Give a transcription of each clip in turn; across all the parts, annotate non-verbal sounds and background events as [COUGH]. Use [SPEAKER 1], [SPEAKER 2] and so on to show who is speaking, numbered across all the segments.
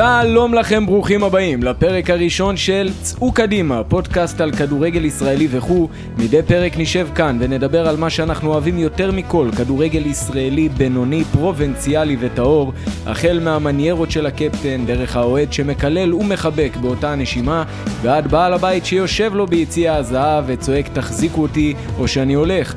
[SPEAKER 1] שלום לכם, ברוכים הבאים לפרק הראשון של צאו קדימה, פודקאסט על כדורגל ישראלי וכו'. מדי פרק נשב כאן ונדבר על מה שאנחנו אוהבים יותר מכל, כדורגל ישראלי בינוני, פרובנציאלי וטהור, החל מהמניירות של הקפטן, דרך האוהד שמקלל ומחבק באותה הנשימה, ועד בעל הבית שיושב לו ביציע הזהב וצועק תחזיקו אותי או שאני הולך.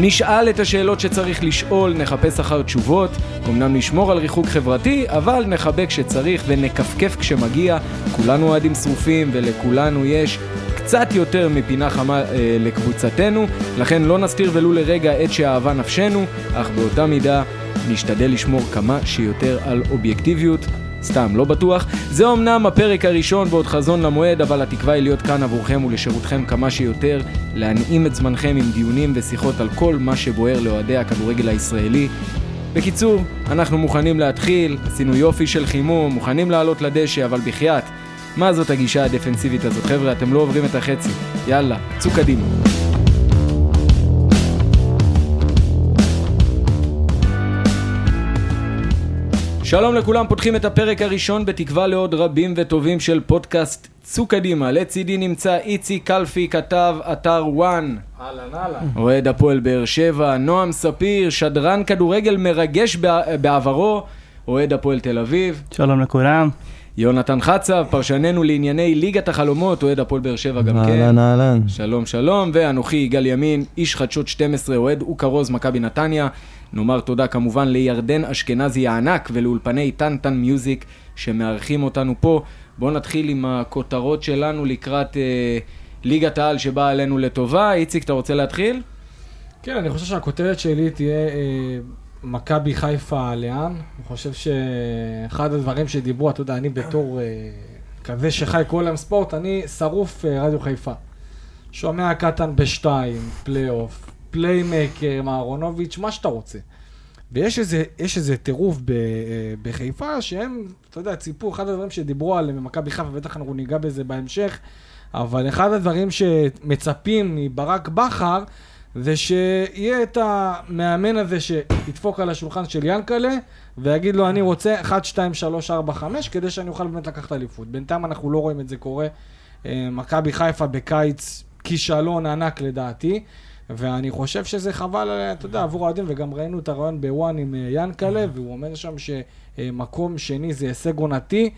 [SPEAKER 1] נשאל את השאלות שצריך לשאול, נחפש אחר תשובות, אמנם נשמור על ריחוק חברתי, אבל נחבק כשצריך ונכפכף כשמגיע. כולנו אוהדים שרופים ולכולנו יש קצת יותר מפינה חמה אה, לקבוצתנו, לכן לא נסתיר ולו לרגע את שאהבה נפשנו, אך באותה מידה נשתדל לשמור כמה שיותר על אובייקטיביות. סתם, לא בטוח. זה אמנם הפרק הראשון ועוד חזון למועד, אבל התקווה היא להיות כאן עבורכם ולשירותכם כמה שיותר, להנעים את זמנכם עם דיונים ושיחות על כל מה שבוער לאוהדי הכדורגל הישראלי. בקיצור, אנחנו מוכנים להתחיל, עשינו יופי של חימום, מוכנים לעלות לדשא, אבל בחייאת, מה זאת הגישה הדפנסיבית הזאת? חבר'ה, אתם לא עוברים את החצי. יאללה, צאו קדימה. שלום לכולם, פותחים את הפרק הראשון בתקווה לעוד רבים וטובים של פודקאסט צאו קדימה. לצידי נמצא איציק קלפי, כתב אתר וואן.
[SPEAKER 2] אהלן אהלן.
[SPEAKER 1] אוהד הפועל באר שבע, נועם ספיר, שדרן כדורגל מרגש בעברו, אוהד הפועל תל אביב.
[SPEAKER 3] שלום לכולם.
[SPEAKER 1] יונתן חצב, פרשננו לענייני ליגת החלומות, אוהד הפועל באר שבע גם כן.
[SPEAKER 4] אהלן, אהלן.
[SPEAKER 1] שלום שלום, ואנוכי יגאל ימין, איש חדשות 12, אוהד אוכרוז מכבי נתניה. נאמר תודה כמובן לירדן אשכנזי הענק ולאולפני טנטן מיוזיק שמארחים אותנו פה. בואו נתחיל עם הכותרות שלנו לקראת אה, ליגת העל שבאה עלינו לטובה. איציק, אתה רוצה להתחיל?
[SPEAKER 2] כן, אני חושב שהכותרת שלי תהיה אה, מכבי חיפה לאן. אני חושב שאחד הדברים שדיברו, אתה יודע, אני בתור אה, כזה שחי כל היום ספורט, אני שרוף אה, רדיו חיפה. שומע קטן בשתיים, פלייאוף, פליימקר, מהרונוביץ', מה שאתה רוצה. ויש איזה, איזה טירוף אה, בחיפה, שהם, אתה יודע, ציפו, אחד הדברים שדיברו עליהם במכבי חיפה, בטח אנחנו ניגע בזה בהמשך, אבל אחד הדברים שמצפים מברק בכר, זה שיהיה את המאמן הזה שידפוק על השולחן של ינקלה, ויגיד לו, אני רוצה 1, 2, 3, 4, 5, כדי שאני אוכל באמת לקחת אליפות. בינתיים אנחנו לא רואים את זה קורה. אה, מכבי חיפה בקיץ, כישלון ענק לדעתי. ואני חושב שזה חבל, אתה יודע, עבור האוהדים, וגם ראינו את הרעיון בוואן עם אה, ינקלה, והוא אומר שם שמקום שני זה הישג עונתי.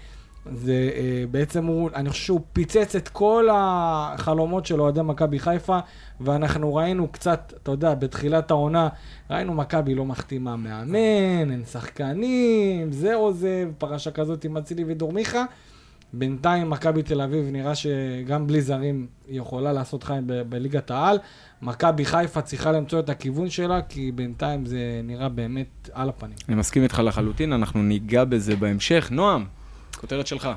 [SPEAKER 2] זה אה, בעצם הוא, אני חושב שהוא פיצץ את כל החלומות של אוהדי מכבי חיפה, ואנחנו ראינו קצת, אתה יודע, בתחילת העונה, ראינו מכבי לא מחתימה מאמן, אין שחקנים, זה עוזב, פרשה כזאת עם אצילי ודורמיכה. בינתיים מכבי תל אביב נראה שגם בלי זרים היא יכולה לעשות חיים בליגת העל. מכבי חיפה צריכה למצוא את הכיוון שלה, כי בינתיים זה נראה באמת על הפנים.
[SPEAKER 1] אני מסכים איתך לחלוטין, אנחנו ניגע בזה בהמשך. נועם, כותרת שלך.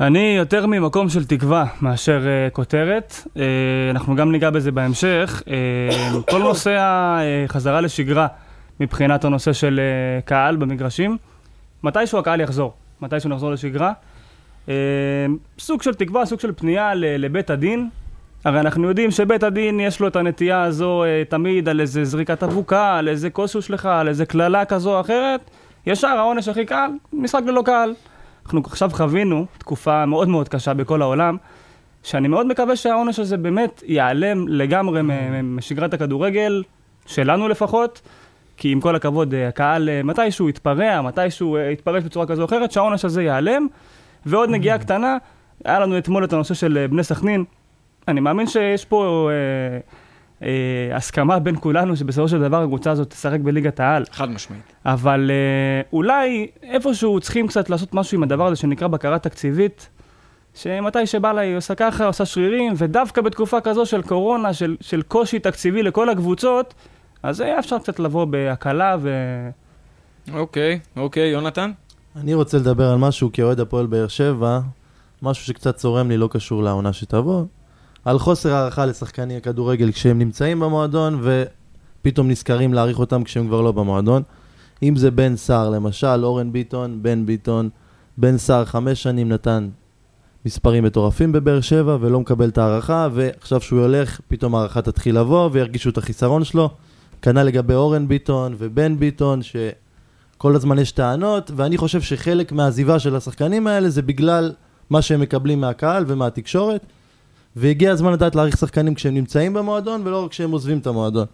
[SPEAKER 3] אני יותר ממקום של תקווה מאשר uh, כותרת. Uh, אנחנו גם ניגע בזה בהמשך. Uh, כל [COUGHS] נושא החזרה לשגרה מבחינת הנושא של uh, קהל במגרשים, מתישהו הקהל יחזור, מתישהו נחזור לשגרה. Uh, סוג של תקווה, סוג של פנייה לבית הדין, הרי אנחנו יודעים שבית הדין יש לו את הנטייה הזו אה, תמיד על איזה זריקת אבוקה, על איזה כוס שהושלכה, על איזה קללה כזו או אחרת. ישר העונש הכי קל, משחק ללא קהל. אנחנו עכשיו חווינו תקופה מאוד מאוד קשה בכל העולם, שאני מאוד מקווה שהעונש הזה באמת ייעלם לגמרי משגרת הכדורגל, שלנו לפחות, כי עם כל הכבוד, אה, הקהל אה, מתישהו יתפרע, מתישהו יתפרש בצורה כזו או אחרת, שהעונש הזה ייעלם. ועוד נגיעה קטנה, היה לנו אתמול את הנושא של בני סכנין. אני מאמין שיש פה אה, אה, הסכמה בין כולנו שבסופו של דבר הקבוצה הזאת תשחק בליגת העל.
[SPEAKER 1] חד משמעית.
[SPEAKER 3] אבל אה, אולי איפשהו צריכים קצת לעשות משהו עם הדבר הזה שנקרא בקרה תקציבית, שמתי שבא לה היא עושה ככה, עושה שרירים, ודווקא בתקופה כזו של קורונה, של, של קושי תקציבי לכל הקבוצות, אז היה אפשר קצת לבוא בהקלה ו...
[SPEAKER 1] אוקיי, אוקיי, יונתן?
[SPEAKER 4] אני רוצה לדבר על משהו כאוהד הפועל באר שבע, משהו שקצת צורם לי, לא קשור לעונה שתבוא. על חוסר הערכה לשחקני הכדורגל כשהם נמצאים במועדון, ופתאום נזכרים להעריך אותם כשהם כבר לא במועדון. אם זה בן סער, למשל, אורן ביטון, בן ביטון, בן סער חמש שנים נתן מספרים מטורפים בבאר שבע ולא מקבל את ההערכה, ועכשיו שהוא הולך, פתאום ההערכה תתחיל לבוא וירגישו את החיסרון שלו. כנ"ל לגבי אורן ביטון ובן ביטון, כל הזמן יש טענות, ואני חושב שחלק מהעזיבה של השחקנים האלה זה בגלל מה שהם מקבלים מהקהל ומהתקשורת, והגיע הזמן לדעת להעריך שחקנים כשהם נמצאים במועדון, ולא רק כשהם עוזבים את המועדון.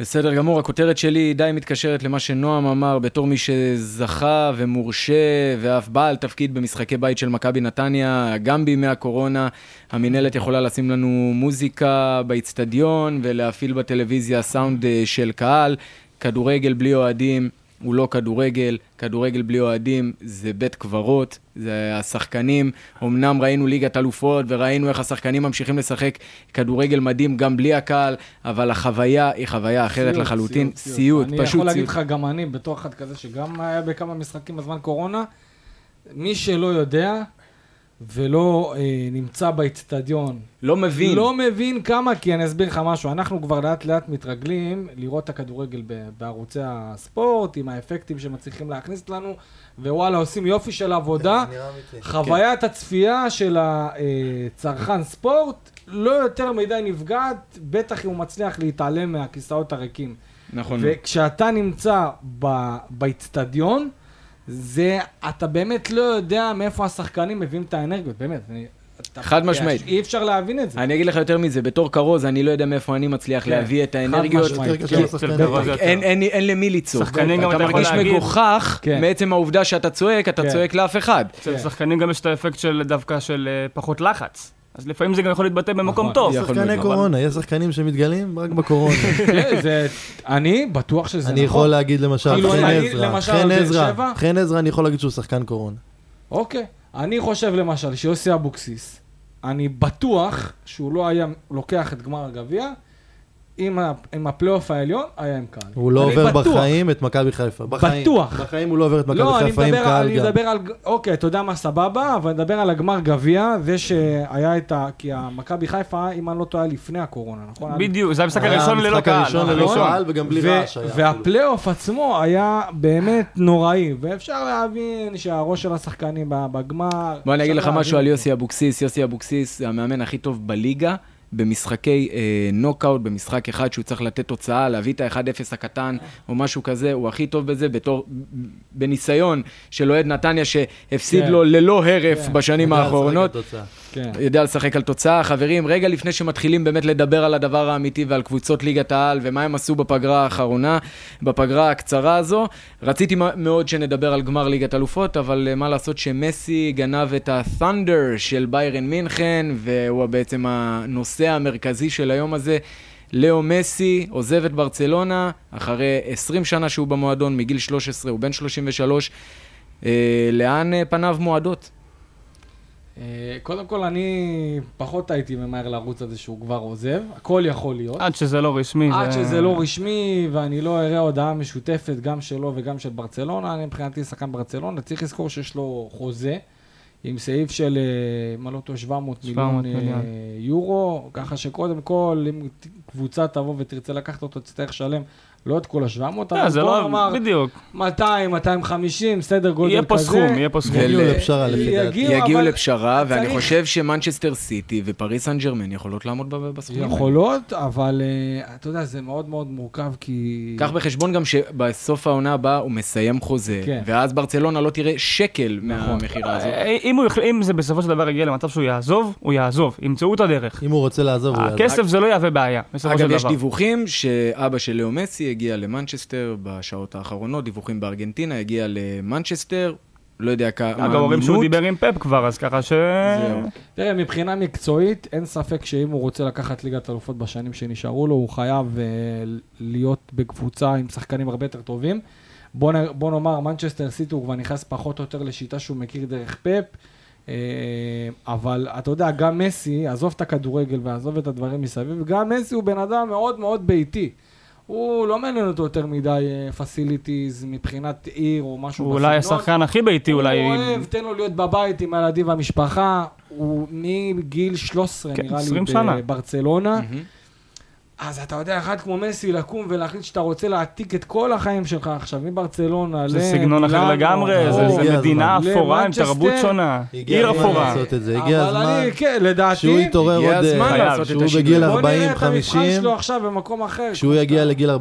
[SPEAKER 1] בסדר גמור, הכותרת שלי די מתקשרת למה שנועם אמר בתור מי שזכה ומורשה ואף בעל תפקיד במשחקי בית של מכבי נתניה, גם בימי הקורונה. המינהלת יכולה לשים לנו מוזיקה באיצטדיון ולהפעיל בטלוויזיה סאונד אה, של קהל. כדורגל בלי אוהדים הוא לא כדורגל, כדורגל בלי אוהדים זה בית קברות, זה השחקנים, אמנם ראינו ליגת אלופות וראינו איך השחקנים ממשיכים לשחק כדורגל מדהים גם בלי הקהל, אבל החוויה היא חוויה אחרת
[SPEAKER 2] סיוט,
[SPEAKER 1] לחלוטין,
[SPEAKER 2] סיוט,
[SPEAKER 1] סיוט,
[SPEAKER 2] אני
[SPEAKER 1] פשוט
[SPEAKER 2] יכול להגיד
[SPEAKER 1] סיוט.
[SPEAKER 2] לך, גם אני, בתור אחד כזה שגם היה בכמה משחקים בזמן קורונה, מי שלא יודע ולא אה, נמצא באצטדיון,
[SPEAKER 1] לא מבין.
[SPEAKER 2] לא מבין כמה, כי אני אסביר לך משהו, אנחנו כבר לאט לאט מתרגלים לראות את הכדורגל ב- בערוצי הספורט, עם האפקטים שמצליחים להכניס לנו, ווואלה, עושים יופי של עבודה. חוויית הצפייה של הצרכן ספורט לא יותר מדי נפגעת, בטח אם הוא מצליח להתעלם מהכיסאות הריקים.
[SPEAKER 1] נכון.
[SPEAKER 2] וכשאתה נמצא ב- באיצטדיון, זה, אתה באמת לא יודע מאיפה השחקנים מביאים את האנרגיות, באמת. אני,
[SPEAKER 1] חד משמעית.
[SPEAKER 2] אי אפשר להבין את זה.
[SPEAKER 1] אני אגיד לך יותר מזה, בתור כרוז, אני לא יודע מאיפה אני מצליח
[SPEAKER 2] כן,
[SPEAKER 1] להביא את
[SPEAKER 2] חד
[SPEAKER 1] האנרגיות.
[SPEAKER 2] כן,
[SPEAKER 3] יותר.
[SPEAKER 1] אין, למי לצעוק.
[SPEAKER 3] שחקנים גם
[SPEAKER 1] אתה מרגיש מגוחך
[SPEAKER 2] כן.
[SPEAKER 1] מעצם העובדה שאתה צועק, אתה
[SPEAKER 2] כן.
[SPEAKER 1] צועק לאף אחד.
[SPEAKER 3] אצל
[SPEAKER 2] כן.
[SPEAKER 3] שחקנים גם יש את האפקט של דווקא של אה, פחות לחץ. אז לפעמים זה גם יכול להתבטא במקום
[SPEAKER 2] נכון.
[SPEAKER 3] טוב.
[SPEAKER 4] שחקני קורונה, יש שחקנים שמתגלים רק בקורונה. [LAUGHS]
[SPEAKER 2] כן, אני בטוח שזה נכון.
[SPEAKER 4] אני יכול להגיד למשל,
[SPEAKER 2] כאילו,
[SPEAKER 4] חן עזרא? חן עזרא, אני יכול להגיד שהוא שחקן קורונה.
[SPEAKER 2] אוקיי. אני חושב למשל שיוסי אבוקסיס, אני בטוח שהוא לא היה לוקח את גמר הגביע עם, ה- עם הפלייאוף העליון, היה עם קהל.
[SPEAKER 4] הוא לא
[SPEAKER 2] אני
[SPEAKER 4] עובר
[SPEAKER 2] בטוח.
[SPEAKER 4] בחיים את מכבי חיפה. בחיים.
[SPEAKER 2] בטוח.
[SPEAKER 4] בחיים הוא לא עובר את מכבי
[SPEAKER 2] לא, אני
[SPEAKER 4] חיפה עם קהל
[SPEAKER 2] אני
[SPEAKER 4] גם.
[SPEAKER 2] מדבר על, אוקיי, אתה יודע מה סבבה, אבל אני מדבר על הגמר גביע, זה שהיה את ה... כי המכבי חיפה, אם אני לא טועה, לפני הקורונה, נכון?
[SPEAKER 3] בדיוק, זה המשחק
[SPEAKER 4] היה
[SPEAKER 3] הראשון ללא
[SPEAKER 4] המשחק
[SPEAKER 3] קהל.
[SPEAKER 4] הראשון ללא
[SPEAKER 2] נכון.
[SPEAKER 4] קהל וגם בלי
[SPEAKER 2] ו-
[SPEAKER 4] רעש היה.
[SPEAKER 2] והפלייאוף עצמו היה באמת נוראי, ואפשר להבין שהראש של השחקנים בגמר...
[SPEAKER 1] בוא אני אגיד לך משהו על יוסי אבוקסיס. יוסי אבוקסיס זה המאמן הכי טוב בליגה. במשחקי אה, נוקאוט, במשחק אחד שהוא צריך לתת תוצאה, להביא את ה-1-0 הקטן או משהו כזה, הוא הכי טוב בזה בתור, בניסיון של אוהד נתניה שהפסיד
[SPEAKER 2] כן.
[SPEAKER 1] לו ללא הרף
[SPEAKER 2] כן.
[SPEAKER 1] בשנים האחרונות.
[SPEAKER 2] כן.
[SPEAKER 1] יודע לשחק על תוצאה. חברים, רגע לפני שמתחילים באמת לדבר על הדבר האמיתי ועל קבוצות ליגת העל ומה הם עשו בפגרה האחרונה, בפגרה הקצרה הזו, רציתי מאוד שנדבר על גמר ליגת אלופות, אבל אה, מה לעשות שמסי גנב את ה-Thunder של ביירן מינכן, והוא בעצם הנושא המרכזי של היום הזה. לאו מסי עוזב את ברצלונה, אחרי 20 שנה שהוא במועדון, מגיל 13, הוא בן 33. אה, לאן אה, פניו מועדות?
[SPEAKER 2] אה, קודם כל, אני פחות הייתי ממהר לרוץ על זה שהוא כבר עוזב, הכל יכול להיות.
[SPEAKER 3] עד שזה לא רשמי.
[SPEAKER 2] עד
[SPEAKER 3] זה-
[SPEAKER 2] שזה לא רשמי, ואני לא אראה הודעה משותפת גם שלו וגם של ברצלונה, אני מבחינתי שחקן ברצלונה, צריך לזכור שיש לו חוזה עם סעיף של, אה, אם אני לא טועה, 700
[SPEAKER 3] 700
[SPEAKER 2] מיליון אה,
[SPEAKER 3] מיליון.
[SPEAKER 2] יורו, ככה שקודם כל, אם קבוצה תבוא ותרצה לקחת אותו, תצטרך לשלם לא את כל ה-700,
[SPEAKER 3] לא,
[SPEAKER 2] אבל
[SPEAKER 3] זה
[SPEAKER 2] בוא
[SPEAKER 3] לא,
[SPEAKER 2] נאמר
[SPEAKER 3] בדיוק.
[SPEAKER 2] 200, 250, סדר גודל כזה.
[SPEAKER 3] יהיה פה סכום, יהיה פה סכום.
[SPEAKER 4] הגיעו לפשרה לפי דעתי.
[SPEAKER 2] יגיעו,
[SPEAKER 1] יגיעו לפשרה, ואני חושב שמנצ'סטר סיטי ופריס סן ג'רמן יכולות לעמוד ב- בסכומים האלה.
[SPEAKER 2] יכולות, אבל אה, אתה יודע, זה מאוד מאוד מורכב, כי...
[SPEAKER 1] קח בחשבון גם שבסוף העונה הבאה הוא מסיים חוזה,
[SPEAKER 2] כן.
[SPEAKER 1] ואז ברצלונה לא תראה שקל
[SPEAKER 2] נכון.
[SPEAKER 1] מהמכירה הזאת.
[SPEAKER 3] אה, אם זה בסופו של דבר יגיע למצב שהוא יעזוב, הוא יעזוב. ימצאו את הדרך.
[SPEAKER 4] אם הוא רוצה לעזוב, הוא יעזוב.
[SPEAKER 3] הכסף זה לא יהווה בעיה, בסופו של
[SPEAKER 1] אגב, יש
[SPEAKER 3] דבר.
[SPEAKER 1] דיווחים שאבא של לאו מסי הגיע למנצ'סטר בשעות האחרונות, דיווחים בארגנטינה, הגיע למנצ'סטר, לא יודע כמה
[SPEAKER 3] אגב, אומרים שהוא דיבר עם פפ כבר, אז ככה ש...
[SPEAKER 1] זהו.
[SPEAKER 2] תראה, מבחינה מקצועית, אין ספק שאם הוא רוצה לקחת ליגת אלופות בשנים שנשארו לו, הוא חייב אה, להיות בקבוצה עם שחקנים הרבה יותר טובים. בוא, נ, בוא נאמר, מנצ'סטר סיטי הוא כבר נכנס פחות או יותר לשיטה שהוא מכיר דרך פפ, אה, אבל אתה יודע, גם מסי, עזוב את הכדורגל ועזוב את הדברים מסביב, גם מסי הוא בן אדם מאוד מאוד ביתי. הוא לא מעניין אותו יותר מדי פסיליטיז מבחינת עיר או משהו
[SPEAKER 3] הוא אולי השחקן הכי ביתי, אולי...
[SPEAKER 2] הוא אוהב, תן לו להיות בבית עם הילדים והמשפחה. הוא מגיל 13,
[SPEAKER 3] כן,
[SPEAKER 2] נראה
[SPEAKER 3] 20
[SPEAKER 2] לי,
[SPEAKER 3] שנה.
[SPEAKER 2] בברצלונה.
[SPEAKER 1] מהמם.
[SPEAKER 2] אז אתה יודע, אחד כמו מסי לקום ולהחליט שאתה רוצה להעתיק את כל החיים שלך עכשיו מברצלונה
[SPEAKER 3] זה
[SPEAKER 2] ל-
[SPEAKER 3] סגנון אחר לגמרי, זה- זה
[SPEAKER 4] הגיע
[SPEAKER 3] מדינה
[SPEAKER 4] הזמן.
[SPEAKER 3] אפורה עם. תרבות שונה,
[SPEAKER 4] הגיע
[SPEAKER 3] עיר
[SPEAKER 4] הזמן
[SPEAKER 3] אפורה.
[SPEAKER 4] לעשות את זה, הגיע
[SPEAKER 2] אבל
[SPEAKER 4] הזמן.
[SPEAKER 2] אני, כן, לדעתי,
[SPEAKER 4] כשהוא יתעורר
[SPEAKER 1] הגיע
[SPEAKER 4] עוד...
[SPEAKER 1] הזמן
[SPEAKER 4] אה,
[SPEAKER 1] לעשות את השינוי.
[SPEAKER 4] בגיל
[SPEAKER 2] בוא נראה את המבחן
[SPEAKER 4] 40-50,
[SPEAKER 2] שלו עכשיו במקום אחר.
[SPEAKER 4] כשהוא יגיע לגיל 40-50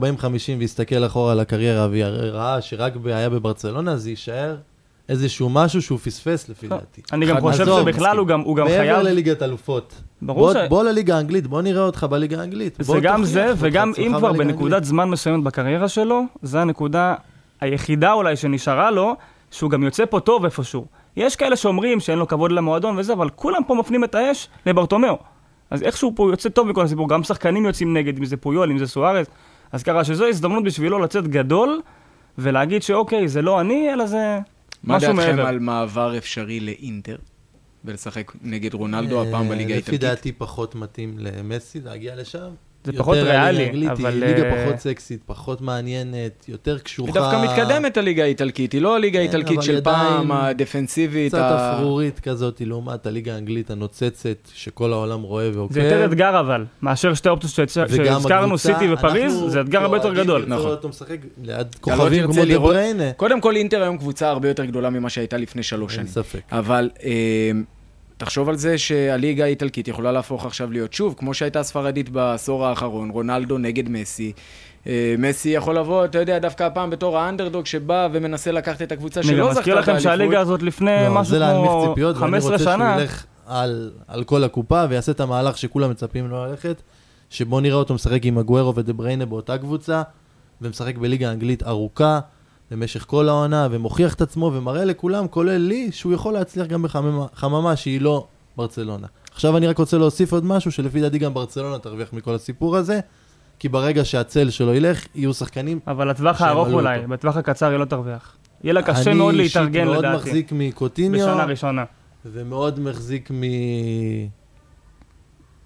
[SPEAKER 4] ויסתכל אחורה על הקריירה וראה שרק היה בברצלונה, זה יישאר איזשהו משהו שהוא פספס לפי דעתי.
[SPEAKER 3] אני גם חושב
[SPEAKER 4] עזוב,
[SPEAKER 3] שבכלל הוא גם גם
[SPEAKER 4] מעבר
[SPEAKER 3] חייב,
[SPEAKER 4] לליגת אלופות.
[SPEAKER 3] ברור
[SPEAKER 4] בוא-
[SPEAKER 3] ש...
[SPEAKER 4] בוא לליגה האנגלית, בוא נראה אותך בליגה האנגלית.
[SPEAKER 3] זה גם זה, וגם אם כבר בנקודת. זמן מסוימת בקריירה שלו, זה הנקודה היחידה אולי שנשארה לו, שהוא גם יוצא פה טוב איפשהו. יש כאלה שאומרים שאין לו כבוד למועדון וזה, אבל כולם פה מפנים את האש לברטומיאו. אז איכשהו פה יוצא טוב מכל הסיפור, גם שחקנים יוצאים נגד, אם זה פויול, אם זה סוארז. אז ככה שזו הזדמנות בשבילו לצאת גדול, ולהגיד שאוקיי, זה לא אני, אלא זה
[SPEAKER 1] מה דעתכם
[SPEAKER 3] מעבר.
[SPEAKER 1] על מעבר אפשרי לאינטר? ולשחק נגד רונלדו, הפעם
[SPEAKER 4] אה,
[SPEAKER 1] בליגה
[SPEAKER 4] לפי
[SPEAKER 1] האיטלקית?
[SPEAKER 4] דעתי פחות מתאים למסי להגיע לשם.
[SPEAKER 3] זה פחות ריאלי,
[SPEAKER 4] האנגלית
[SPEAKER 3] אבל...
[SPEAKER 4] היא ליגה
[SPEAKER 3] אה,
[SPEAKER 4] פחות סקסית, פחות מעניינת, יותר קשוחה.
[SPEAKER 1] היא דווקא מתקדמת הליגה האיטלקית, היא לא הליגה
[SPEAKER 4] כן,
[SPEAKER 1] האיטלקית של פעם, הדפנסיבית.
[SPEAKER 4] קצת
[SPEAKER 1] ה-
[SPEAKER 4] אפרורית כזאת, לעומת הליגה האנגלית הנוצצת, שכל העולם רואה ועוקב.
[SPEAKER 3] זה יותר אתגר אבל, מאשר שתי אופציות שהזכרנו, סיטי ופריז,
[SPEAKER 4] אנחנו
[SPEAKER 3] זה אתגר הרבה יותר גדול.
[SPEAKER 4] נרצה
[SPEAKER 1] נכון.
[SPEAKER 4] אותו משחק ליד
[SPEAKER 1] לא
[SPEAKER 4] כוכבים כמו דה
[SPEAKER 1] לראות-
[SPEAKER 4] בריינה.
[SPEAKER 1] קודם כל, אינטר היום קבוצה הרבה יותר גדולה ממה שהייתה לפני שלוש
[SPEAKER 4] אין
[SPEAKER 1] שנים.
[SPEAKER 4] ספק.
[SPEAKER 1] אבל אה, תחשוב על זה שהליגה האיטלקית יכולה להפוך עכשיו להיות שוב, כמו שהייתה ספרדית בעשור האחרון, רונלדו נגד מסי. אה, מסי יכול לבוא, אתה יודע, דווקא הפעם בתור האנדרדוג שבא ומנסה לקחת את הקבוצה
[SPEAKER 3] אני
[SPEAKER 1] שלא זכתה
[SPEAKER 3] מזכיר לכם שהליגה הזאת לפני
[SPEAKER 4] לא,
[SPEAKER 3] משהו
[SPEAKER 4] זה להנמיך
[SPEAKER 3] כמו
[SPEAKER 4] ציפיות, ואני
[SPEAKER 3] 15
[SPEAKER 4] רוצה שהוא
[SPEAKER 3] שנה,
[SPEAKER 4] ילך על, על כל הקופה ויעשה את המהלך שכולם מצפים לו ללכת, שבוא נראה אותו משחק עם אגוארו ודה בריינה באותה קבוצה, ומשחק בליגה האנגלית ארוכה במשך כל העונה, ומוכיח את עצמו ומראה לכולם, כולל לי, שהוא יכול להצליח גם בחממה חממה שהיא לא ברצלונה. עכשיו אני רק רוצה להוסיף עוד משהו, שלפי דעתי גם ברצלונה תרוויח מכל הסיפור הזה, כי ברגע שהצל שלו ילך, יהיו שחקנים
[SPEAKER 3] אבל לטווח הארוך אולי,
[SPEAKER 4] אותו.
[SPEAKER 3] בטווח הקצר היא לא תרוויח. יהיה לה קשה מאוד להתארגן
[SPEAKER 4] אני אישית מאוד
[SPEAKER 3] לדעתי,
[SPEAKER 4] מחזיק מקוטיניו,
[SPEAKER 3] בשנה ראשונה.
[SPEAKER 4] ומאוד מחזיק מ...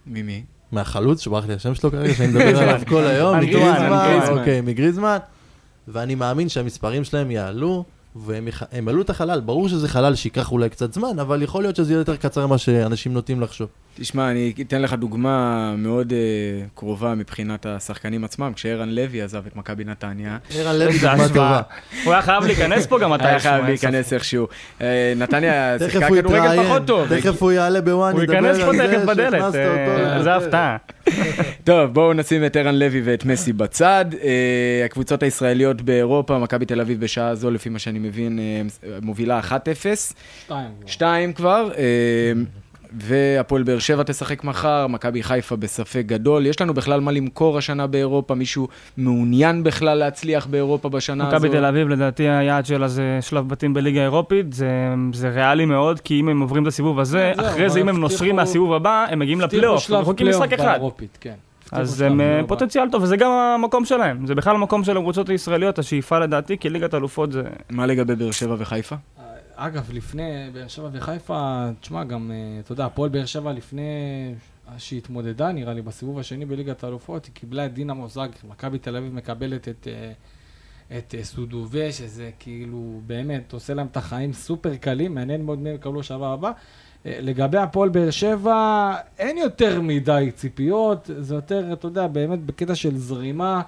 [SPEAKER 1] ממי?
[SPEAKER 4] מהחלוץ, שברח לי השם שלו כרגע, שאני מדבר [LAUGHS] עליו כל היום, מגריזמן,
[SPEAKER 1] גריזמן.
[SPEAKER 4] אוקיי, מגריזמן, ואני מאמין שהמספרים שלהם יעלו, והם יח- הם עלו את החלל, ברור שזה חלל שייקח אולי קצת זמן, אבל יכול להיות שזה יהיה יותר קצר ממה שאנשים נוטים לחשוב.
[SPEAKER 1] תשמע, אני אתן לך דוגמה מאוד uh, קרובה מבחינת השחקנים עצמם. כשערן לוי עזב את מכבי נתניה,
[SPEAKER 4] ערן לוי דוגמה
[SPEAKER 3] השוואה.
[SPEAKER 4] טובה.
[SPEAKER 3] הוא היה חייב להיכנס פה גם [LAUGHS] מתישהו.
[SPEAKER 1] היה חייב להיכנס. איכשהו. אה, נתניה שיחקה
[SPEAKER 4] הוא
[SPEAKER 1] כדורגל פחות טוב.
[SPEAKER 4] תכף הוא יעלה בוואן,
[SPEAKER 3] הוא ייכנס פה
[SPEAKER 4] זה
[SPEAKER 3] תכף בדלת,
[SPEAKER 4] שהכנסת
[SPEAKER 3] אה. זה הפתעה. [LAUGHS]
[SPEAKER 1] טוב, בואו נשים את ערן לוי ואת מסי בצד. הקבוצות הישראליות באירופה, מכבי תל אביב בשעה זו, לפי מה שאני מבין, מובילה 1-0.
[SPEAKER 2] שתיים.
[SPEAKER 1] שתיים כבר, אה, והפועל באר שבע תשחק מחר, מכבי חיפה בספק גדול. יש לנו בכלל מה למכור השנה באירופה? מישהו מעוניין בכלל להצליח באירופה בשנה הזו?
[SPEAKER 3] מכבי תל אביב, לדעתי היעד שלה זה שלב בתים בליגה האירופית, זה, זה ריאלי מאוד, כי אם הם עוברים את הסיבוב הזה,
[SPEAKER 2] זהו,
[SPEAKER 3] אחרי זה
[SPEAKER 2] אבל
[SPEAKER 3] אם הם
[SPEAKER 2] הבטיחו-
[SPEAKER 3] נושרים מהסיבוב הבא, הם מגיעים לפלייאוף, הם מחכים משחק אחד.
[SPEAKER 2] באירופית, כן.
[SPEAKER 3] אז הם אה. פוטנציאל טוב, וזה גם המקום שלהם. זה בכלל המקום של הקבוצות הישראליות, השאיפה לדעתי, כי ליגת אלופות זה...
[SPEAKER 1] מה לגבי באר שבע וחיפה?
[SPEAKER 2] אגב, לפני באר שבע וחיפה, תשמע, גם, אה, אתה יודע, הפועל באר שבע לפני שהתמודדה, נראה לי, בסיבוב השני בליגת האלופות, היא קיבלה את דינה מוזג, מכבי תל אביב מקבלת את, אה, את אה, סודובה, שזה כאילו, באמת, עושה להם את החיים סופר קלים, מעניין מאוד מי יקבלו שבוע הבא. לגבי הפועל באר שבע, אין יותר מדי ציפיות, זה יותר, אתה יודע, באמת בקטע של זרימה.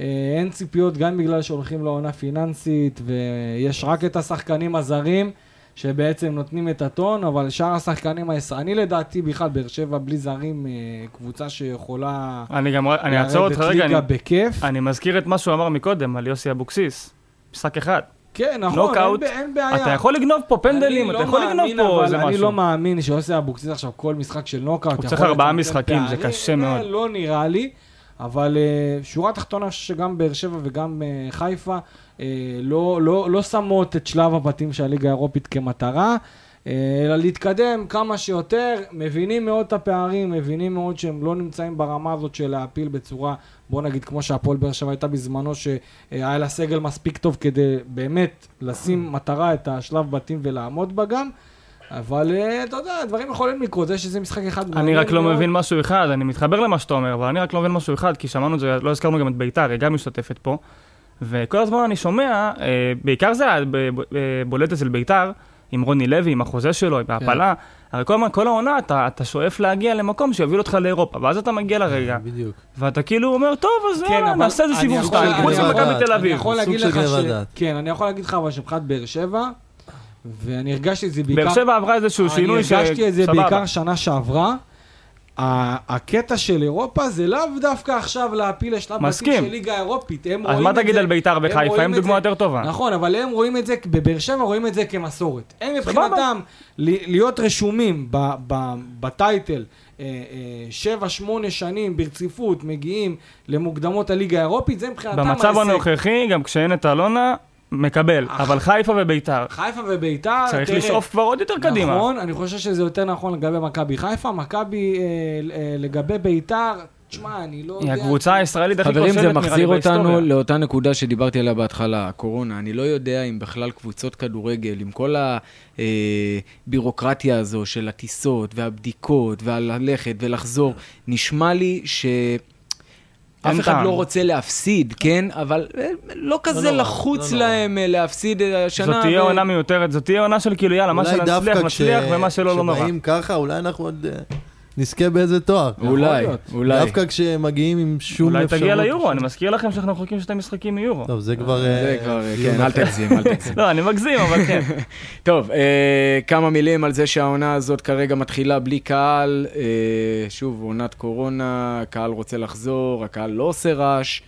[SPEAKER 2] אה, אין ציפיות גם בגלל שהולכים לעונה פיננסית ויש רק את השחקנים הזרים שבעצם נותנים את הטון, אבל שאר השחקנים הישראלים, אני לדעתי בכלל באר שבע בלי זרים, אה, קבוצה שיכולה
[SPEAKER 3] אני גם, אני אעצור אותך רגע, אני,
[SPEAKER 2] בכיף.
[SPEAKER 3] אני מזכיר את מה שהוא אמר מקודם על יוסי אבוקסיס. משחק אחד.
[SPEAKER 2] כן, נכון,
[SPEAKER 3] נוקאוט.
[SPEAKER 2] אין, אין בעיה.
[SPEAKER 3] אתה יכול לגנוב פה פנדלים,
[SPEAKER 2] אני
[SPEAKER 3] אתה
[SPEAKER 2] לא
[SPEAKER 3] יכול לגנוב פה איזה
[SPEAKER 2] אני
[SPEAKER 3] משהו.
[SPEAKER 2] לא מאמין שיוסי אבוקסיס עכשיו כל משחק של נוקאוט.
[SPEAKER 3] הוא צריך ארבעה משחקים, זה. קשה מאוד.
[SPEAKER 2] לא נראה לי, אבל אה, שורה תחתונה, שגם באר שבע וגם אה, חיפה אה, לא, לא, לא שמות את שלב הבתים של הליגה האירופית כמטרה. אלא להתקדם כמה שיותר, מבינים מאוד את הפערים, מבינים מאוד שהם לא נמצאים ברמה הזאת של להפיל בצורה, בוא נגיד כמו שהפועל באר שבע הייתה בזמנו, שהיה לה סגל מספיק טוב כדי באמת לשים מטרה את השלב בתים ולעמוד בה גם. אבל אה, אתה יודע, דברים יכולים לקרות, זה שזה משחק אחד
[SPEAKER 3] אני רק לא. מבין משהו אחד, אני מתחבר למה שאתה אומר, אבל אני רק לא מבין משהו אחד, כי שמענו את זה, לא הזכרנו גם את ביתר, היא גם משתתפת פה, וכל הזמן אני שומע, אה, בעיקר זה היה ב- בולט אצל ביתר, עם רוני לוי, עם החוזה שלו, עם ההפלה. הרי כל, העונה אתה, אתה שואף להגיע למקום שיוביל אותך לאירופה, ואז אתה מגיע לרגע,
[SPEAKER 4] בדיוק.
[SPEAKER 3] ואתה כאילו אומר, טוב, אז
[SPEAKER 2] כן,
[SPEAKER 3] נעשה איזה
[SPEAKER 2] אני
[SPEAKER 3] סיבוב שתיים,
[SPEAKER 2] אני
[SPEAKER 3] חוץ
[SPEAKER 4] יכול-
[SPEAKER 3] ממכבי תל
[SPEAKER 2] אני
[SPEAKER 3] אביב.
[SPEAKER 2] יכול להגיד לך ש... כן, אני יכול להגיד לך, אבל שמבחינת באר שבע, ואני הרגשתי את זה בעיקר...
[SPEAKER 3] באר שבע עברה איזשהו שינוי ש...
[SPEAKER 2] אני הרגשתי את זה
[SPEAKER 3] סבבה.
[SPEAKER 2] בעיקר שנה שעברה. הקטע של אירופה זה לאו דווקא עכשיו להפיל לשלב בתים. של ליגה אירופית. הם
[SPEAKER 3] אז מה תגיד על ביתר?
[SPEAKER 2] רואים
[SPEAKER 3] הם דוגמה יותר טובה.
[SPEAKER 2] נכון, אבל הם רואים את זה, בבאר שבע רואים את זה כמסורת. הם מבחינתם, להיות רשומים בטייטל אה, אה, שבע, שמונה שנים ברציפות, מגיעים למוקדמות הליגה האירופית, זה מבחינתם
[SPEAKER 3] במצב
[SPEAKER 2] ההישג.
[SPEAKER 3] הנוכחי, גם כשאין את אלונה, מקבל.
[SPEAKER 2] אח.
[SPEAKER 3] אבל חיפה וביתר,
[SPEAKER 2] חיפה וביתר,
[SPEAKER 3] צריך
[SPEAKER 2] תראה,
[SPEAKER 3] לשאוף כבר עוד יותר קדימה.
[SPEAKER 2] נכון, אני חושב שזה יותר נכון לגבי מכבי חיפה. מכבי, אה, אה, לגבי ביתר, תשמע, אני לא
[SPEAKER 3] היא
[SPEAKER 2] יודע.
[SPEAKER 3] הקבוצה הישראלית הכי
[SPEAKER 1] חברים,
[SPEAKER 3] כושלת
[SPEAKER 1] זה
[SPEAKER 3] נראה לי
[SPEAKER 1] מחזיר אותנו
[SPEAKER 3] בהיסטוריה.
[SPEAKER 1] לאותה נקודה שדיברתי עליה בהתחלה, הקורונה. אני לא יודע אם בכלל קבוצות כדורגל, עם כל הבירוקרטיה הזו של הטיסות והבדיקות והללכת ולחזור, נשמע לי ש... אף אחד. לא רוצה להפסיד, כן? אבל אה, לא כזה
[SPEAKER 4] נורא,
[SPEAKER 1] לחוץ
[SPEAKER 4] לא.
[SPEAKER 1] להם אה, להפסיד אה, השנה.
[SPEAKER 3] זאת תהיה עונה מיותרת, זאת תהיה עונה של כאילו, יאללה, מה
[SPEAKER 4] אולי
[SPEAKER 3] שנצליח,
[SPEAKER 4] דווקא
[SPEAKER 3] נצליח, ומה שלא, לא נורא.
[SPEAKER 4] כשבאים ככה, אולי אנחנו עוד נזכה באיזה תואר.
[SPEAKER 1] אולי. אולי.
[SPEAKER 4] דווקא כשמגיעים עם שום
[SPEAKER 3] אולי
[SPEAKER 4] אפשרות.
[SPEAKER 3] תגיע ליורו, אני מזכיר לכם שאנחנו רחוקים שתי משחקים מיורו.
[SPEAKER 4] טוב, זה כבר...
[SPEAKER 1] זה
[SPEAKER 4] אה,
[SPEAKER 1] כבר, אה, כן, אל. תגזים, אל תגזים. [LAUGHS]
[SPEAKER 3] לא, אני מגזים, אבל כן. [LAUGHS]
[SPEAKER 1] טוב, אה, כמה מילים על זה שהעונה הזאת כרגע מתחילה בלי קהל. אה, שוב, עונת קורונה, הקהל רוצה לחזור, הקהל לא עושה רעש.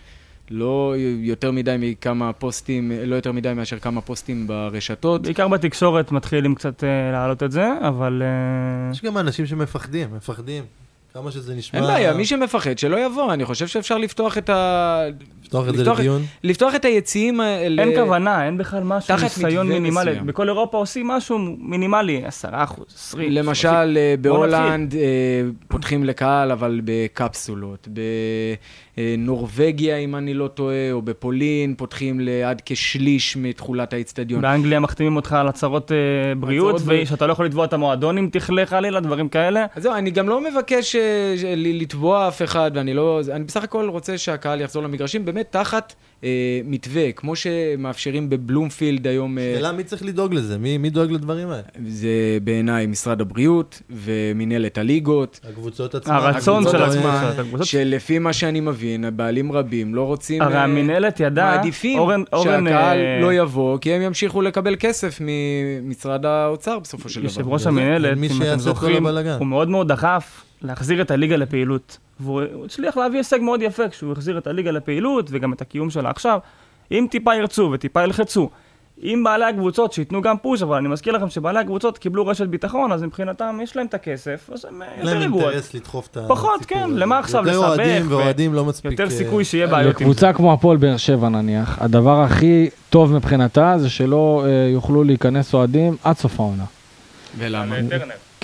[SPEAKER 1] לא יותר מדי מכמה פוסטים, לא יותר מדי מאשר כמה פוסטים ברשתות.
[SPEAKER 3] בעיקר בתקשורת מתחילים קצת אה, להעלות את זה, אבל... אה,
[SPEAKER 4] יש גם אנשים שמפחדים, מפחדים. כמה שזה נשמע...
[SPEAKER 1] אין בעיה, מי שמפחד שלא יבוא, אני חושב שאפשר לפתוח את ה...
[SPEAKER 4] לפתוח את זה
[SPEAKER 1] לפתוח-
[SPEAKER 4] לדיון.
[SPEAKER 1] לפתוח את היציעים האלה.
[SPEAKER 3] אין כוונה, אין בכלל משהו,
[SPEAKER 1] תחת
[SPEAKER 3] ניסיון מינימלי.
[SPEAKER 1] מסוים.
[SPEAKER 3] בכל אירופה עושים משהו מינימלי, 10 אחוז, 20.
[SPEAKER 1] למשל, אה, בהולנד פותחים לקהל, אבל בקפסולות. בנורבגיה, אם אני לא טועה, או בפולין, פותחים לעד כשליש מתכולת האיצטדיון.
[SPEAKER 3] באנגליה מחתימים אותך על הצהרות אה, בריאות,
[SPEAKER 1] הצהרות.
[SPEAKER 3] ושאתה לא יכול לתבוע את המועדון אם תכלה חלילה, דברים כאלה.
[SPEAKER 1] אז זהו, אני גם לא מבקש אה, לתבוע אף אחד, ואני לא... אני בסך הכל רוצה שהקהל יחזור למגרשים, באמת תחת אה, מתווה, כמו שמאפשרים בבלומפילד היום. אה,
[SPEAKER 4] שאלה מי צריך לדאוג לזה? מי מי דואג לדברים האלה?
[SPEAKER 1] זה בעיניי משרד הבריאות ומינהלת הליגות.
[SPEAKER 4] הקבוצות עצמן.
[SPEAKER 3] הרצון
[SPEAKER 1] הקבוצות
[SPEAKER 3] של
[SPEAKER 1] עצמן.
[SPEAKER 3] הקבוצות-
[SPEAKER 1] שלפי מה שאני מבין, הבעלים רבים לא רוצים...
[SPEAKER 3] הרי
[SPEAKER 1] אה,
[SPEAKER 3] המינהלת ידעה,
[SPEAKER 1] מעדיפים
[SPEAKER 3] אורן, אורן,
[SPEAKER 1] שהקהל
[SPEAKER 3] אה,
[SPEAKER 1] לא יבוא, כי הם ימשיכו לקבל כסף ממשרד האוצר בסופו של דבר.
[SPEAKER 3] יושב ראש המינהלת, אם אתם זוכרים. הוא מאוד מאוד דחף להחזיר את הליגה לפעילות. והוא הוא הצליח להביא הישג מאוד יפה כשהוא החזיר את הליגה לפעילות וגם את הקיום שלה עכשיו. אם טיפה ירצו וטיפה ילחצו, אם בעלי הקבוצות שייתנו גם פוש, אבל אני מזכיר לכם שבעלי הקבוצות קיבלו רשת ביטחון, אז מבחינתם יש להם את הכסף, אז הם אה, יותר
[SPEAKER 4] להם
[SPEAKER 3] רגועות.
[SPEAKER 4] אינטרס לדחוף את
[SPEAKER 3] פחות,
[SPEAKER 4] הסיפור
[SPEAKER 3] כן,
[SPEAKER 4] הזה.
[SPEAKER 3] למה עכשיו
[SPEAKER 4] יותר
[SPEAKER 3] לסבך
[SPEAKER 4] אוהדים
[SPEAKER 3] ו-
[SPEAKER 4] ואוהדים לא מספיק...
[SPEAKER 3] יותר
[SPEAKER 4] אה,
[SPEAKER 3] סיכוי שיהיה בעיות עם זה.
[SPEAKER 2] לקבוצה כמו הפועל באר שבע נניח, הדבר הכי טוב מבחינתה זה שלא אה, יוכלו להיכנס אוהדים עד סוף העונה.
[SPEAKER 1] ולמה?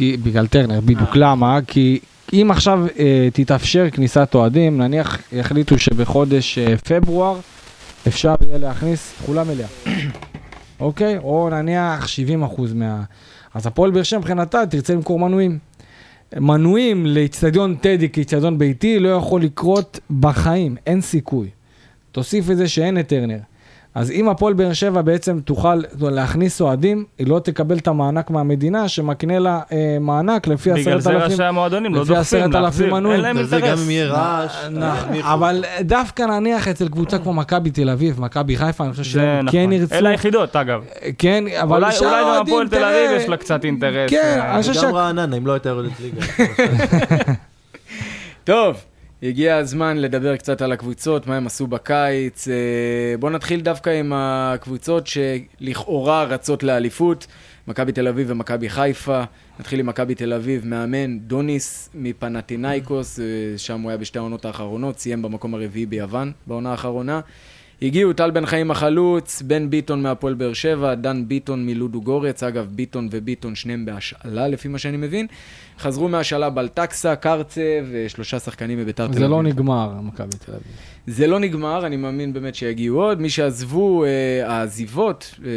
[SPEAKER 2] בגלל טרנר, בדיוק. למה? כי אם עכשיו אה, תתאפשר כניסת אוהדים, נניח יחליטו שבחודש אה, פברואר אפשר יהיה להכניס תכולה מלאה. אוקיי? או נניח 70 אחוז מה... אז הפועל באר שבע מבחינתה תרצה למכור מנויים. מנויים לאיצטדיון טדי כאיצטדיון ביתי לא יכול לקרות בחיים, אין סיכוי. תוסיף את זה שאין את טרנר. אז אם הפועל באר שבע בעצם תוכל להכניס אוהדים, היא לא תקבל את המענק מהמדינה שמקנה לה אה, מענק לפי
[SPEAKER 3] בגלל
[SPEAKER 2] עשרת
[SPEAKER 3] זה
[SPEAKER 2] אלפים.
[SPEAKER 3] ראשי המועדונים לא
[SPEAKER 2] לפי
[SPEAKER 3] דוחפים
[SPEAKER 2] עשרת אלפים
[SPEAKER 3] להחזיר,
[SPEAKER 2] מנויים.
[SPEAKER 3] אין להם
[SPEAKER 4] וזה גם
[SPEAKER 3] אינטרס.
[SPEAKER 4] אם יהיה רעש.
[SPEAKER 2] אבל דווקא נניח אצל קבוצה כמו מכבי תל אביב, מכבי חיפה, אני חושב
[SPEAKER 3] זה
[SPEAKER 2] שהם כן
[SPEAKER 3] נכון.
[SPEAKER 2] ירצו.
[SPEAKER 3] אלה היחידות, אגב.
[SPEAKER 2] כן, אבל
[SPEAKER 3] אולי אולי גם הפועל תל אביב יש לה קצת אינטרס.
[SPEAKER 2] כן, אני חושב
[SPEAKER 4] וגם
[SPEAKER 2] שה-
[SPEAKER 4] רעננה, אם לא הייתה יורדת ליגה. [LAUGHS]
[SPEAKER 1] טוב, הגיע הזמן לדבר קצת על הקבוצות, מה הם עשו בקיץ. אה, בואו נתחיל דווקא עם הקבוצות שלכאורה רצות לאליפות, מכבי תל אביב ומכבי חיפה. נתחיל עם מכבי תל אביב, מאמן דוניס מפנטינאיקוס, אה, שם הוא היה בשתי העונות האחרונות, סיים במקום הרביעי ביוון בעונה האחרונה. הגיעו טל בן חיים החלוץ, בן ביטון מהפועל באר שבע, דן ביטון מלודו גורץ, אגב ביטון וביטון שניהם בהשאלה לפי מה שאני מבין. חזרו מהשאלה בלטקסה, קרצה ושלושה שחקנים מביתר תל אביב.
[SPEAKER 2] זה לא נגמר, מכבי תל אביב.
[SPEAKER 1] זה לא נגמר, אני מאמין באמת שיגיעו עוד. מי שעזבו, אה, העזיבות אה,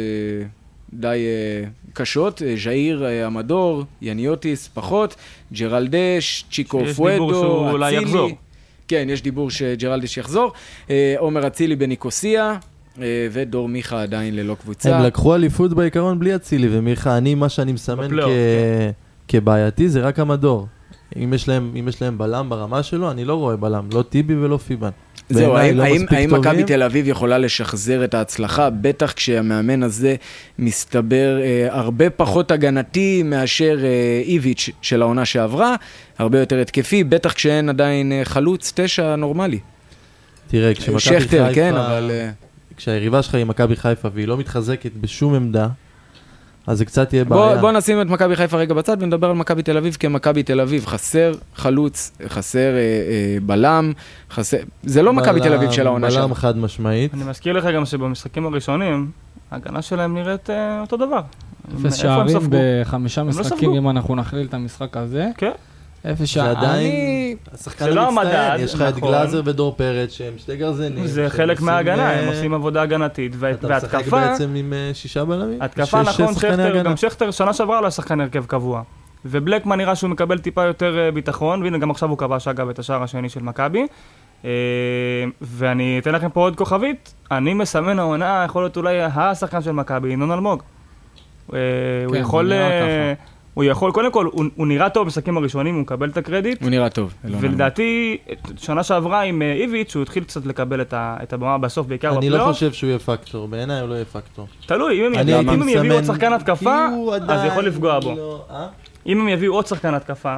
[SPEAKER 1] די אה, קשות, אה, ז'איר אה, המדור, יניוטיס פחות, ג'רלדש, צ'יקו פואדו, אצילי. כן, יש דיבור שג'רלדש יחזור. אה, עומר אצילי בניקוסיה, אה, ודור מיכה עדיין ללא קבוצה.
[SPEAKER 4] הם לקחו אליפות בעיקרון בלי אצילי ומיכה, אני, מה שאני מסמן כ- כבעייתי זה רק המדור. אם יש להם- אם יש להם בלם ברמה שלו, אני לא רואה בלם, לא טיבי ולא פיבן.
[SPEAKER 1] זהו, האם,
[SPEAKER 4] לא
[SPEAKER 1] האם, האם מכבי. תל אביב יכולה לשחזר את ההצלחה? בטח כשהמאמן הזה מסתבר אה, הרבה פחות הגנתי מאשר אה, איביץ' של העונה שעברה, הרבה יותר התקפי, בטח כשאין עדיין אה, חלוץ תשע נורמלי.
[SPEAKER 4] תראה, כשמכבי
[SPEAKER 1] שכטר,
[SPEAKER 4] חיפה,
[SPEAKER 1] כן, אבל... אה,
[SPEAKER 4] כשהיריבה שלך היא מכבי חיפה והיא לא מתחזקת בשום עמדה, אז זה קצת יהיה
[SPEAKER 1] בוא,
[SPEAKER 4] בעיה.
[SPEAKER 1] בוא נשים את מכבי חיפה רגע בצד ונדבר על מכבי תל אביב כמכבי תל אביב. חסר חלוץ, חסר אה, אה, בלם, חסר... זה לא מכבי תל אביב של העונה
[SPEAKER 4] בלם
[SPEAKER 1] שלנו.
[SPEAKER 4] חד משמעית.
[SPEAKER 3] אני מזכיר לך גם שבמשחקים הראשונים, ההגנה שלהם נראית אה, אותו דבר.
[SPEAKER 2] אפס שערים
[SPEAKER 3] ספגו?
[SPEAKER 2] בחמישה
[SPEAKER 3] לא
[SPEAKER 2] משחקים,
[SPEAKER 3] ספגו.
[SPEAKER 2] אם אנחנו נכליל את המשחק הזה.
[SPEAKER 3] כן.
[SPEAKER 2] אפס
[SPEAKER 4] זה
[SPEAKER 2] שערים.
[SPEAKER 4] עדיין
[SPEAKER 2] אני...
[SPEAKER 4] השחקן
[SPEAKER 3] זה לא
[SPEAKER 4] המצטיין, יש לך את
[SPEAKER 3] נכון.
[SPEAKER 4] גלאזר ודור פרץ שהם שתי גרזנים.
[SPEAKER 3] זה חלק מההגנה,
[SPEAKER 4] אה,
[SPEAKER 3] הם עושים עבודה הגנתית. וה-
[SPEAKER 4] אתה משחק
[SPEAKER 3] והתקפה,
[SPEAKER 4] בעצם עם אה, שישה בלמים?
[SPEAKER 3] התקפה נכון, שכטר. גם שכטר שנה שעברה לא היה שחקן הרכב קבוע. ובלקמן נראה שהוא מקבל טיפה יותר אה, ביטחון, והנה גם עכשיו הוא כבש אגב את השער השני של מכבי. אה, ואני אתן לכם פה עוד כוכבית, אני מסמן העונה, יכול להיות אולי השחקן של מכבי, ינון אלמוג. אה, הוא
[SPEAKER 2] כן,
[SPEAKER 3] יכול... הוא יכול, קודם כל, הוא, הוא נראה טוב במשחקים הראשונים, הוא מקבל את הקרדיט.
[SPEAKER 1] הוא נראה טוב.
[SPEAKER 3] ולדעתי, שנה שעברה עם אה, איביץ', הוא התחיל קצת לקבל את, ה, את הבמה בסוף, בעיקר
[SPEAKER 4] אני לא
[SPEAKER 3] בפלייאוף.
[SPEAKER 4] חושב שהוא יהיה פקטור, בעיניי הוא לא יהיה פקטור.
[SPEAKER 3] תלוי, אם הם, יביאו- עוד שחקן התקפה,
[SPEAKER 4] הוא
[SPEAKER 3] אז יכול לפגוע בו.
[SPEAKER 4] לא- אה?
[SPEAKER 3] אם הם יביאו עוד שחקן התקפה,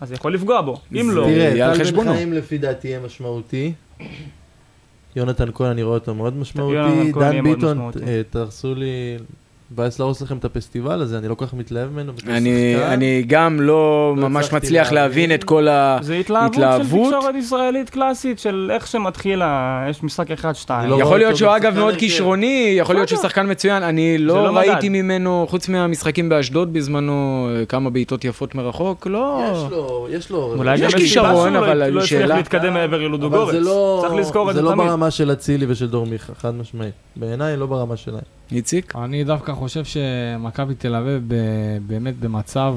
[SPEAKER 3] אז זה יכול לפגוע בו. אם לא,
[SPEAKER 1] יהיה
[SPEAKER 4] תראה,
[SPEAKER 1] על
[SPEAKER 4] טל בן. חיים לפי דעתי יהיה משמעותי. יונתן כהן, אני רואה אותו מאוד משמעותי. דן ביטון. אה, תרסו לי, מבאס להרוס לכם את הפסטיבל הזה, אני לא כל כך מתלהב ממנו.
[SPEAKER 1] אני. אני גם לא
[SPEAKER 4] לא
[SPEAKER 1] ממש מצליח
[SPEAKER 4] להבין.
[SPEAKER 1] להבין את כל ה...
[SPEAKER 3] זה התלהבות של? תקשורת ישראלית קלאסית, של איך שמתחיל, יש משחק אחד, שתיים.
[SPEAKER 4] אני לא
[SPEAKER 1] יכול להיות שהוא אגב מאוד
[SPEAKER 4] הרכב.
[SPEAKER 1] כישרוני, יכול להיות שהוא. שחקן מצוין, אני לא
[SPEAKER 3] לא
[SPEAKER 1] ראיתי
[SPEAKER 3] מדד.
[SPEAKER 1] ממנו, חוץ מהמשחקים באשדוד בזמנו, כמה בעיטות יפות מרחוק, לא...
[SPEAKER 4] יש לו, יש לו...
[SPEAKER 3] אולי
[SPEAKER 1] יש
[SPEAKER 3] גם
[SPEAKER 1] כישרון, אבל
[SPEAKER 3] לא- לא הצליח
[SPEAKER 1] שאלה-
[SPEAKER 3] להתקדם מעבר ללודו
[SPEAKER 4] אבל
[SPEAKER 3] גורץ.
[SPEAKER 4] זה לא...
[SPEAKER 3] צריך לזכור את זה
[SPEAKER 4] זה לא
[SPEAKER 3] תמיד.
[SPEAKER 4] ברמה של אצילי ושל דור מיכה, חד משמעית. בעיניי לא ברמה שלהם.
[SPEAKER 1] איציק?
[SPEAKER 2] אני דווקא חושב שמכבי תל אביב באמת במצב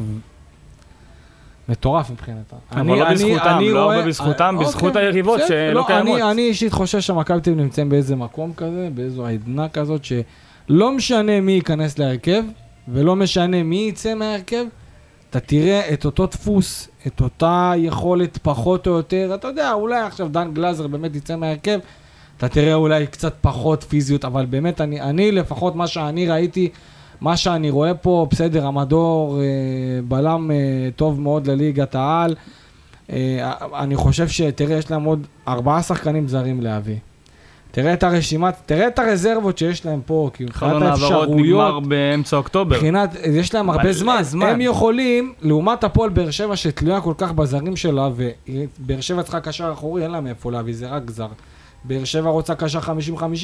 [SPEAKER 2] מטורף מבחינתה.
[SPEAKER 3] אבל
[SPEAKER 2] אני-
[SPEAKER 3] לא
[SPEAKER 2] אני-
[SPEAKER 3] בזכותם,
[SPEAKER 2] אני
[SPEAKER 3] לא
[SPEAKER 2] רואה-
[SPEAKER 3] הרבה בזכותם,
[SPEAKER 2] אה,
[SPEAKER 3] בזכות
[SPEAKER 2] אוקיי,
[SPEAKER 3] היריבות
[SPEAKER 2] בסדר.
[SPEAKER 3] שלא
[SPEAKER 2] לא,
[SPEAKER 3] קיימות.
[SPEAKER 2] אני- אני אישית חושב שמכבי תל אביב נמצאים באיזה מקום כזה, באיזו עדנה כזאת, שלא משנה מי ייכנס להרכב, ולא משנה מי יצא מההרכב, אתה תראה את אותו דפוס, את אותה יכולת פחות או יותר, אתה יודע, אולי עכשיו דן גלאזר באמת יצא מההרכב, אתה תראה אולי קצת פחות פיזיות, אבל באמת, אני, אני לפחות מה שאני ראיתי, מה שאני רואה פה, בסדר, המדור, אה, בלם אה, טוב מאוד לליגת העל. אה, אני חושב שתראה, יש להם עוד ארבעה שחקנים זרים להביא. תראה את הרשימת, תראה את הרזרבות שיש להם פה, כי מבחינת
[SPEAKER 3] חלון העברות
[SPEAKER 2] האפשרויות,
[SPEAKER 3] נגמר באמצע אוקטובר.
[SPEAKER 2] מבחינת, יש להם הרבה זמן.
[SPEAKER 3] זמן.
[SPEAKER 2] הם יכולים, לעומת הפועל באר שבע שתלויה כל כך בזרים שלה, ובאר שבע צריכה קשר אחורי, אין לה מאיפה להביא, זה רק זר. באר שבע רוצה קשר 50-50,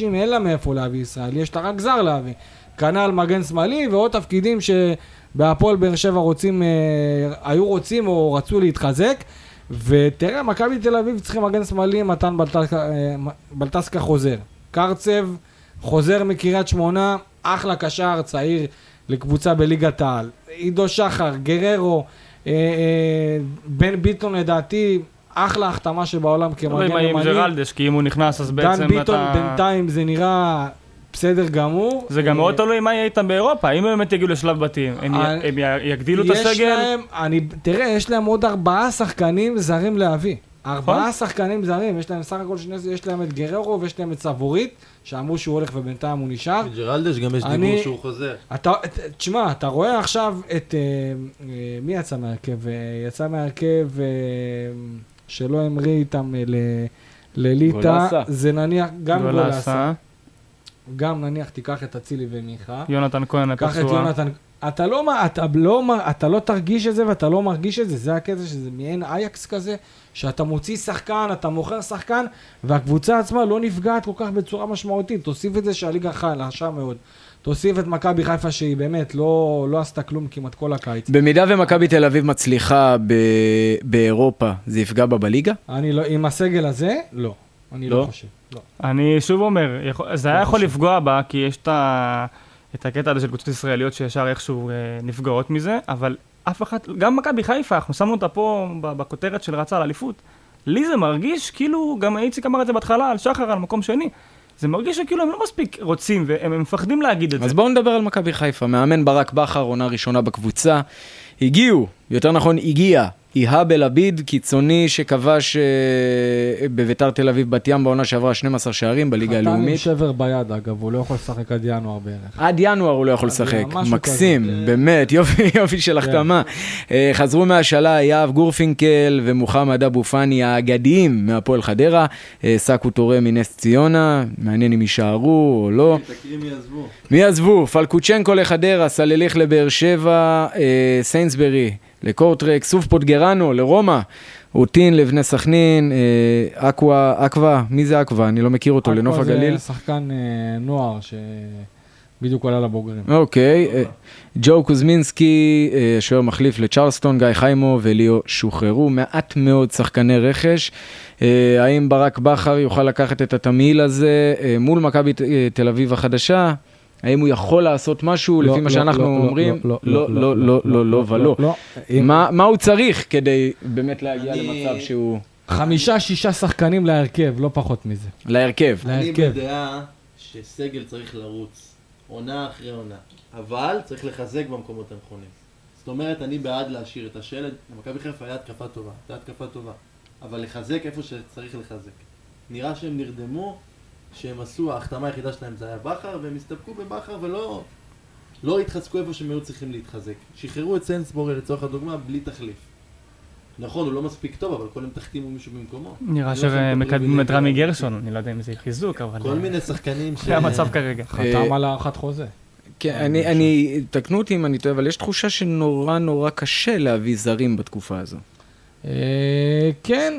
[SPEAKER 2] אין לה מאיפה להביא ישראלי, יש לה רק זר להביא. כנ"ל מגן שמאלי ועוד תפקידים שבהפועל באר שבע רוצים, אה, היו רוצים או רצו להתחזק. ותראה, מכבי תל אביב צריכים מגן שמאלי, מתן בלטסקה, אה, בלטסקה חוזר. קרצב חוזר מקריית שמונה, אחלה קשר צעיר לקבוצה בליגת העל. עידו שחר, גררו, אה, אה, בן ביטון לדעתי, אחלה החתמה שבעולם כמגן
[SPEAKER 3] עם
[SPEAKER 2] ימני.
[SPEAKER 3] ג'רלדש, כי אם הוא נכנס אז בעצם
[SPEAKER 2] דן ביטון
[SPEAKER 3] אתה...
[SPEAKER 2] בינתיים זה נראה בסדר גמור.
[SPEAKER 3] זה גם מאוד
[SPEAKER 2] אה,
[SPEAKER 3] תלוי מה יהיה איתם באירופה, אם הם באמת יגיעו לשלב בתים, הם
[SPEAKER 2] אה,
[SPEAKER 3] יגדילו את
[SPEAKER 2] יש
[SPEAKER 3] הסגל,
[SPEAKER 2] להם, אני, תראה, יש להם עוד ארבעה שחקנים זרים להביא. ארבעה
[SPEAKER 3] נכון.
[SPEAKER 2] שחקנים זרים, יש להם סך הכל שני, יש להם את גררו ויש להם את סבורית, שאמרו שהוא הולך ובינתיים הוא נשאר.
[SPEAKER 4] ג'רלדש גם יש
[SPEAKER 2] אני-
[SPEAKER 4] דיבור שהוא חוזר.
[SPEAKER 2] אתה, תשמע, אתה רואה עכשיו את... אה, מי יצא מהרכב? יצא מהרכב שלא המריא איתם אה, ל- לליטא. זה נניח, גם גולסה. גם נניח תיקח את אצילי ומיכה.
[SPEAKER 3] יונתן כהן
[SPEAKER 2] קח את
[SPEAKER 3] הפצוע.
[SPEAKER 2] יונתן. אתה לא, אתה, לא, אתה לא תרגיש את זה ואתה לא מרגיש את זה, זה הקטע שזה מעין אייקס כזה, שאתה מוציא שחקן, אתה מוכר שחקן, והקבוצה עצמה לא נפגעת כל כך בצורה משמעותית. תוסיף את זה שהליגה חלשה מאוד. תוסיף את מכבי חיפה שהיא באמת לא, לא עשתה כלום כמעט כל הקיץ.
[SPEAKER 1] במידה ומכבי תל אביב מצליחה ב- באירופה, זה יפגע בה בליגה?
[SPEAKER 2] אני לא, עם הסגל הזה, לא. אני לא,
[SPEAKER 1] לא?
[SPEAKER 2] חושב. לא.
[SPEAKER 3] אני שוב אומר, יכול- זה היה
[SPEAKER 2] לא
[SPEAKER 3] יכול
[SPEAKER 2] חושב.
[SPEAKER 3] לפגוע בה, כי יש את ה- את הקטע הזה של קבוצות ישראליות שישר איכשהו אה, נפגעות מזה, אבל אף אחד, גם מכבי חיפה, אנחנו שמנו אותה פה ב- בכותרת של רצה על אליפות. לי זה מרגיש כאילו, גם איציק אמר את זה בהתחלה, על שחר, על מקום שני. זה מרגיש שכאילו הם לא מספיק רוצים, והם הם מפחדים להגיד את זה.
[SPEAKER 1] אז בואו נדבר על מכבי חיפה. מאמן ברק בכר, עונה ראשונה בקבוצה. הגיעו, יותר נכון הגיע, איהאב אל-עביד, קיצוני שכבש אה, בביתר תל אביב בת ים בעונה שעברה 12 שערים בליגה
[SPEAKER 2] חתם עם
[SPEAKER 1] הלאומית.
[SPEAKER 2] שבר ביד, אגב, הוא לא יכול לשחק עד ינואר בערך.
[SPEAKER 1] עד ינואר הוא לא יכול לשחק, מקסים,
[SPEAKER 2] כזה. כן.
[SPEAKER 1] באמת, יופי, [LAUGHS] יופי של החתמה. אה, חזרו מהשאלה יהב גורפינקל ומוחמד אבו פאני האגדיים מהפועל חדרה. אה, סאקו טורה מנס ציונה, מעניין אם יישארו או לא.
[SPEAKER 4] תקריא מי עזבו.
[SPEAKER 1] מי עזבו? פלקוצ'נקו לחדרה, סלליך לבאר שבע, סיינסברי לקורטרק, סוף פוטגרנו לרומא, אוטין לבני סכנין, אה, אקווה, אקווה, מי זה אקווה? אני לא מכיר אותו, לנוף
[SPEAKER 2] אקווה
[SPEAKER 1] הגליל.
[SPEAKER 2] זה שחקן אה, נוער שבדיוק עלה לבוגרים.
[SPEAKER 1] אוקיי, אה, ג'ו קוזמינסקי, שוער מחליף לצ'רלסטון, גיא חיימו וליאו שוחררו, מעט מאוד שחקני רכש. האם ברק בכר יוכל לקחת את התמהיל הזה מול מכבי תל אביב החדשה? האם הוא יכול לעשות משהו
[SPEAKER 2] לא,
[SPEAKER 1] לפי מה
[SPEAKER 2] לא,
[SPEAKER 1] שאנחנו
[SPEAKER 2] לא, לא,
[SPEAKER 1] אומרים?
[SPEAKER 2] לא,
[SPEAKER 1] לא, לא, לא, לא, לא ולא.
[SPEAKER 2] לא.
[SPEAKER 1] מה מה הוא צריך כדי באמת להגיע
[SPEAKER 4] אני-
[SPEAKER 1] למצב שהוא...
[SPEAKER 2] חמישה, שישה שחקנים להרכב, לא פחות מזה.
[SPEAKER 1] להרכב.
[SPEAKER 4] אני
[SPEAKER 2] להרכב.
[SPEAKER 4] בדעה שסגל צריך לרוץ, עונה אחרי עונה, אבל צריך לחזק במקומות הנכונים. זאת אומרת, אני בעד להשאיר את השלד, למכבי חיפה היה התקפה טובה, הייתה התקפה טובה, אבל לחזק איפה שצריך לחזק. נראה שהם נרדמו, שהם עשו, ההחתמה היחידה שלהם זה היה בכר, והם הסתפקו בבכר ולא לא התחזקו איפה שהם היו צריכים להתחזק. שחררו את סנסבורי לצורך הדוגמה בלי תחליף. נכון, הוא לא מספיק טוב, אבל קודם תחתימו מישהו במקומו.
[SPEAKER 3] נראה
[SPEAKER 4] אני לא
[SPEAKER 3] שמקדמים את רמי. גרשון, אני לא יודע אם זה חיזוק, אבל...
[SPEAKER 4] כל מיני שחקנים [LAUGHS] ש...
[SPEAKER 3] זה המצב כרגע.
[SPEAKER 2] חתם על הארכת חוזה.
[SPEAKER 1] כן, אני, אני, תקנו אותי אם אני טועה, אבל יש תחושה שנורא נורא קשה להביא זרים בתקופה הזו.
[SPEAKER 2] אה, כן,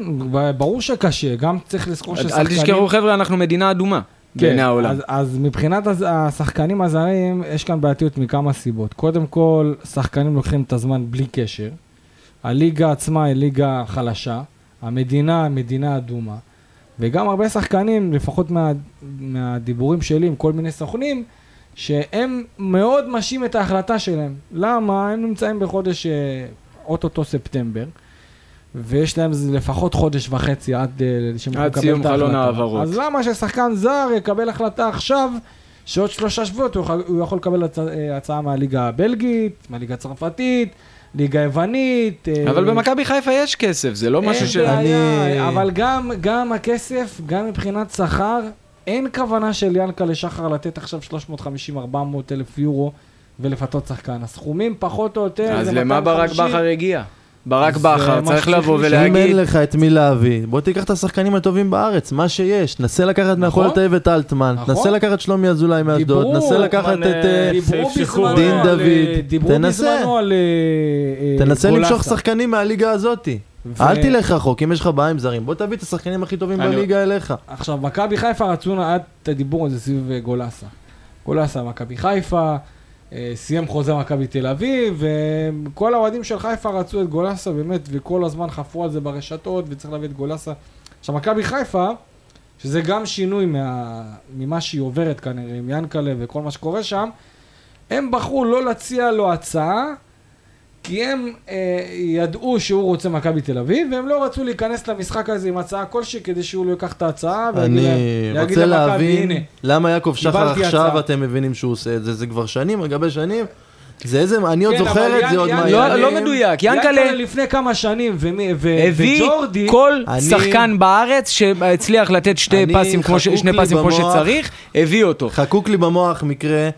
[SPEAKER 2] ברור שקשה, גם צריך לזכור
[SPEAKER 1] אל
[SPEAKER 2] ששחקנים...
[SPEAKER 1] תשכחו חבר'ה, אנחנו מדינה אדומה
[SPEAKER 2] כן,
[SPEAKER 1] בעיני העולם.
[SPEAKER 2] אז, אז מבחינת הז- השחקנים הזרים, יש כאן בעייתיות מכמה סיבות. קודם כל, שחקנים לוקחים את הזמן בלי קשר. הליגה עצמה היא ליגה חלשה, המדינה מדינה אדומה, וגם הרבה שחקנים, לפחות מה, מהדיבורים שלי עם כל מיני סוכנים, שהם מאוד משעים את ההחלטה שלהם. למה? הם נמצאים בחודש אה, אוטוטו ספטמבר. ויש להם לפחות חודש וחצי עד אה, שהם יכולים
[SPEAKER 1] עד
[SPEAKER 2] לקבל
[SPEAKER 1] סיום
[SPEAKER 2] את
[SPEAKER 1] חלון
[SPEAKER 2] ההחלטה.
[SPEAKER 1] ההעברות.
[SPEAKER 2] אז למה ששחקן זר יקבל החלטה עכשיו, שעוד שלושה שבועות הוא יכול, הוא יכול לקבל הצ, אה, הצעה מהליגה הבלגית, מהליגה הצרפתית, ליגה היוונית. אה,
[SPEAKER 1] אבל במכבי חיפה יש כסף, זה לא משהו ש...
[SPEAKER 2] אין בעיה,
[SPEAKER 4] אני-
[SPEAKER 2] אבל גם, גם הכסף, גם מבחינת שכר, אין כוונה של ינקלה שחר לתת עכשיו 350-400 אלף יורו ולפתות שחקן. הסכומים פחות או יותר
[SPEAKER 1] אז למה ברק
[SPEAKER 2] 250.
[SPEAKER 1] בכר הגיע? ברק בכר
[SPEAKER 2] מה
[SPEAKER 1] צריך לבוא
[SPEAKER 2] לשאול.
[SPEAKER 4] אם אין
[SPEAKER 1] ולהגיד,
[SPEAKER 4] לך את מי להביא, בוא תיקח את השחקנים הטובים בארץ, מה שיש. נסה לקחת מהפועל תל אביב את אלטמן,
[SPEAKER 2] נכון.
[SPEAKER 4] נסה לקחת שלומי אזולאי מאשדוד, נסה לקחת את... אה.
[SPEAKER 2] בזמנו
[SPEAKER 4] דין דוד,
[SPEAKER 2] אה, דיברו
[SPEAKER 4] תנסה.
[SPEAKER 2] אה, אה,
[SPEAKER 4] תנסה. למשוך שחקנים מהליגה הזאתי.
[SPEAKER 2] ו-
[SPEAKER 4] אל תלך רחוק, אם יש לך בעיה עם זרים, בוא תביא את השחקנים הכי טובים
[SPEAKER 1] אני-
[SPEAKER 4] בליגה אליך.
[SPEAKER 2] עכשיו, מכבי חיפה רצו, היה את הדיבור הזה סביב אה, גולסה. גולסה מכבי חיפה, אה, סיים חוזה מכבי תל אביב, וכל האוהדים של חיפה רצו את גולסה באמת, וכל הזמן חפרו על זה ברשתות, וצריך להביא את גולסה. עכשיו, מכבי חיפה, שזה גם שינוי מה, ממה שהיא עוברת כנראה עם ינקלה וכל מה שקורה שם, הם בחרו לא להציע לו הצעה, כי הם אה, ידעו שהוא רוצה מכבי תל אביב, והם לא רצו להיכנס למשחק הזה עם הצעה כלשהי כדי שהוא לא ייקח את ההצעה.
[SPEAKER 4] אני רוצה
[SPEAKER 2] למכבי,
[SPEAKER 4] להבין
[SPEAKER 2] "הנה,
[SPEAKER 4] למה יעקב שחר עכשיו
[SPEAKER 2] הצעה."
[SPEAKER 4] אתם מבינים שהוא עושה את זה, זה כבר שנים על גבי שנים. זה איזה, אני עוד
[SPEAKER 2] כן,
[SPEAKER 4] זוכר
[SPEAKER 2] אבל
[SPEAKER 4] את זה עוד
[SPEAKER 2] ין-
[SPEAKER 1] לא. לא מדויק, ינקלה
[SPEAKER 2] ינקלה לפני כמה שנים, ומי- ו-
[SPEAKER 1] הביא
[SPEAKER 2] וג'ורדי,
[SPEAKER 1] כל
[SPEAKER 4] אני-
[SPEAKER 1] שחקן בארץ שהצליח לתת שתי פסים כמו ש- שני פסים כמו
[SPEAKER 4] במוח.
[SPEAKER 1] שצריך, הביא אותו.
[SPEAKER 4] חקוק לי במוח מקרה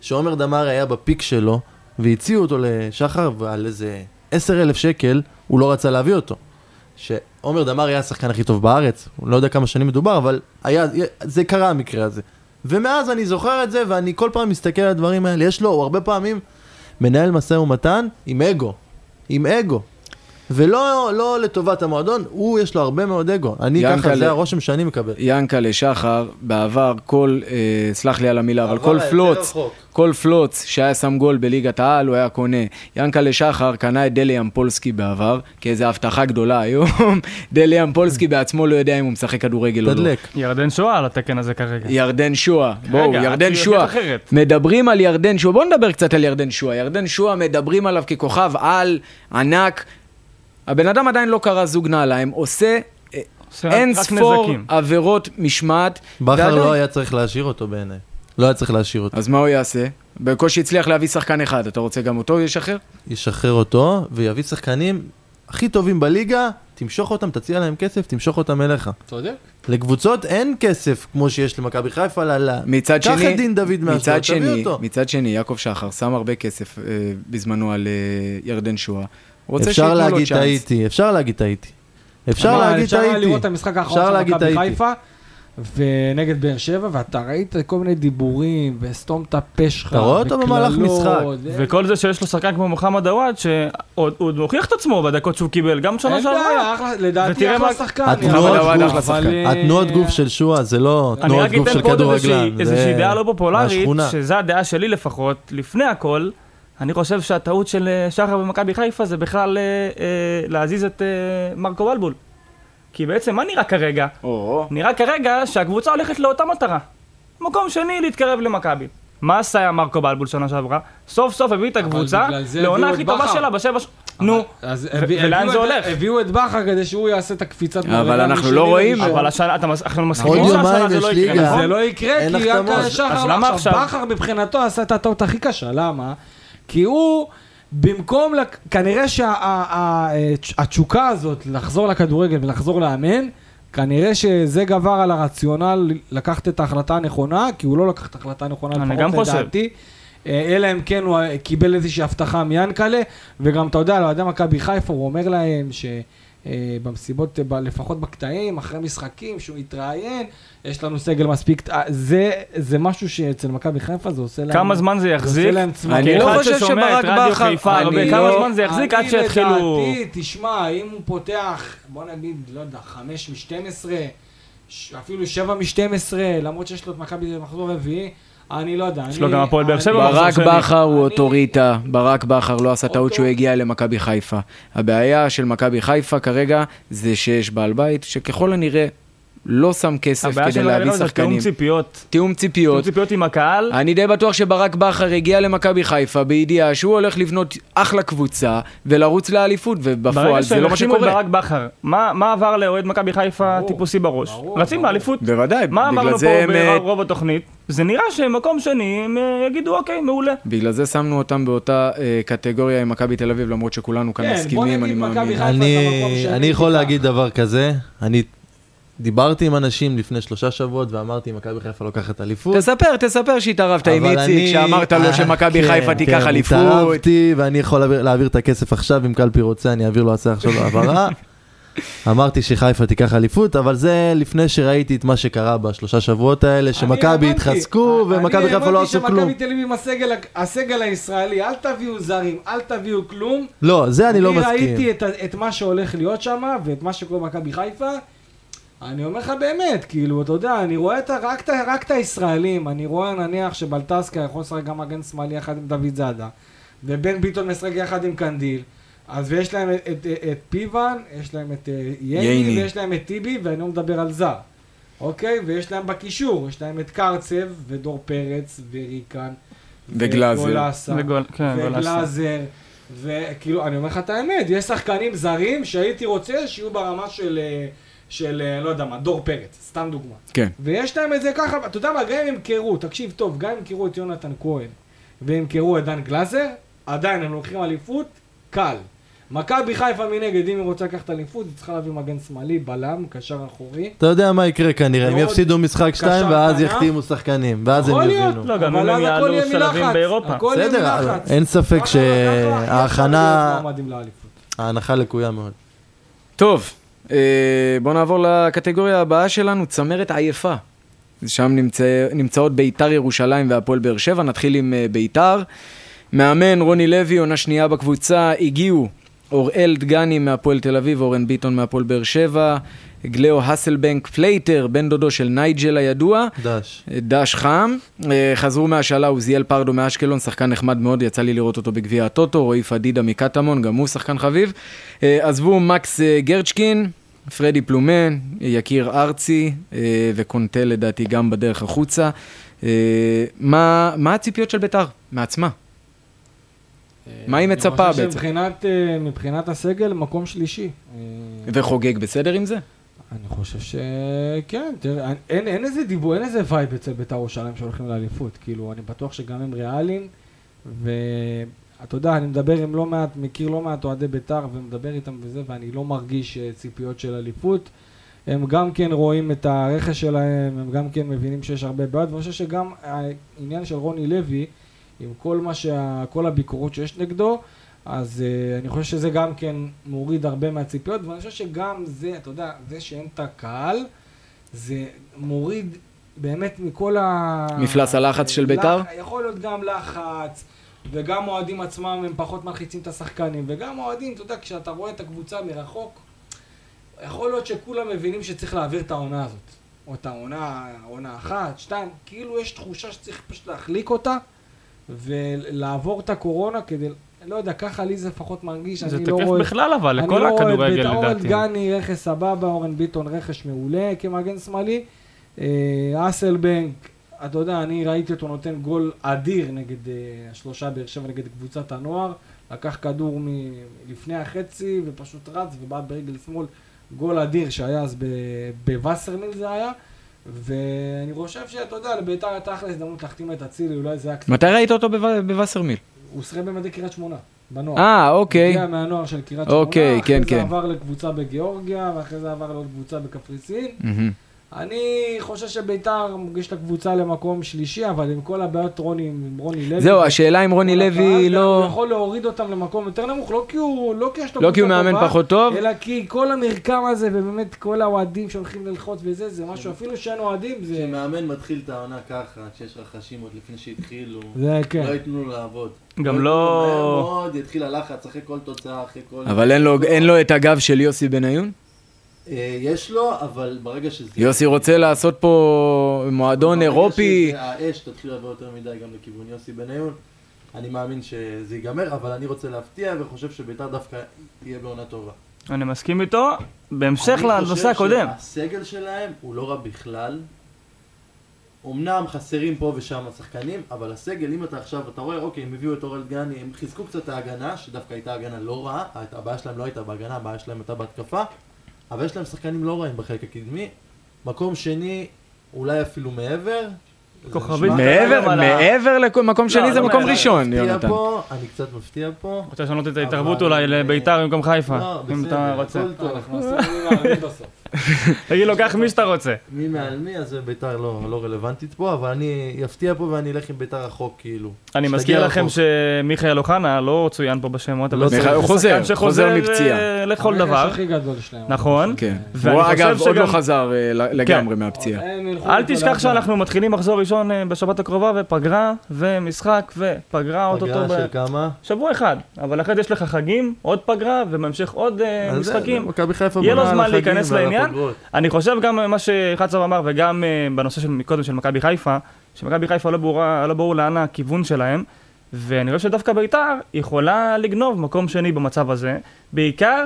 [SPEAKER 4] שעומר דמארי היה בפיק שלו, והציעו אותו לשחר, ועל איזה עשר אלף שקל הוא לא רצה להביא אותו. שעומר דמארי היה השחקן הכי טוב בארץ, הוא לא יודע כמה שנים מדובר, אבל היה, זה קרה המקרה הזה. ומאז אני זוכר את זה, ואני כל פעם מסתכל על הדברים האלה. יש לו, הוא הרבה פעמים מנהל משא ומתן עם אגו. עם אגו. ולא לא לטובת המועדון, הוא יש לו הרבה מאוד אגו. אני ככה, זה הרושם שאני מקבל.
[SPEAKER 1] ינקלה שחר, בעבר כל, אה, סלח לי על המילה, אבל
[SPEAKER 4] עבר
[SPEAKER 1] כל פלוץ,
[SPEAKER 4] רחוק.
[SPEAKER 1] כל פלוץ שהיה שם גול בליגת העל, הוא היה קונה. ינקלה שחר קנה את דלי אמפולסקי בעבר, כאיזו הבטחה גדולה היום. [LAUGHS] דלי אמפולסקי בעצמו לא יודע אם הוא משחק כדורגל או לא.
[SPEAKER 4] תדלק.
[SPEAKER 3] ירדן שואה על התקן הזה כרגע.
[SPEAKER 1] ירדן שואה, בואו, ירדן שואה. מדברים על ירדן שואה, בואו נדבר קצת על ירדן שואה. ירדן שואה, מדברים עליו ככוכב על, ענק. הבן אדם עדיין לא קרא זוג נעליים, עושה, אה, אין
[SPEAKER 3] רק
[SPEAKER 1] ספור
[SPEAKER 3] נזקים.
[SPEAKER 1] עבירות משמעת.
[SPEAKER 4] בכר לא היה צריך להשאיר אותו בעיניי. לא היה צריך להשאיר אותו.
[SPEAKER 1] אז מה הוא יעשה? בקושי הצליח להביא שחקן אחד, אתה רוצה גם אותו לשחרר?
[SPEAKER 4] ישחרר אותו, ויביא שחקנים הכי טובים בליגה, תמשוך אותם, תציע להם כסף, תמשוך אותם אליך.
[SPEAKER 2] צודק.
[SPEAKER 4] לקבוצות אין כסף כמו שיש למכבי חיפה, ל- ל-
[SPEAKER 1] מצד
[SPEAKER 4] קח
[SPEAKER 1] שני,
[SPEAKER 4] את דין דוד מאשדוד,
[SPEAKER 1] מצד
[SPEAKER 4] תביא
[SPEAKER 1] שני,
[SPEAKER 4] אותו.
[SPEAKER 1] מצד שני, יעקב שחר שם הרבה כסף אה, בזמנו על אה, ירדן שואה.
[SPEAKER 4] אפשר להגיד. טעיתי, אפשר להגיד טעיתי. אפשר להגיד
[SPEAKER 2] אפשר
[SPEAKER 4] טעיתי.
[SPEAKER 2] לראות את המשחק האחרון
[SPEAKER 4] אפשר
[SPEAKER 2] של מכבי. חיפה, ונגד באר שבע, ואתה ראית כל מיני דיבורים, וסתום את הפה שלך,
[SPEAKER 4] אתה רואה אותו במהלך משחק.
[SPEAKER 3] וכל זה שיש לו שחקן כמו מוחמד עוואד, שעוד הוא עוד מוכיח את עצמו בדקות שהוא קיבל, גם שנה
[SPEAKER 2] אין
[SPEAKER 3] שעברה.
[SPEAKER 2] בעיה, אחלה- לדעתי אחלה שחקן.
[SPEAKER 4] התנועות
[SPEAKER 1] גוף-
[SPEAKER 2] אה,
[SPEAKER 4] התנועות גוף של שועה זה לא
[SPEAKER 3] אני
[SPEAKER 4] תנועות
[SPEAKER 3] רק
[SPEAKER 4] גוף
[SPEAKER 3] אתן
[SPEAKER 4] של
[SPEAKER 3] פה עוד איזושהי-
[SPEAKER 4] כדורגלן.
[SPEAKER 3] איזושהי
[SPEAKER 4] זה
[SPEAKER 3] דעה לא פופולרית. שזו הדעה שלי לפחות, לפני הכל, אני חושב שהטעות של אה, שחר במכבי חיפה זה בכלל אה, אה, להזיז את מרקו בלבול. כי בעצם מה נראה כרגע?
[SPEAKER 1] או,
[SPEAKER 3] נראה כרגע שהקבוצה הולכת לאותה מטרה. מקום שני, להתקרב למכבי. מה עשה מרקו בלבול שנה שעברה? סוף סוף הביא את הקבוצה לעונה הכי טובה. שלה בשבע ש... נו, ולאן זה הולך?
[SPEAKER 2] הביאו את בכר כדי שהוא יעשה את הקפיצת
[SPEAKER 1] אבל אנחנו לא רואים.
[SPEAKER 3] אבל השנה, אנחנו מסכימים שהשנה זה לא יקרה. נכון?
[SPEAKER 2] זה לא יקרה, כי. רק שחר...
[SPEAKER 3] אז למה
[SPEAKER 2] עכשיו,
[SPEAKER 3] עכשיו?
[SPEAKER 2] בכר מבחינתו עשה את הטעות הכי קשה, למה? כי הוא, במקום, לק- כנראה שהתשוקה הזאת לחזור לכדורגל ולחזור לאמן, כנראה שזה גבר על הרציונל לקחת את ההחלטה הנכונה, כי הוא לא לקח את ההחלטה הנכונה,
[SPEAKER 3] אני גם
[SPEAKER 2] לפחות
[SPEAKER 3] חושב.
[SPEAKER 2] לדעתי. אה, אלא אם כן הוא קיבל איזושהי הבטחה מיאנקלה, וגם אתה יודע, לאוהדי מכבי חיפה, הוא אומר להם ש... אה, במסיבות, אה, לפחות בקטעים, אחרי משחקים, שהוא יתראיין, יש לנו סגל מספיק, אה, זה, זה משהו שאצל מכבי חיפה זה עושה להם...
[SPEAKER 3] כמה זמן זה
[SPEAKER 2] זה
[SPEAKER 3] יחזיק?
[SPEAKER 2] עושה להם.
[SPEAKER 1] אני לא חושב שברק בכר- אני
[SPEAKER 3] כמה
[SPEAKER 1] לא-
[SPEAKER 3] זמן זה יחזיק עד שיתחילו...
[SPEAKER 2] אני לדעתי, תשמע, אם הוא פותח, בוא נגיד, לא יודע, 5 מ-12, אפילו 7 מ-12, למרות שיש לו את מכבי במחזור רביעי, אני לא יודע.
[SPEAKER 3] יש לו גם הפועל באר שבע
[SPEAKER 1] ברק. בכר הוא אוטוריטה, ברק בכר לא עשה טעות
[SPEAKER 2] אותו-
[SPEAKER 1] שהוא הגיע למכבי חיפה. הבעיה של מכבי חיפה כרגע זה שיש בעל בית שככל הנראה לא שם כסף
[SPEAKER 3] הבעיה
[SPEAKER 1] כדי
[SPEAKER 3] שלו
[SPEAKER 1] להביא
[SPEAKER 3] זה תיאום
[SPEAKER 1] שחקנים.
[SPEAKER 3] ציפיות.
[SPEAKER 1] תיאום
[SPEAKER 3] תיאום
[SPEAKER 1] ציפיות.
[SPEAKER 3] ציפיות עם הקהל.
[SPEAKER 1] אני די בטוח שברק בכר הגיע למכבי חיפה בידיעה שהוא הולך לבנות אחלה קבוצה ולרוץ לאליפות, ובפועל
[SPEAKER 3] ברגע
[SPEAKER 1] זה
[SPEAKER 3] שהם
[SPEAKER 1] לא מה
[SPEAKER 3] החתימו את
[SPEAKER 1] שקורה.
[SPEAKER 3] ברק בכר, מה מה עבר לאוהד מכבי חיפה
[SPEAKER 2] ברור,
[SPEAKER 3] טיפוסי בראש?
[SPEAKER 2] ברור,
[SPEAKER 3] רצים
[SPEAKER 2] ברור.
[SPEAKER 3] לאליפות.
[SPEAKER 1] בוודאי,
[SPEAKER 3] מה
[SPEAKER 1] בגלל
[SPEAKER 3] אמרנו
[SPEAKER 1] זה
[SPEAKER 3] פה
[SPEAKER 1] הם, אה,
[SPEAKER 3] ברוב התוכנית? זה נראה שמקום שני הם אה, יגידו אוקיי, מעולה.
[SPEAKER 1] בגלל זה שמנו אותם באותה אה, קטגוריה עם מכבי תל אביב, למרות שכולנו כאן
[SPEAKER 2] כן,
[SPEAKER 1] מסכימים, אני מאמין.
[SPEAKER 4] אני, יכול. להגיד דבר כזה, אני דיברתי עם אנשים לפני שלושה שבועות ואמרתי מכבי חיפה לוקחת אליפות.
[SPEAKER 1] תספר, תספר שהתערבת עם איציק,
[SPEAKER 4] אני-
[SPEAKER 1] שאמרת לו
[SPEAKER 4] אה,
[SPEAKER 1] שמכבי
[SPEAKER 4] כן,
[SPEAKER 1] חיפה תיקח
[SPEAKER 4] כן,
[SPEAKER 1] אליפות.
[SPEAKER 4] התערבתי ואני יכול להעביר, את הכסף עכשיו, אם קלפי רוצה אני אעביר לו הצעה עכשיו העברה. [LAUGHS] אמרתי שחיפה תיקח אליפות, אבל זה לפני שראיתי את מה שקרה בשלושה שבועות האלה, שמכבי
[SPEAKER 2] אני
[SPEAKER 4] התחזקו ומכבי חיפה לא עשו
[SPEAKER 2] אני
[SPEAKER 4] כלום.
[SPEAKER 2] האמנתי שמכבי תל אביב עם הסגל, הסגל הישראלי, אל תביאו זרים, אל תביאו כלום.
[SPEAKER 4] לא, זה אני לא
[SPEAKER 2] אני
[SPEAKER 4] מסכים.
[SPEAKER 2] ראיתי את, את מה שהולך להיות שם, ואת מה שקורה במכבי חיפה. אני אומר לך באמת, כאילו, אתה יודע, אני רואה את, ה- רק, את, ה- רק את הישראלים, אני רואה נניח שבלטסקה יכול לשחק גם מגן שמאלי יחד עם דוד זאדה, ובן ביטון משחק יחד עם קנדיל, אז ויש להם את, את, את פיוון, יש להם את אה, ייני,
[SPEAKER 1] ייני.
[SPEAKER 2] ויש להם את טיבי, ואני לא מדבר על זר, אוקיי? ויש להם בקישור, יש להם את קרצב, ודור פרץ, וריקן,
[SPEAKER 1] וגלאזר.
[SPEAKER 2] וגולסה.
[SPEAKER 3] וגול- כן.
[SPEAKER 2] וגלאזר, וכאילו, אני אומר לך את האמת, יש שחקנים זרים שהייתי רוצה שיהיו ברמה של, אה, של, אה, לא יודע מה, דור פרץ, סתם דוגמה.
[SPEAKER 1] כן.
[SPEAKER 2] ויש להם את זה ככה, אתה יודע מה, גם אם ימכרו, תקשיב טוב, גם אם ימכרו את יונתן כהן, וימכרו את דן גלאזר, עדיין הם לוקחים אליפות, קל. מכבי חיפה מנגד, אם היא רוצה לקחת אליפות, היא צריכה להביא מגן שמאלי, בלם, קשר אחורי.
[SPEAKER 4] אתה יודע מה יקרה כנראה, הם יפסידו משחק שתיים ואז. יחתימו שחקנים, ואז הם יבינו.
[SPEAKER 3] לא, גם
[SPEAKER 2] אבל
[SPEAKER 3] אם הם יעלו שלבים באירופה.
[SPEAKER 2] הכל יהיה
[SPEAKER 4] בסדר. אין ספק שההכנה,
[SPEAKER 2] לאליפות.
[SPEAKER 4] ההנחה לקויה מאוד.
[SPEAKER 1] טוב, בואו נעבור לקטגוריה הבאה שלנו, צמרת עייפה. שם נמצא, נמצאות ביתר ירושלים והפועל באר שבע, נתחיל עם אה, ביתר. מאמן רוני לוי, עונה שנייה בקבוצה, הגיעו אוראל דגני מהפועל תל אביב, אורן ביטון מהפועל באר שבע, גלאו הסלבנק פלייטר, בן דודו של נייג'ל הידוע,
[SPEAKER 4] דש.
[SPEAKER 1] דש חם, אה, חזרו מהשאלה עוזיאל פרדו מאשקלון, שחקן נחמד מאוד, יצא לי לראות אותו בגביע הטוטו, רועי פדידה מקטמון, גם הוא שחקן חביב. אה, עזבו מקס אה, גרצ'קין, פרדי פלומן, יקיר ארצי אה, וקונטה לדעתי גם בדרך החוצה. אה, מה, מה הציפיות של ביתר מעצמה? מה היא מצפה
[SPEAKER 2] אני חושב
[SPEAKER 1] בעצם?
[SPEAKER 2] שמבחינת אה, מבחינת הסגל, מקום שלישי. אה,
[SPEAKER 1] וחוגג בסדר עם זה?
[SPEAKER 2] אני חושב שכן, תראה, אין, אין איזה דיבור, אין איזה vibe אצל בית"ר ירושלים שהולכים לאליפות. כאילו, אני בטוח שגם הם ריאליים, ואתה יודע, אני מדבר עם לא מעט, מכיר לא מעט אוהדי בית"ר, ומדבר איתם וזה, ואני לא מרגיש אה, ציפיות של אליפות. הם גם כן רואים את הרכש שלהם, הם גם כן מבינים שיש הרבה בעיות, ואני חושב שגם העניין של רוני לוי, עם כל מה שה... כל הביקורות שיש נגדו, אז uh, אני חושב שזה גם כן מוריד הרבה מהציפיות, ואני חושב שגם זה, אתה יודע, זה שאין את הקהל, זה מוריד באמת מכל ה...
[SPEAKER 1] מפלס הלחץ של בית"ר?
[SPEAKER 2] יכול להיות גם לחץ, וגם אוהדים עצמם הם פחות מלחיצים את השחקנים, וגם אוהדים, אתה יודע, כשאתה רואה את הקבוצה מרחוק, יכול להיות שכולם מבינים שצריך להעביר את העונה הזאת. או את העונה, עונה אחת, שתיים, כאילו יש תחושה שצריך פשוט להחליק אותה, ולעבור את הקורונה כדי לא יודע, ככה לי זה לפחות מרגיש,
[SPEAKER 3] זה תקף לא בכלל אבל, לכל הכדורגל לדעתי. אני
[SPEAKER 2] לא רואה את גני רכש סבבה, אורן ביטון רכש מעולה כמגן שמאלי. אה, אסלבנק, אתה יודע, אני ראיתי אותו נותן גול אדיר נגד אה, השלושה באר שבע, נגד קבוצת הנוער. לקח כדור מלפני החצי ופשוט רץ ובעט ברגל שמאל. גול אדיר שהיה אז בווסרמיל זה היה. ואני חושב שאתה יודע, לביתר הייתה אחלה הזדמנות להחתים את אצילי, אולי זה היה קצת...
[SPEAKER 1] מתי ראית אותו בווסרמיל?
[SPEAKER 2] הוא שיחק במדי קריית שמונה, בנוער.
[SPEAKER 1] אה, אוקיי.
[SPEAKER 2] הגיע מהנוער של קריית שמונה,
[SPEAKER 1] אוקיי, כן, כן.
[SPEAKER 2] אחרי זה עבר לקבוצה בגיאורגיה, ואחרי זה עבר לעוד קבוצה בקפריסין. אני חושב שביתר מוגש את הקבוצה למקום שלישי, אבל עם כל הבעיות רוני, עם רוני לוי.
[SPEAKER 1] זהו, השאלה אם רוני לוי לא...
[SPEAKER 2] הוא יכול להוריד אותם למקום יותר נמוך, לא כי הוא, לא כי יש
[SPEAKER 1] לו לא כי הוא מאמן פחות טוב,
[SPEAKER 2] אלא כי כל המרקם הזה, ובאמת כל האוהדים שהולכים ללחוץ וזה, זה משהו, אפילו שאין אוהדים, זה...
[SPEAKER 4] כשמאמן מתחיל את העונה ככה, כשיש רכשים עוד לפני שהתחילו,
[SPEAKER 2] זה כן.
[SPEAKER 4] לא ייתנו לו לעבוד.
[SPEAKER 3] גם לא...
[SPEAKER 4] מאוד יתחיל הלחץ אחרי כל תוצאה, אחרי כל...
[SPEAKER 1] אבל אין לו את הגב של יוסי בניון?
[SPEAKER 4] אה, יש לו, אבל ברגע שזה...
[SPEAKER 1] יוסי רוצה לעשות פה מועדון אירופי.
[SPEAKER 4] האש תתחיל לבוא יותר מדי גם לכיוון יוסי בניון. אני מאמין שזה ייגמר, אבל אני רוצה להפתיע וחושב שביתר דווקא תהיה בעונה טובה.
[SPEAKER 3] אני מסכים איתו. בהמשך לנושא הקודם.
[SPEAKER 4] אני חושב שהסגל שלהם הוא לא רע בכלל. אמנם חסרים פה ושם שחקנים, אבל הסגל, אם אתה עכשיו, אתה רואה, אוקיי, הם הביאו את אורל גני, הם חיזקו קצת את ההגנה, שדווקא הייתה הגנה לא רעה, הבעיה שלהם לא הייתה בהגנה, הבעיה שלהם הייתה בהתקפה, אבל יש להם שחקנים לא רעים בחלק הקדמי. מקום שני, אולי אפילו מעבר.
[SPEAKER 3] כוכבית
[SPEAKER 1] מעבר, מעבר למקום שני זה מקום ראשון, יונתן.
[SPEAKER 4] אני קצת מפתיע פה.
[SPEAKER 3] רוצה לשנות את ההתערבות אולי לביתר במקום חיפה,
[SPEAKER 4] לא,
[SPEAKER 3] אם אתה רוצה.
[SPEAKER 2] אנחנו עושים בסוף.
[SPEAKER 3] תגיד לו, קח מי שאתה רוצה.
[SPEAKER 4] מי מעל מי, אז ביתר לא, לא רלוונטית פה, אבל אני אפתיע פה ואני אלך עם ביתר רחוק, כאילו.
[SPEAKER 3] אני מזכיר לכם שמיכאל אוחנה לא צוין פה בשמות,
[SPEAKER 1] אבל לא הוא חוזר, חוזר מפציעה.
[SPEAKER 3] אה, לכל דבר. נכון.
[SPEAKER 1] כן. הוא אגב עוד לא חזר אה, לגמרי
[SPEAKER 3] כן.
[SPEAKER 1] מהפציעה.
[SPEAKER 3] אל תשכח שאנחנו מתחילים מחזור ראשון אה, בשבת הקרובה, ופגרה, ומשחק, ופגרה אוטוטו.
[SPEAKER 4] פגרה של כמה?
[SPEAKER 3] שבוע אחד. אבל אחרי זה יש לך חגים, עוד פגרה, ובהמשך עוד משחקים. יהיה לו זמן להיכנס לעניין. אני חושב גם מה שחצוב אמר, וגם בנושא של מקודם של מכבי חיפה, שמכבי חיפה לא, לא ברור לאן הכיוון שלהם, ואני חושב שדווקא ביתר יכולה לגנוב מקום שני במצב הזה, בעיקר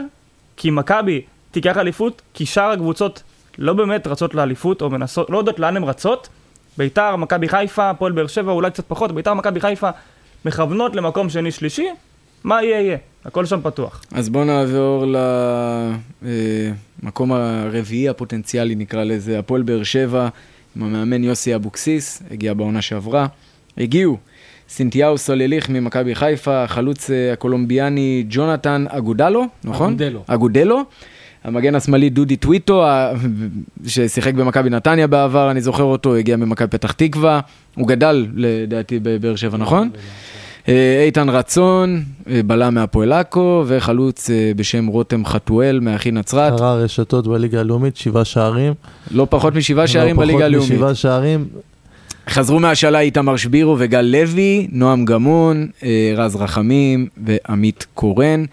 [SPEAKER 3] כי מכבי תיקח אליפות, כי שאר הקבוצות לא באמת רצות לאליפות, או מנסות, לא יודעות לאן הן רצות. ביתר, מכבי חיפה, הפועל באר שבע, אולי קצת פחות, ביתר, מכבי חיפה, מכוונות למקום שני שלישי, מה יהיה יהיה, הכל שם פתוח.
[SPEAKER 1] אז בואו נעבור למקום הרביעי הפוטנציאלי, נקרא לזה, הפועל באר שבע, עם המאמן יוסי אבוקסיס, הגיע בעונה שעברה. הגיעו סינתיהו סולליך ממכבי חיפה, החלוץ הקולומביאני ג'ונתן אגודלו, נכון?
[SPEAKER 2] אגודלו.
[SPEAKER 1] אגודלו. המגן השמאלי דודי טוויטו, ששיחק במכבי נתניה בעבר, אני זוכר אותו, הגיע ממכבי פתח תקווה. הוא גדל לדעתי בבאר שבע, נכון? איתן רצון, בלם מהפועל עכו, וחלוץ בשם רותם חתואל מאחי נצרת.
[SPEAKER 4] קרא רשתות בליגה הלאומית, שבעה שערים.
[SPEAKER 1] לא פחות משבעה שערים בליגה הלאומית.
[SPEAKER 4] לא פחות משבעה שערים.
[SPEAKER 1] חזרו מהשאלה איתמר שבירו וגל לוי, נועם גמון, רז רחמים ועמית קורן.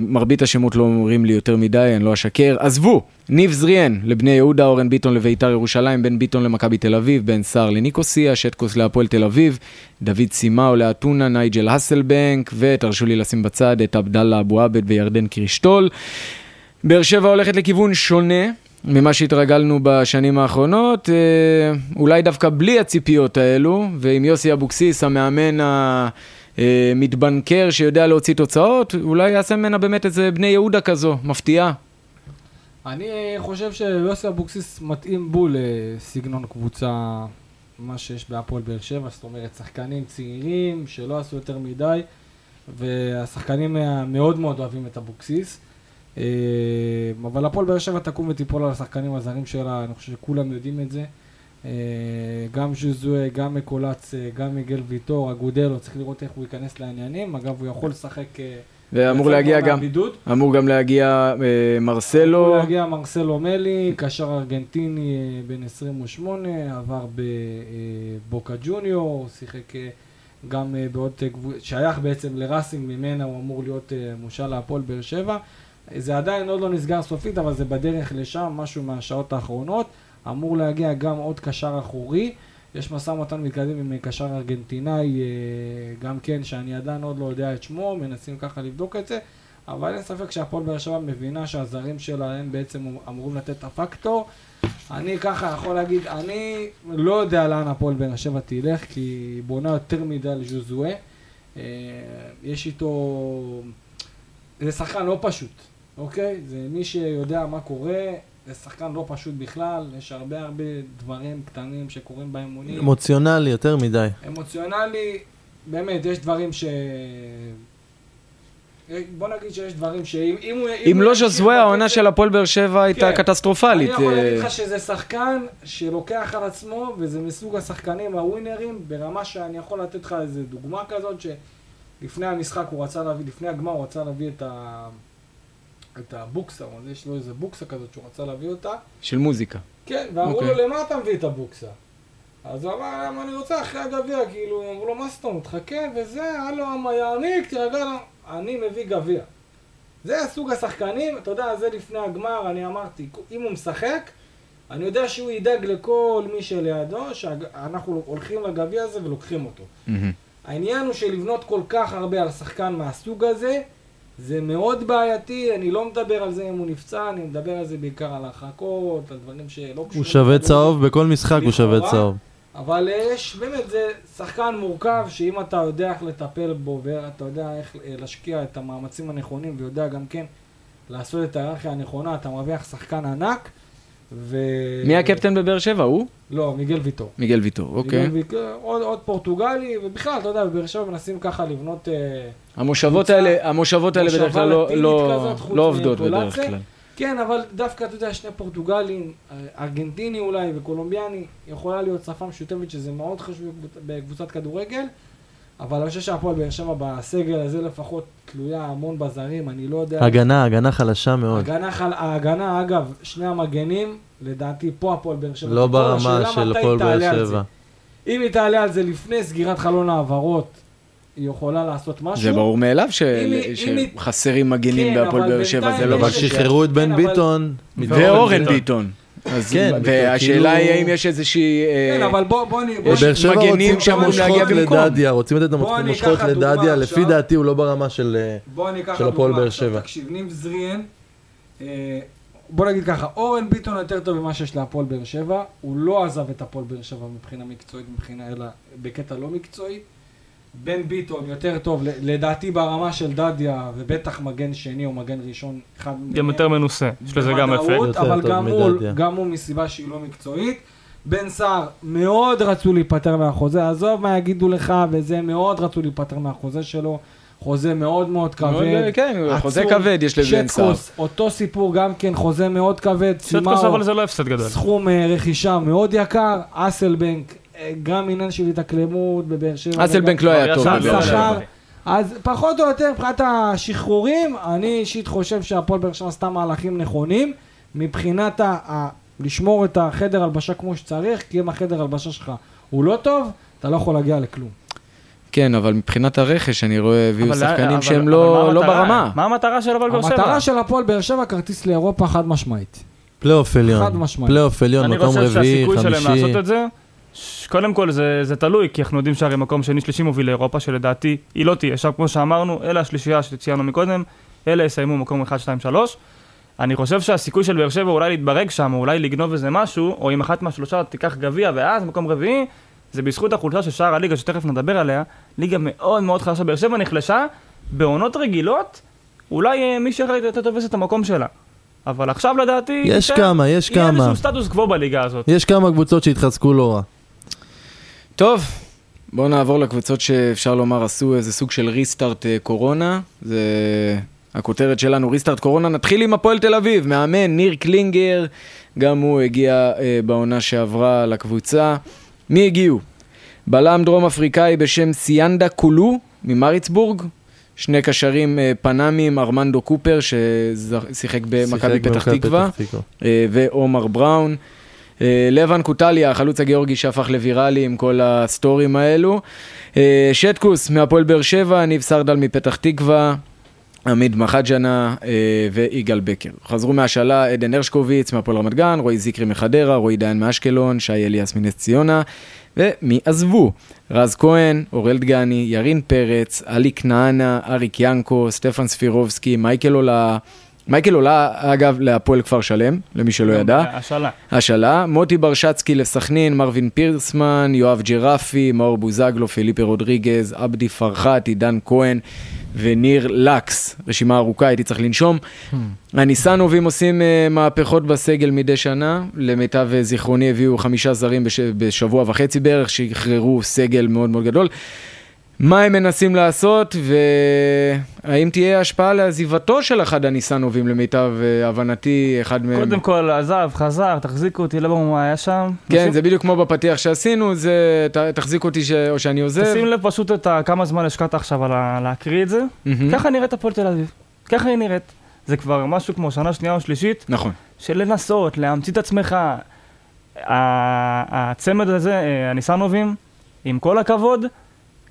[SPEAKER 1] מרבית השמות לא אומרים לי יותר מדי, אני לא אשקר. עזבו, ניב זריאן לבני יהודה, אורן ביטון לביתר ירושלים, בן ביטון למכבי תל אביב, בן סער לניקוסיה, שטקוס להפועל תל אביב, דוד סימאו לאתונה, נייג'ל הסלבנק, ותרשו לי לשים בצד את עבדאללה אבו עבד וירדן קרישטול. באר שבע הולכת לכיוון שונה. ממה שהתרגלנו בשנים האחרונות, אולי דווקא בלי הציפיות האלו, ועם יוסי אבוקסיס, המאמן. מתבנקר שיודע להוציא תוצאות, אולי יעשה ממנה באמת איזה בני יהודה כזו, מפתיעה.
[SPEAKER 2] אני אה, חושב שיוסי אבוקסיס מתאים בול לסגנון קבוצה, מה שיש בהפועל באר שבע, זאת אומרת, שחקנים צעירים שלא עשו יותר מדי, והשחקנים אה, מאוד מאוד אוהבים את אבוקסיס. אה, אבל הפועל באר שבע תקום ותיפול על השחקנים הזרים שלה, אני חושב שכולם יודעים את זה. אה, גם ז'וזואה, גם מקולץ, גם מיגל ויטור, אגודלו, צריך לראות איך הוא ייכנס לעניינים. אגב, הוא יכול לשחק...
[SPEAKER 1] ואמור להגיע גם,
[SPEAKER 2] מהבידוד.
[SPEAKER 1] אמור גם להגיע אה, מרסלו.
[SPEAKER 2] אמור להגיע מרסלו מלי, קשר ארגנטיני אה, בן 28, עבר בבוקה ג'וניור, שיחק אה, גם אה, בעוד אה, שייך בעצם לראסינג, ממנה הוא אמור להיות אה, מושל להפועל באר שבע. זה עדיין עוד לא נסגר סופית, אבל זה בדרך לשם, משהו מהשעות האחרונות. אמור להגיע גם עוד קשר אחורי. יש משא ומתן מתקדם עם קשר ארגנטינאי, אה, גם כן, שאני עדיין עוד לא יודע את שמו, מנסים ככה לבדוק את זה, אבל אין ספק שהפועל באר שבע מבינה שהזרים שלה הם בעצם אמורים לתת את הפקטור. אני ככה יכול להגיד, אני לא יודע לאן הפועל באר שבע תלך, כי היא בונה יותר מדי על ז'וזואה. אה, יש איתו... זה שחקן לא פשוט, אוקיי? זה מי שיודע מה קורה, זה שחקן לא פשוט בכלל, יש הרבה הרבה דברים קטנים שקורים באימונים.
[SPEAKER 4] אמוציונלי יותר מדי.
[SPEAKER 2] אמוציונלי, באמת, יש דברים ש... בוא נגיד שיש דברים שאם אם הוא...
[SPEAKER 1] אם לא ז'וזווה, העונה של הפועל באר שבע הייתה
[SPEAKER 2] כן.
[SPEAKER 1] קטסטרופלית.
[SPEAKER 2] אני יכול
[SPEAKER 1] אה,
[SPEAKER 2] להגיד לך שזה שחקן שלוקח על עצמו, וזה מסוג השחקנים הווינרים, ברמה שאני יכול לתת לך איזה דוגמה כזאת, שלפני המשחק הוא רצה להביא, לפני הגמר הוא רצה להביא את ה... את הבוקסה, אז יש לו איזה בוקסה כזאת שהוא רצה להביא אותה.
[SPEAKER 1] של מוזיקה.
[SPEAKER 2] כן, ואמרו
[SPEAKER 1] אוקיי.
[SPEAKER 2] לו, למה אתה מביא את הבוקסה? אז הוא אמר, למה אני רוצה אחרי הגביע, כאילו, אמרו לו, מה זאת אומרת, חכה וזה, הלו, יעניק, תירגע, לו." אני מביא גביע. זה הסוג השחקנים, אתה יודע, זה לפני הגמר, אני אמרתי, אם הוא משחק, אני יודע שהוא ידאג לכל מי שלידו, שאנחנו הולכים לגביע הזה ולוקחים אותו.
[SPEAKER 1] מהמם.
[SPEAKER 2] העניין הוא שלבנות כל כך הרבה על שחקן מהסוג הזה, זה מאוד בעייתי, אני לא מדבר על זה אם הוא נפצע, אני מדבר על זה בעיקר על הרחקות, על דברים שלא קשורים.
[SPEAKER 4] הוא שווה. צהוב, בכל משחק הוא שווה. צהוב.
[SPEAKER 2] אבל אה, יש, באמת, זה שחקן מורכב, שאם אתה יודע איך לטפל בו, ואתה יודע איך אה, להשקיע את המאמצים הנכונים, ויודע גם כן לעשות את ההיררכיה הנכונה, אתה מרוויח שחקן ענק, ו...
[SPEAKER 1] מי הקפטן בבאר שבע? הוא?
[SPEAKER 2] לא, מיגל ויטור.
[SPEAKER 1] מיגל ויטור, אוקיי.
[SPEAKER 2] מיגל ויטור, עוד, עוד פורטוגלי, ובכלל, אתה יודע, בבאר שבע מנסים ככה לבנות... אה,
[SPEAKER 1] המושבות
[SPEAKER 2] קבוצה-
[SPEAKER 1] האלה, המושבות האלה בדרך כלל לא- לא-
[SPEAKER 2] כזאת,
[SPEAKER 1] לא עובדות בדרך. כלל.
[SPEAKER 2] כן, אבל דווקא, אתה יודע, שני פורטוגלים, אה, ארגנטיני אולי וקולומביאני, יכולה להיות שפה משותפת שזה מאוד חשוב בקבוצ- בקבוצת כדורגל, אבל אני חושב שהפועל באר שבע בסגל הזה לפחות תלויה המון בזרים, אני לא יודע...
[SPEAKER 4] הגנה, הגנה חלשה מאוד.
[SPEAKER 2] הגנה, חל... ההגנה, אגב, שני המגנים, לדעתי פה הפועל באר שבע.
[SPEAKER 4] לא ברמה של הפועל באר. שבע.
[SPEAKER 2] אם היא תעלה על זה לפני סגירת חלון העברות, היא יכולה לעשות משהו.
[SPEAKER 1] זה ברור מאליו ש- שחסרים מגנים
[SPEAKER 2] כן,
[SPEAKER 1] בהפועל
[SPEAKER 2] אבל
[SPEAKER 1] באר שבע, זה לא
[SPEAKER 2] יש-
[SPEAKER 4] אבל. שחררו את בן
[SPEAKER 2] כן, אבל-
[SPEAKER 4] ביטון.
[SPEAKER 1] ואורן
[SPEAKER 3] ביטון.
[SPEAKER 4] כן,
[SPEAKER 1] והשאלה
[SPEAKER 4] כאילו-
[SPEAKER 1] היא האם יש איזושהי... אה,
[SPEAKER 2] כן, אבל בוא, בוא, נ- בוא,
[SPEAKER 1] יש
[SPEAKER 4] באר שבע
[SPEAKER 1] מגנים
[SPEAKER 4] רוצים את
[SPEAKER 1] שאמורים להגיע
[SPEAKER 4] המושכות
[SPEAKER 1] במקום.
[SPEAKER 4] לדדיה, רוצים לתת את המושכות לדדיה, לפי. דעתי הוא לא ברמה של... אה, הפועל באר שבע.
[SPEAKER 2] תקשיב, ניב זריאן, אה, בוא נגיד ככה, אורן ביטון יותר טוב ממה שיש להפועל באר שבע, הוא לא עזב את הפועל באר שבע מבחינה מקצועית, מבחינה, אלא בקטע לא מקצועי. בן ביטון יותר טוב, ל- לדעתי ברמה של דדיה, ובטח מגן שני או מגן ראשון, אחד
[SPEAKER 3] גם יותר מנוסה, יש לזה גם אפקט.
[SPEAKER 2] אבל גם הוא. גם הוא מסיבה שהיא לא מקצועית. בן סער, מאוד רצו להיפטר מהחוזה, עזוב מה יגידו לך וזה, מאוד רצו להיפטר מהחוזה שלו. חוזה מאוד מאוד כבד.
[SPEAKER 1] מאוד, כן, חוזה. כבד יש לבן סער.
[SPEAKER 2] שטקוס, אותו סיפור גם כן, חוזה מאוד כבד.
[SPEAKER 3] שטקוס
[SPEAKER 2] סימאו,
[SPEAKER 3] אבל זה לא הפסד גדול.
[SPEAKER 2] סכום אה, רכישה מאוד יקר. אסלבנק, אה, גם עניין של התאקלמות בבאר שבע.
[SPEAKER 1] אסלבנק לא היה טוב. בבאר. שבע.
[SPEAKER 2] שכר. אז פחות או יותר מבחינת השחרורים, אני אישית חושב שהפועל באר שבע עשתה מהלכים נכונים. מבחינת ה... ה... לשמור את החדר הלבשה כמו שצריך, כי אם החדר הלבשה שלך הוא לא טוב, אתה לא יכול להגיע לכלום.
[SPEAKER 1] כן, אבל מבחינת הרכש אני רואה הביאו
[SPEAKER 3] אבל-
[SPEAKER 1] שחקנים
[SPEAKER 3] אבל-
[SPEAKER 1] שהם
[SPEAKER 3] אבל
[SPEAKER 1] לא
[SPEAKER 3] מה
[SPEAKER 1] לא
[SPEAKER 3] המטרה?
[SPEAKER 1] ברמה.
[SPEAKER 3] מה המטרה של הפועל באר שבע?
[SPEAKER 2] המטרה של הפועל באר שבע, כרטיס לאירופה חד משמעית.
[SPEAKER 4] פלייאוף עליון.
[SPEAKER 2] חד משמעית.
[SPEAKER 4] פלייאוף עליון,
[SPEAKER 3] אני
[SPEAKER 4] מקום
[SPEAKER 3] חושב
[SPEAKER 4] רביעי,
[SPEAKER 3] שהסיכוי שלהם
[SPEAKER 4] חמישי.
[SPEAKER 3] לעשות את זה, קודם כל זה, זה תלוי, כי אנחנו יודעים שהרי מקום שני שלישי מוביל לאירופה, שלדעתי היא לא תהיה. עכשיו כמו שאמרנו, אלה השלישייה שציינו מקודם, אלה יסיימו מקום 1, 2, 3. אני חושב שהסיכוי של באר שבע אולי להתברג שם, או אולי לגנוב איזה משהו, או אם אחת מהשלושה תיקח גביע ואז מקום רביעי, זה בזכות החולשה של שער הליגה, שתכף נדבר עליה, ליגה מאוד מאוד חלשה. באר שבע נחלשה, בעונות רגילות, אולי אה, מי שיכול יותר תופס את המקום שלה. אבל עכשיו לדעתי...
[SPEAKER 4] יש
[SPEAKER 3] ניתן-
[SPEAKER 4] כמה, יש
[SPEAKER 3] יהיה
[SPEAKER 4] כמה.
[SPEAKER 3] איזשהו סטטוס קוו בליגה הזאת.
[SPEAKER 4] יש כמה קבוצות שהתחזקו לא רע.
[SPEAKER 1] טוב, בואו נעבור לקבוצות שאפשר לומר עשו איזה סוג של restart אה, קורונה. זה הכותרת שלנו, restart קורונה. נתחיל עם הפועל תל אביב, מאמן ניר קלינגר, גם הוא הגיע אה, בעונה שעברה לקבוצה. מי הגיעו? בלם דרום אפריקאי בשם סיאנדה קולו ממריצבורג. שני קשרים אה, פנאמים, ארמנדו קופר ששיחק במכבי תקווה.
[SPEAKER 4] פתח תקווה.
[SPEAKER 1] אה, ועומר בראון. אה, לבן קוטליה, החלוץ הגיאורגי שהפך לוויראלי עם כל הסטורים האלו. אה, סטקוס מהפועל באר שבע, ניב סרדל מפתח תקווה. עמית מחאג'נה אה, ויגאל בקר. חזרו מהשאלה עדן הרשקוביץ מהפועל רמת גן, רועי זיקרי מחדרה, רועי דיין מאשקלון, שי אליאס מנס ציונה. ומי עזבו? רז כהן, אורל דגני, ירין פרץ, עלי כנענה, אריק ינקו, סטפן ספירובסקי, מייקל עולה. מייקל עולה, אגב, להפועל כפר שלם, למי שלא ידע.
[SPEAKER 3] השאלה.
[SPEAKER 1] השאלה, מוטי ברשצקי לסכנין, מרווין פירסמן, יואב ג'רפי, מאור בוזגלו, פיליפה רודריגז, עבדי פרחת, עידן כהן וניר לקס. רשימה ארוכה, הייתי צריך לנשום. הניסנובים עושים uh, מהפכות בסגל מדי שנה. למיטב uh, זיכרוני הביאו חמישה זרים בש... בשבוע וחצי בערך, שחררו סגל מאוד מאוד גדול. מה הם מנסים לעשות, והאם תהיה השפעה לעזיבתו של אחד הניסנובים למיטב אה, הבנתי, אחד מהם...
[SPEAKER 3] קודם כל, עזב, חזר, תחזיקו אותי, לא ברור מה היה שם.
[SPEAKER 1] כן,
[SPEAKER 3] נשים-
[SPEAKER 1] זה בדיוק כמו בפתיח שעשינו, זה ת- תחזיק אותי ש... או שאני עוזב.
[SPEAKER 3] תשים לב פשוט את ה- כמה זמן השקעת עכשיו על ה- להקריא את זה.
[SPEAKER 1] מהמם.
[SPEAKER 3] ככה נראית הפועל תל אביב. ככה היא נראית. זה כבר משהו כמו שנה שנייה או שלישית,
[SPEAKER 1] נכון.
[SPEAKER 3] של לנסות, להמציא את עצמך. הצמד הזה, אה, הניסנובים, עם כל הכבוד,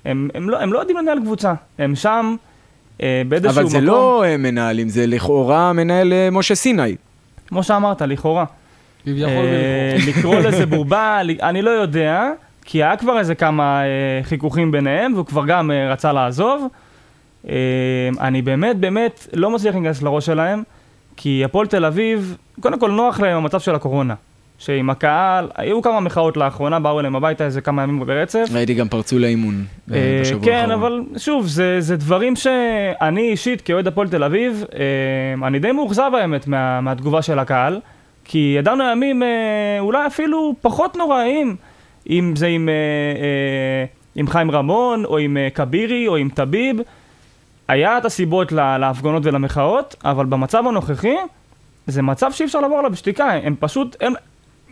[SPEAKER 3] הם, הם, לא, הם לא יודעים לנהל קבוצה. הם שם אה, באיזשהו
[SPEAKER 1] אבל
[SPEAKER 3] מקום,
[SPEAKER 1] זה לא אה, מנהלים, זה לכאורה מנהל אה, משה סיני.
[SPEAKER 3] כמו שאמרת, לכאורה.
[SPEAKER 2] כביכול
[SPEAKER 3] אה,
[SPEAKER 2] ולכאורה.
[SPEAKER 3] לקרוא לזה [LAUGHS] בובה, אני לא יודע, כי היה כבר איזה כמה אה, חיכוכים ביניהם, והוא כבר גם אה, רצה לעזוב. אה, אני באמת באמת לא מצליח להיכנס לראש שלהם, כי הפועל תל אביב, קודם כל נוח להם המצב של הקורונה. שעם הקהל, היו כמה מחאות לאחרונה, באו אליהם הביתה איזה כמה ימים ברצף.
[SPEAKER 1] ראיתי גם פרצו לאימון אה,
[SPEAKER 3] אה,
[SPEAKER 1] בשבוע
[SPEAKER 3] כן,
[SPEAKER 1] האחרון.
[SPEAKER 3] אבל שוב, זה, זה דברים שאני אישית, כאוהד הפועל תל אביב, אה, אני די מאוכזב האמת מה, מהתגובה של הקהל, כי ידענו ימים אה, אולי אפילו פחות נוראים, אם זה עם, אה, אה, עם חיים רמון, או עם אה, כבירי, או עם טביב. היה את הסיבות לה, להפגנות ולמחאות, אבל במצב הנוכחי, זה מצב שאי אפשר לעבור עליו בשתיקה, הם פשוט, הם,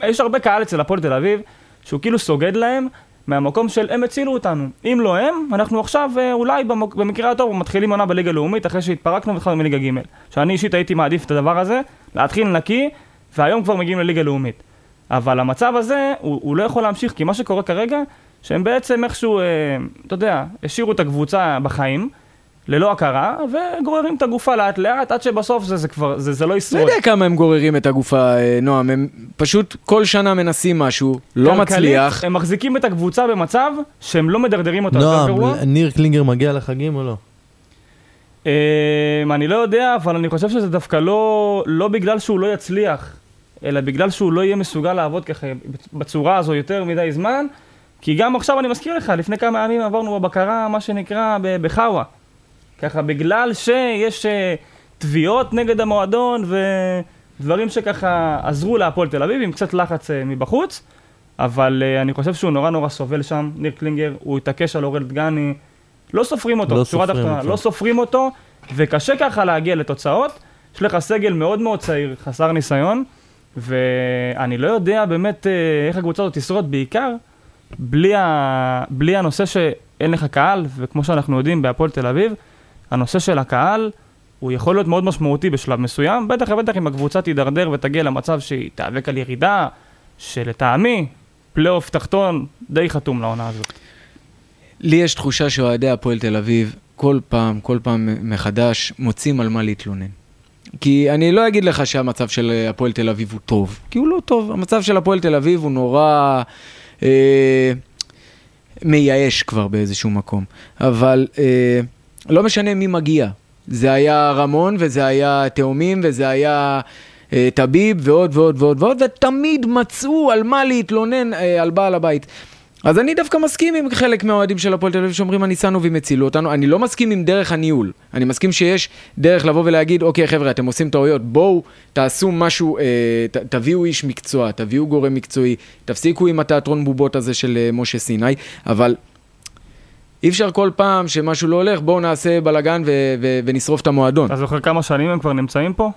[SPEAKER 3] יש הרבה קהל אצל הפועל תל אביב, שהוא כאילו סוגד להם מהמקום של הם הצילו אותנו. אם לא הם, אנחנו עכשיו אה, אולי במק... במקרה הטוב מתחילים עונה בליגה לאומית אחרי שהתפרקנו והתחלנו מליגה ג'. שאני אישית הייתי מעדיף את הדבר הזה, להתחיל נקי, והיום כבר מגיעים לליגה לאומית. אבל המצב הזה, הוא, הוא לא יכול להמשיך, כי מה שקורה כרגע, שהם בעצם איכשהו, אה, אתה יודע, השאירו את הקבוצה בחיים, ללא הכרה, וגוררים את הגופה לאט לאט, עד שבסוף זה, זה כבר, זה, זה לא
[SPEAKER 1] לא
[SPEAKER 3] ישרוד.
[SPEAKER 1] יודע כמה הם גוררים את הגופה, אה, נועם, הם פשוט כל שנה מנסים משהו, לא מצליח.
[SPEAKER 3] הם מחזיקים את הקבוצה במצב שהם לא מדרדרים אותה יותר גרוע.
[SPEAKER 4] נועם, ניר קלינגר מגיע לחגים או לא?
[SPEAKER 3] אמ, אני לא יודע, אבל אני חושב שזה דווקא לא, לא בגלל שהוא לא יצליח, אלא בגלל שהוא לא יהיה מסוגל לעבוד ככה בצורה הזו יותר מדי זמן, כי גם עכשיו אני מזכיר לך, לפני כמה ימים עברנו בבקרה, מה שנקרא, בחאווה. ככה, בגלל שיש אה, תביעות נגד המועדון ודברים שככה עזרו להפועל תל אביב עם קצת לחץ אה, מבחוץ, אבל אה, אני חושב שהוא נורא נורא סובל שם, ניר קלינגר, הוא התעקש על אורל דגני, לא סופרים אותו,
[SPEAKER 4] לא
[SPEAKER 3] שורה
[SPEAKER 4] סופרים
[SPEAKER 3] תחתונה,
[SPEAKER 4] אותו.
[SPEAKER 3] לא סופרים אותו, וקשה ככה להגיע לתוצאות. יש לך סגל מאוד מאוד צעיר, חסר ניסיון, ואני לא יודע באמת איך הקבוצה הזאת תשרוד, בעיקר בלי, ה... בלי הנושא שאין לך קהל, וכמו שאנחנו יודעים בהפועל תל אביב, הנושא של הקהל הוא יכול להיות מאוד משמעותי בשלב מסוים, בטח ובטח אם הקבוצה תידרדר ותגיע למצב שהיא תיאבק על ירידה, שלטעמי, פלייאוף תחתון די חתום לעונה הזאת.
[SPEAKER 1] לי יש תחושה שאוהדי הפועל תל אביב, כל פעם, כל פעם מחדש, מוצאים על מה להתלונן. כי אני לא אגיד לך שהמצב של הפועל תל אביב הוא טוב, כי הוא לא טוב. המצב של הפועל תל אביב הוא נורא אה, מייאש כבר באיזשהו מקום. אבל אה, לא משנה מי מגיע. זה היה רמון, וזה היה תאומים, וזה היה אה, טביב, ועוד ועוד ועוד ועוד, ותמיד מצאו על מה להתלונן אה, על בעל הבית. אז אני דווקא מסכים עם חלק מהאוהדים של הפועל תל אביב שאומרים הניסנובים הצילו אותנו, אני לא מסכים עם דרך הניהול, אני מסכים שיש דרך לבוא ולהגיד, אוקיי חבר'ה, אתם עושים טעויות, בואו תעשו משהו, אה, ת, תביאו איש מקצוע, תביאו גורם מקצועי, תפסיקו עם התיאטרון בובות הזה של אה, משה סיני, אבל אי אפשר כל פעם שמשהו לא הולך, בואו נעשה בלאגן ו- ו- ונשרוף את המועדון.
[SPEAKER 3] אתה זוכר כמה שנים הם כבר נמצאים פה?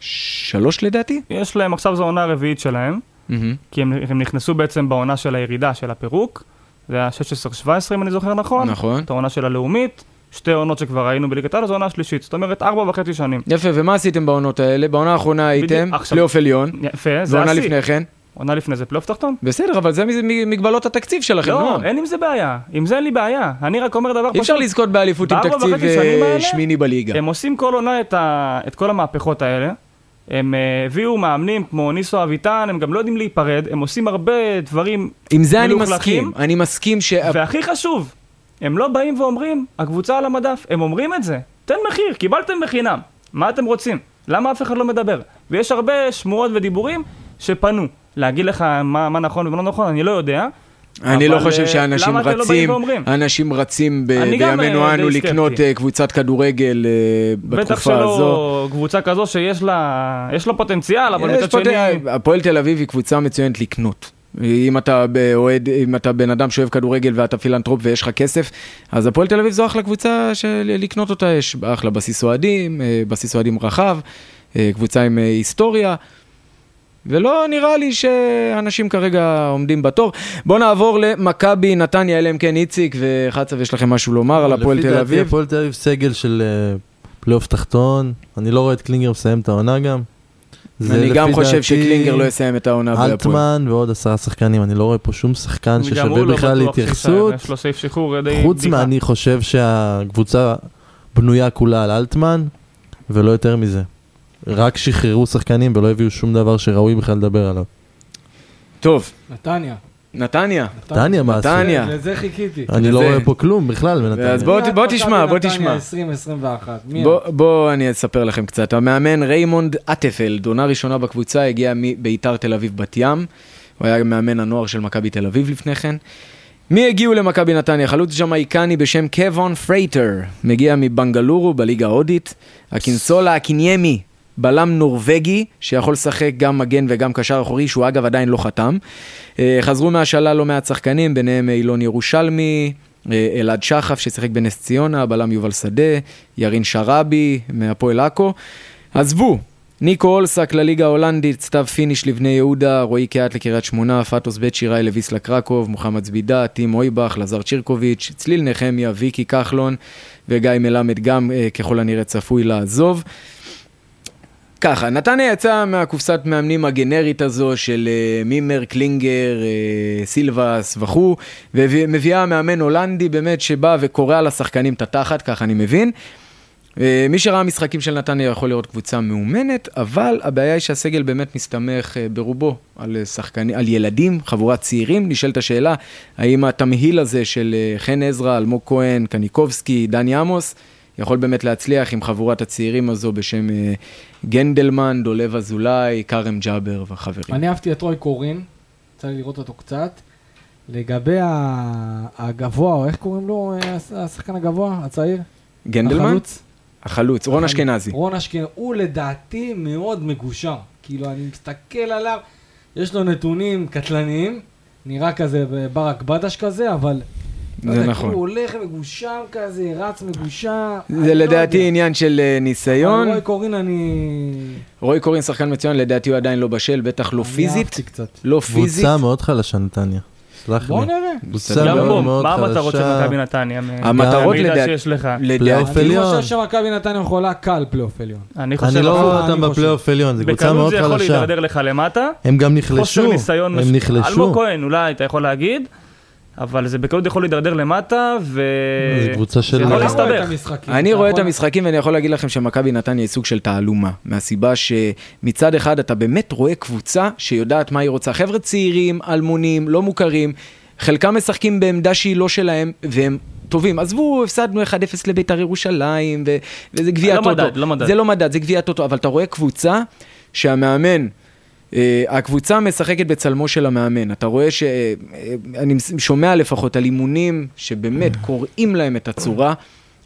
[SPEAKER 1] שלוש לדעתי?
[SPEAKER 3] יש להם, עכשיו זו העונה הרביעית שלהם. כי הם, הם נכנסו בעצם בעונה של הירידה, של הפירוק. זה היה 16-17 אם אני זוכר נכון.
[SPEAKER 1] נכון.
[SPEAKER 3] את העונה של הלאומית, שתי עונות שכבר היינו בליגת העל, זו עונה שלישית. זאת אומרת, ארבע וחצי שנים.
[SPEAKER 1] יפה, ומה עשיתם בעונות האלה? בעונה האחרונה הייתם
[SPEAKER 3] עכשיו-
[SPEAKER 1] פלייאוף עליון,
[SPEAKER 3] יפה, זה
[SPEAKER 1] ועונה
[SPEAKER 3] השיא.
[SPEAKER 1] לפני כן.
[SPEAKER 3] עונה לפני זה פלייאוף תחתון?
[SPEAKER 1] בסדר, אבל זה מגבלות התקציב שלכם,
[SPEAKER 3] לא,
[SPEAKER 1] נועם.
[SPEAKER 3] אין עם זה בעיה. עם זה אין לי בעיה. אני רק אומר דבר
[SPEAKER 1] אי אפשר
[SPEAKER 3] פשוט.
[SPEAKER 1] לזכות באליפות עם תקציב אה, שמיני בליגה.
[SPEAKER 3] הם עושים כל עונה את, ה... את כל המהפכות האלה. הם אה, הביאו מאמנים כמו ניסו אביטן, הם גם לא יודעים להיפרד, הם עושים הרבה דברים,
[SPEAKER 1] עם זה אני
[SPEAKER 3] מלוכלכים.
[SPEAKER 1] מסכים. אני מסכים ש...
[SPEAKER 3] והכי חשוב, הם לא באים ואומרים, הקבוצה על המדף, הם אומרים את זה. תן מחיר, קיבלתם בחינם, מה אתם רוצים? למה אף אחד לא מדבר? ויש הרבה שמועות ודיבורים שפנו. להגיד לך מה, מה נכון ומה לא נכון, אני לא יודע.
[SPEAKER 1] אני לא חושב
[SPEAKER 3] אה,
[SPEAKER 1] שאנשים
[SPEAKER 3] לא
[SPEAKER 1] רצים,
[SPEAKER 3] ואומרים?
[SPEAKER 1] אנשים רצים ב- בימינו
[SPEAKER 3] אה,
[SPEAKER 1] אנו לקנות
[SPEAKER 3] סקפטי.
[SPEAKER 1] אה, קבוצת כדורגל
[SPEAKER 3] בטח
[SPEAKER 1] בתקופה הזו.
[SPEAKER 3] שלא קבוצה כזו שיש לה, יש לה פוטנציאל, אבל מצד שני...
[SPEAKER 1] הפועל תל אביב היא קבוצה מצוינת לקנות. אם אתה אוהד, אם אתה בן אדם שאוהב כדורגל ואתה פילנטרופ ויש לך כסף, אז הפועל תל אביב זו אחלה קבוצה של לקנות אותה, יש אחלה בסיס אוהדים, בסיס אוהדים רחב, קבוצה עם היסטוריה. ולא נראה לי שאנשים כרגע עומדים בתור. בואו נעבור למכבי נתניה, אלא אם כן איציק וחצב, יש לכם משהו לומר על הפועל
[SPEAKER 4] לפי
[SPEAKER 1] תל
[SPEAKER 4] דעתי,
[SPEAKER 1] אביב?
[SPEAKER 4] הפועל תל אביב סגל של אה, פלייאוף תחתון, אני לא רואה את קלינגר מסיים את העונה גם.
[SPEAKER 1] אני גם
[SPEAKER 4] לפי
[SPEAKER 1] חושב
[SPEAKER 4] דעתי
[SPEAKER 1] שקלינגר לא יסיים את העונה בהפועל.
[SPEAKER 4] אלטמן ועוד עשרה שחקנים, אני לא רואה פה שום שחקן ששווה
[SPEAKER 3] לא
[SPEAKER 4] בכלל להתייחסות.
[SPEAKER 3] יש לו סעיף שחרור די
[SPEAKER 4] חוץ
[SPEAKER 3] בדיחה.
[SPEAKER 4] מה, אני חושב שהקבוצה בנויה כולה על אלטמן, ולא יותר מזה. רק שחררו שחקנים ולא הביאו שום דבר שראוי בכלל לדבר עליו.
[SPEAKER 1] טוב,
[SPEAKER 2] נתניה.
[SPEAKER 1] נתניה.
[SPEAKER 4] נתניה, מה עשו?
[SPEAKER 1] נתניה.
[SPEAKER 2] לזה חיכיתי.
[SPEAKER 4] אני לא רואה פה כלום בכלל בנתניה.
[SPEAKER 1] אז בוא- תשמע, בוא
[SPEAKER 2] נתניה
[SPEAKER 1] תשמע.
[SPEAKER 2] 2021. מי
[SPEAKER 1] בוא, אני אספר לכם קצת. המאמן ריימונד אטפלד, עונה ראשונה בקבוצה, הגיע מביתר תל אביב בת ים. הוא היה מאמן הנוער של מכבי תל אביב לפני כן. מי הגיעו למכבי נתניה? חלוץ ג'מייקני בשם קוון פרייטר, מגיע מבנגלורו בליגה ההודית. הקינסולה הקיניימי, בלם נורבגי, שיכול לשחק גם מגן וגם קשר אחורי, שהוא אגב עדיין לא חתם. אה, חזרו מהשאלה לא מעט שחקנים, ביניהם עילאי ירושלמי, אה, אלעד שחף ששיחק בנס ציונה, בלם יובל שדה, ירין שרעבי מהפועל עכו. עזבו, ניקו אולסק לליגה ההולנדית, סתיו פיניש לבני יהודה, רועי קהת לקריית שמונה, פטוס בית שיראי לוויסלה קרקוב, מוחמד זבידה, טים אויבך, לזר צ'ירקוביץ', צליל נחמיה, ויקי כחלון וגיא מלמד גם אה, ככל הנראה צפוי לעזוב. ככה, נתניה יצא מהקופסת מאמנים הגנרית הזו של uh, מימר, קלינגר, uh, סילבס וכו', ומביאה מאמן הולנדי באמת שבא וקורע לשחקנים את התחת, ככה אני מבין. Uh, מי שראה משחקים של נתניה יכול לראות קבוצה מאומנת, אבל הבעיה היא שהסגל באמת מסתמך uh, ברובו על, שחקני, על ילדים, חבורת צעירים. נשאלת השאלה, האם התמהיל הזה של uh, חן עזרא, אלמוג כהן, קניקובסקי, דני עמוס, יכול באמת להצליח עם חבורת הצעירים הזו בשם אה, גנדלמן, דולב אזולאי, כרם ג'אבר וחברים.
[SPEAKER 2] אני אהבתי את רוי קורין, יצא לי לראות אותו קצת. לגבי הגבוה, או איך קוראים לו, אה, הש- השחקן הגבוה, הצעיר?
[SPEAKER 1] גנדלמן?
[SPEAKER 2] החלוץ?
[SPEAKER 1] החלוץ, רון אשכנזי.
[SPEAKER 2] רון אשכנזי. הוא לדעתי מאוד מגושר. כאילו, אני מסתכל עליו, יש לו נתונים קטלניים, נראה כזה ברק בדש כזה, אבל... לא
[SPEAKER 1] זה
[SPEAKER 2] יודע,
[SPEAKER 1] נכון.
[SPEAKER 2] הוא הולך מגושר כזה, רץ מגושר. אני
[SPEAKER 1] זה
[SPEAKER 2] לא
[SPEAKER 1] לדעתי
[SPEAKER 2] יודע.
[SPEAKER 1] עניין של אה, ניסיון.
[SPEAKER 2] רוי קורין אני...
[SPEAKER 1] רועי קורין שחקן מצוין, לדעתי הוא עדיין לא בשל, בטח לא
[SPEAKER 2] אני
[SPEAKER 1] פיזית.
[SPEAKER 2] אהבתי קצת.
[SPEAKER 1] לא פיזית.
[SPEAKER 4] קבוצה מאוד חלשה נתניה. סלח
[SPEAKER 2] בוא
[SPEAKER 4] לי.
[SPEAKER 2] נראה.
[SPEAKER 4] קבוצה מאוד
[SPEAKER 3] בוא, מה המטרות של
[SPEAKER 4] חלשה.
[SPEAKER 3] מכבי נתניה?
[SPEAKER 1] המטרות לדעתי-
[SPEAKER 3] שיש לך.
[SPEAKER 4] פלייאוף
[SPEAKER 1] לדעתי,
[SPEAKER 2] אני
[SPEAKER 4] עליון.
[SPEAKER 2] חושב שמכבי נתניה יכולה קל פלייאוף עליון.
[SPEAKER 3] אני חושב...
[SPEAKER 4] אני לא. רואה
[SPEAKER 2] אני
[SPEAKER 4] אותם. בפלייאוף עליון, זו קבוצה
[SPEAKER 3] בקלות
[SPEAKER 4] מאוד
[SPEAKER 3] זה יכול
[SPEAKER 4] חלשה.
[SPEAKER 3] להידרדר לך למטה.
[SPEAKER 4] הם גם
[SPEAKER 3] חוסר
[SPEAKER 4] נחלשו,
[SPEAKER 3] ניסיון.
[SPEAKER 4] הם נחלשו.
[SPEAKER 3] אלמוג כהן, אולי אתה יכול להגיד, אבל זה בקלות יכול להידרדר למטה, ו...
[SPEAKER 4] זו קבוצה של-
[SPEAKER 3] זה יכול להסתבך.
[SPEAKER 1] אני רואה את המשחקים ואני יכול להגיד לכם שמכבי נתניה היא סוג של תעלומה. מהסיבה שמצד אחד אתה באמת רואה קבוצה שיודעת מה היא רוצה. חבר'ה צעירים, אלמונים, לא מוכרים, חלקם משחקים בעמדה שהיא לא שלהם, והם... טובים, עזבו, הפסדנו 1-0 לבית"ר ירושלים, ו- וזה גביע
[SPEAKER 3] לא
[SPEAKER 1] טוטו.
[SPEAKER 3] מדד, לא מדד.
[SPEAKER 1] זה לא מדד, זה גביע טוטו, אבל אתה רואה קבוצה שהמאמן הקבוצה משחקת בצלמו של המאמן. אתה רואה ש... אה, אני שומע לפחות על אימונים שבאמת קוראים להם את הצורה.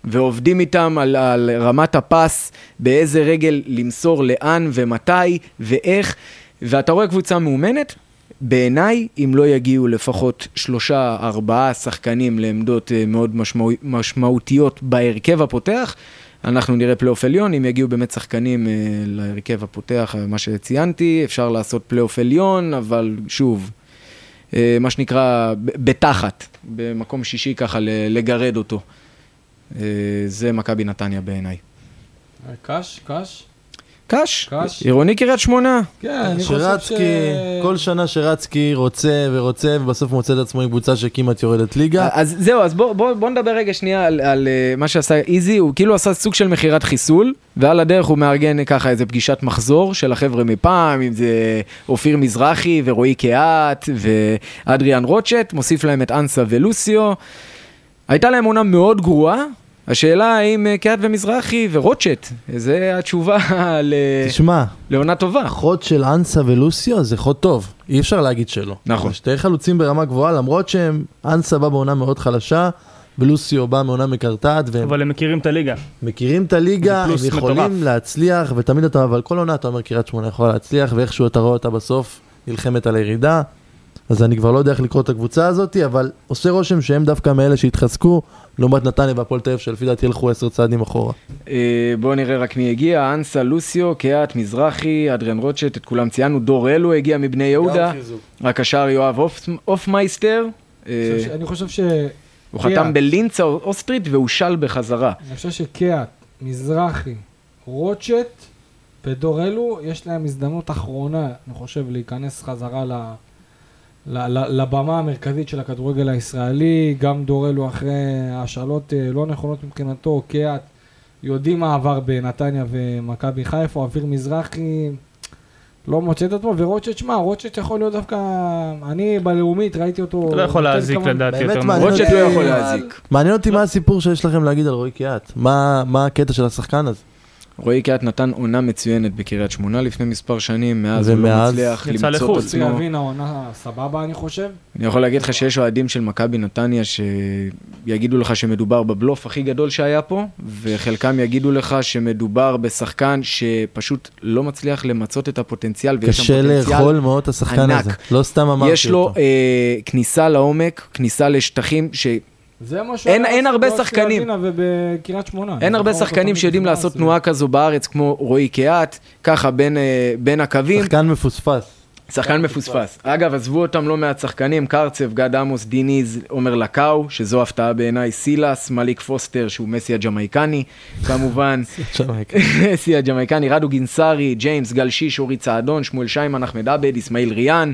[SPEAKER 1] ועובדים איתם על, על רמת הפס, באיזה רגל למסור לאן ומתי ואיך, ואתה רואה קבוצה מאומנת, בעיניי, אם לא יגיעו לפחות שלושה, ארבעה שחקנים לעמדות אה, מאוד משמעו, משמעותיות בהרכב הפותח, אנחנו נראה פלייאוף עליון, אם יגיעו באמת שחקנים אה, להרכב הפותח, אה, מה שציינתי, אפשר לעשות פלייאוף עליון, אבל שוב, אה, מה שנקרא, בתחת, במקום שישי ככה לגרד אותו. זה מכבי נתניה בעיניי.
[SPEAKER 2] קאש, קאש.
[SPEAKER 1] קאש,
[SPEAKER 2] קאש.
[SPEAKER 1] עירוני קריית שמונה.
[SPEAKER 2] כן, אני חושב ש...
[SPEAKER 4] שרצקי, כל שנה שרצקי רוצה ורוצה, ובסוף מוצא את עצמו עם קבוצה שכמעט יורדת ליגה.
[SPEAKER 1] אז זהו, אז בוא, בוא, בוא נדבר רגע שנייה על, על uh, מה שעשה איזי, הוא כאילו עשה סוג של מכירת חיסול, ועל הדרך הוא מארגן ככה איזה פגישת מחזור של החבר'ה מפעם, אם זה אופיר מזרחי ורועי קהת ואדריאן רוטשט, מוסיף להם את אנסה ולוסיו. הייתה להם עונה מאוד גרועה, השאלה האם אה, קהת ומזרחי ורוטשט, זה התשובה [LAUGHS] ל...
[SPEAKER 4] תשמע,
[SPEAKER 1] לעונה טובה.
[SPEAKER 4] חוד של אנסה ולוסיו זה חוד טוב, אי אפשר להגיד שלא.
[SPEAKER 1] נכון.
[SPEAKER 4] שתי חלוצים ברמה גבוהה, למרות שהם, אנסה בא בעונה מאוד חלשה, ולוסיו בא מעונה מקרטעת, והם
[SPEAKER 3] אבל הם מכירים את הליגה.
[SPEAKER 4] מכירים את הליגה, הם יכולים
[SPEAKER 3] מטורף.
[SPEAKER 4] להצליח, ותמיד אתה, אבל כל עונה אתה אומר קריית שמונה יכולה להצליח, ואיכשהו אתה רואה אותה בסוף נלחמת על הירידה. אז אני כבר לא יודע איך לקרוא את הקבוצה הזאת, אבל עושה רושם שהם דווקא מאלה שהתחזקו, לעומת נתניה והפועל תל אביב, שלפי דעתי ילכו עשר צעדים אחורה.
[SPEAKER 1] אה, בואו נראה רק מי הגיע, אנסה, לוסיו, קהת, מזרחי, אדריאן רוטשט, את כולם ציינו, דור אלו הגיע מבני יהודה, רק השאר יואב אופ- אופמייסטר, אה,
[SPEAKER 2] אני חושב ש...
[SPEAKER 1] הוא. חתם בלינצה אוסטרית והושל בחזרה.
[SPEAKER 2] אני חושב שקיאט, מזרחי, רוטשט ודור אלו, יש להם הזדמנות אחרונה, אני חושב, להיכנס חזרה ל... לבמה המרכזית של הכדורגל הישראלי, גם דור אלו אחרי השאלות אה, לא נכונות מבחינתו, קיאט, יודעים מה עבר בנתניה ומכבי חיפה, אוויר מזרחי לא מוצא את עצמו, ורוטשט, שמע, רוטשט יכול להיות דווקא, אני בלאומית ראיתי אותו...
[SPEAKER 3] לא יכול להזיק לדעתי יותר.
[SPEAKER 1] רוטשט לא יכול להזיק.
[SPEAKER 4] מעניין אותי מה הסיפור שיש לכם להגיד על רועי קיאט. מה מה הקטע של השחקן הזה?
[SPEAKER 1] רועי קהת נתן עונה מצוינת בקריית שמונה לפני מספר שנים, מאז הוא לא מצליח
[SPEAKER 3] יצא
[SPEAKER 1] למצוא
[SPEAKER 3] לחו"ל.
[SPEAKER 1] את עצמו.
[SPEAKER 2] להבין, העונה סבבה, אני חושב.
[SPEAKER 1] אני יכול להגיד לך שיש אוהדים של מכבי נתניה שיגידו לך שמדובר בבלוף הכי גדול שהיה פה, וחלקם יגידו לך שמדובר בשחקן שפשפשוט לא מצליח למצות את הפוטנציאל, ויש שם
[SPEAKER 4] קשה
[SPEAKER 1] פוטנציאל.
[SPEAKER 4] לאכול מאוד את השחקן
[SPEAKER 1] ענק.
[SPEAKER 4] הזה. לא סתם אמרתי אותו.
[SPEAKER 1] יש לו אה, כניסה לעומק, כניסה לשטחים, שאין
[SPEAKER 2] זה מה שהוא
[SPEAKER 1] אין- אין הרבה שחקנים.
[SPEAKER 2] ובקריית שמונה. אני
[SPEAKER 1] הרבה
[SPEAKER 2] זוכר אותו
[SPEAKER 1] שחקנים שיודעים לעשות
[SPEAKER 2] זה-
[SPEAKER 1] תנועה כזו בארץ, כמו רועי קהת, ככה בין, אה, בין הקווים.
[SPEAKER 4] שחקן מפוספס.
[SPEAKER 1] שחקן מפוספס. אגב, עזבו אותם לא מעט שחקנים, קרצב, גד עמוס, דיניז, עומר לקאו, שזו הפתעה בעיניי, סילס, מליק פוסטר, שהוא מסי הג'מייקני, כמובן, [LAUGHS] [LAUGHS] מסי הג'מייקני, רדו גינסארי, ג'יימס, גל שיש, אורי צעדון, שמואל שיימן, אחמד עבד, אסמאעיל ריאן,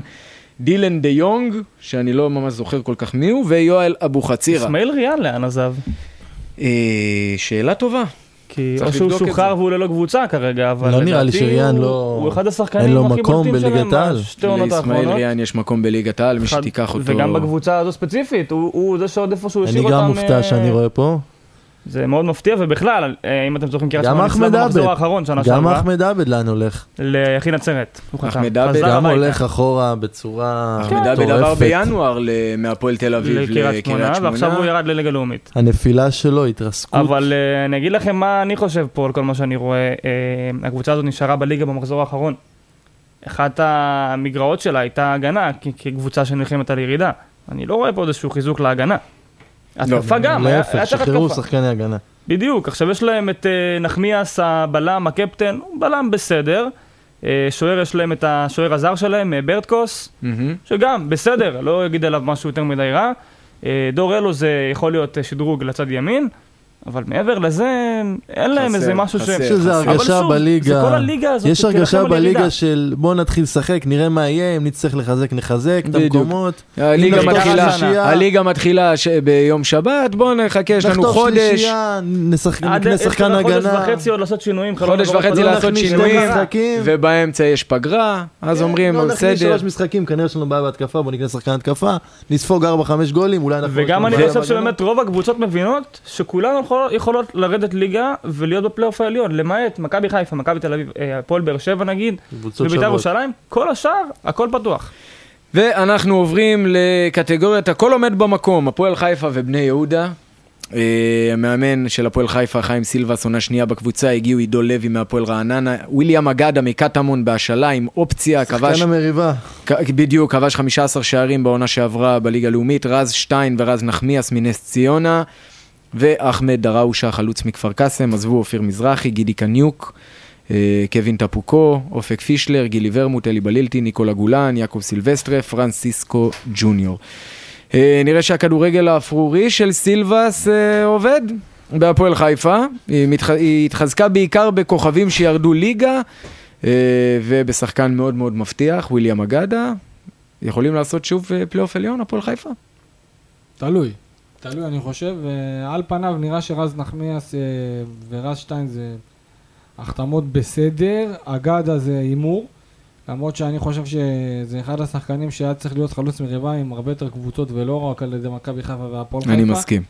[SPEAKER 1] דילן דה יונג, שאני לא ממש זוכר כל כך מי הוא, ויואל אבוחצירה.
[SPEAKER 3] אסמאעיל ריאן לאן עזב?
[SPEAKER 1] אה, שאלה טובה.
[SPEAKER 3] כי או שהוא שוחרר. והוא ללא קבוצה כרגע, אבל
[SPEAKER 4] לא נראה לי שריאן לא-
[SPEAKER 3] הוא אחד
[SPEAKER 4] אין
[SPEAKER 3] השחקנים
[SPEAKER 4] לו
[SPEAKER 3] הכי
[SPEAKER 4] מקום
[SPEAKER 3] בולטים
[SPEAKER 4] בליגת
[SPEAKER 3] שלהם. בשתי עונות
[SPEAKER 1] לאסמאעיל
[SPEAKER 3] האחרונות.
[SPEAKER 1] ריאן יש מקום בליגת העל, מי שתיקח אותו.
[SPEAKER 3] וגם בקבוצה הזו ספציפית, הוא הוא זה שעוד איפשהו השאיר
[SPEAKER 4] אני
[SPEAKER 3] אותם...
[SPEAKER 4] גם מופתע
[SPEAKER 3] אה,
[SPEAKER 4] שאני רואה פה.
[SPEAKER 3] זה מאוד מפתיע, ובכלל, אה, אם אתם זוכרים, קריית
[SPEAKER 4] גם
[SPEAKER 3] שמונה ניצחה
[SPEAKER 4] אחמד
[SPEAKER 3] במחזור
[SPEAKER 4] עבד.
[SPEAKER 3] האחרון שנה
[SPEAKER 4] גם
[SPEAKER 3] שעברה,
[SPEAKER 4] אחמד עבד לאן הולך?
[SPEAKER 3] ליחיד נצרת.
[SPEAKER 1] אחמד עבד
[SPEAKER 4] גם. הולך אחורה בצורה
[SPEAKER 1] אחמד עבד עבר
[SPEAKER 4] מטורפת.
[SPEAKER 1] בינואר מהפועל תל אביב
[SPEAKER 3] לקריית שמונה, ועכשיו הוא ירד לליגה לאומית.
[SPEAKER 4] הנפילה שלו, התרסקות.
[SPEAKER 3] אבל אה, אני אגיד לכם מה אני חושב פה על כל מה שאני רואה. אה, הקבוצה הזאת נשארה בליגה במחזור האחרון. אחת המגרעות שלה הייתה הגנה, כקבוצה שנלחמת על ירידה. אני לא רואה פה איזשהו חיזוק להגנה. התקפה גם, היה היה
[SPEAKER 4] להפך,
[SPEAKER 3] צריך
[SPEAKER 4] שחררו
[SPEAKER 3] התקפה.
[SPEAKER 4] שחקני הגנה.
[SPEAKER 3] בדיוק, עכשיו יש להם את אה, נחמיאס הבלם, הקפטן, הוא בלם בסדר. אה, שוער יש להם את השוער הזר שלהם, אה, ברטקוס. שגם בסדר, לא אגיד עליו משהו יותר מדי רע. דור אלו זה יכול להיות שדרוג לצד ימין, אבל מעבר לזה, אין להם איזה משהו ש...
[SPEAKER 4] יש איזו הרגשה
[SPEAKER 3] שוב,
[SPEAKER 4] בליגה,
[SPEAKER 3] זה כל הליגה הזאת,
[SPEAKER 4] יש הרגשה. בליגה של בוא נתחיל לשחק, נראה מה יהיה, אם נצטרך לחזק נחזק את. המקומות.
[SPEAKER 1] הליגה
[SPEAKER 4] נפתח
[SPEAKER 1] מתחילה,
[SPEAKER 4] שלישייה-
[SPEAKER 1] הליגה מתחילה ש- ביום שבת, בואו נחכה, יש לנו חודש,
[SPEAKER 4] שלישייה, נשחק-
[SPEAKER 3] עד
[SPEAKER 4] נקנה
[SPEAKER 3] יש
[SPEAKER 4] שחקן
[SPEAKER 3] לך חודש
[SPEAKER 4] הגנה.
[SPEAKER 3] וחצי עוד לעשות שינויים.
[SPEAKER 1] חודש וחצי
[SPEAKER 3] לא
[SPEAKER 1] לעשות
[SPEAKER 3] נכניס
[SPEAKER 1] שינויים. ובאמצע יש פגרה, אז אומרים,
[SPEAKER 4] לא נכניס
[SPEAKER 1] בסדר.
[SPEAKER 4] שלוש משחקים, כנראה יש לנו בעיה בהתקפה, בוא נקנה שחקן התקפה, נספוג 4-5 גולים, אולי אנחנו...
[SPEAKER 3] וגם אני חושב. שבאמת רוב הקבוצות מבינות הולכות יכול, יכולות לרדת ליגה ולהיות בפלייאוף העליון, למעט מכבי חיפה, מכבי תל אביב, אה, הפועל באר שבע נגיד, ובית"ר. ירושלים, כל השאר, הכל פתוח.
[SPEAKER 1] ואנחנו עוברים לקטגוריית הכל עומד במקום, הפועל חיפה ובני יהודה. אה, המאמן של הפועל חיפה, חיים סילבס, עונה שנייה בקבוצה, הגיעו עידו לוי מהפועל רעננה, וויליאם אגדה מקטמון בהשאלה עם אופציה, כבש,
[SPEAKER 4] שחקן המריבה.
[SPEAKER 1] בדיוק, כבש 15 שערים בעונה שעברה בליגה הלאומית, רז שטיין ורז נחמיאס מנס ציונה, ואחמד דראושה, חלוץ מכפר קאסם, עזבו אופיר מזרחי, גידי קניוק, אה, קווין טפוקו, אופק פישלר, גילי ורמוט, אלי בלילטי, ניקולה גולן, יעקב סילבסטרה, פרנסיסקו ג'וניור. אה, נראה שהכדורגל האפרורי של סילבס אה, עובד בהפועל חיפה. היא, התחזקה בעיקר בכוכבים שירדו ליגה, ובשחקן מאוד מאוד מבטיח, וויליאם אגדה. יכולים לעשות שוב פלייאוף עליון, הפועל חיפה?
[SPEAKER 2] תלוי. תלוי, אני חושב. ועל פניו נראה שרז נחמיאס אה, ורז שטיין זה החתמות בסדר, אגדה זה הימור. למרות שאני חושב שזה אחד השחקנים שהיה צריך להיות חלוץ מריבה עם הרבה יותר קבוצות ולא רק על ידי מכבי חיפה והפועל חיפה.
[SPEAKER 1] אני מסכים.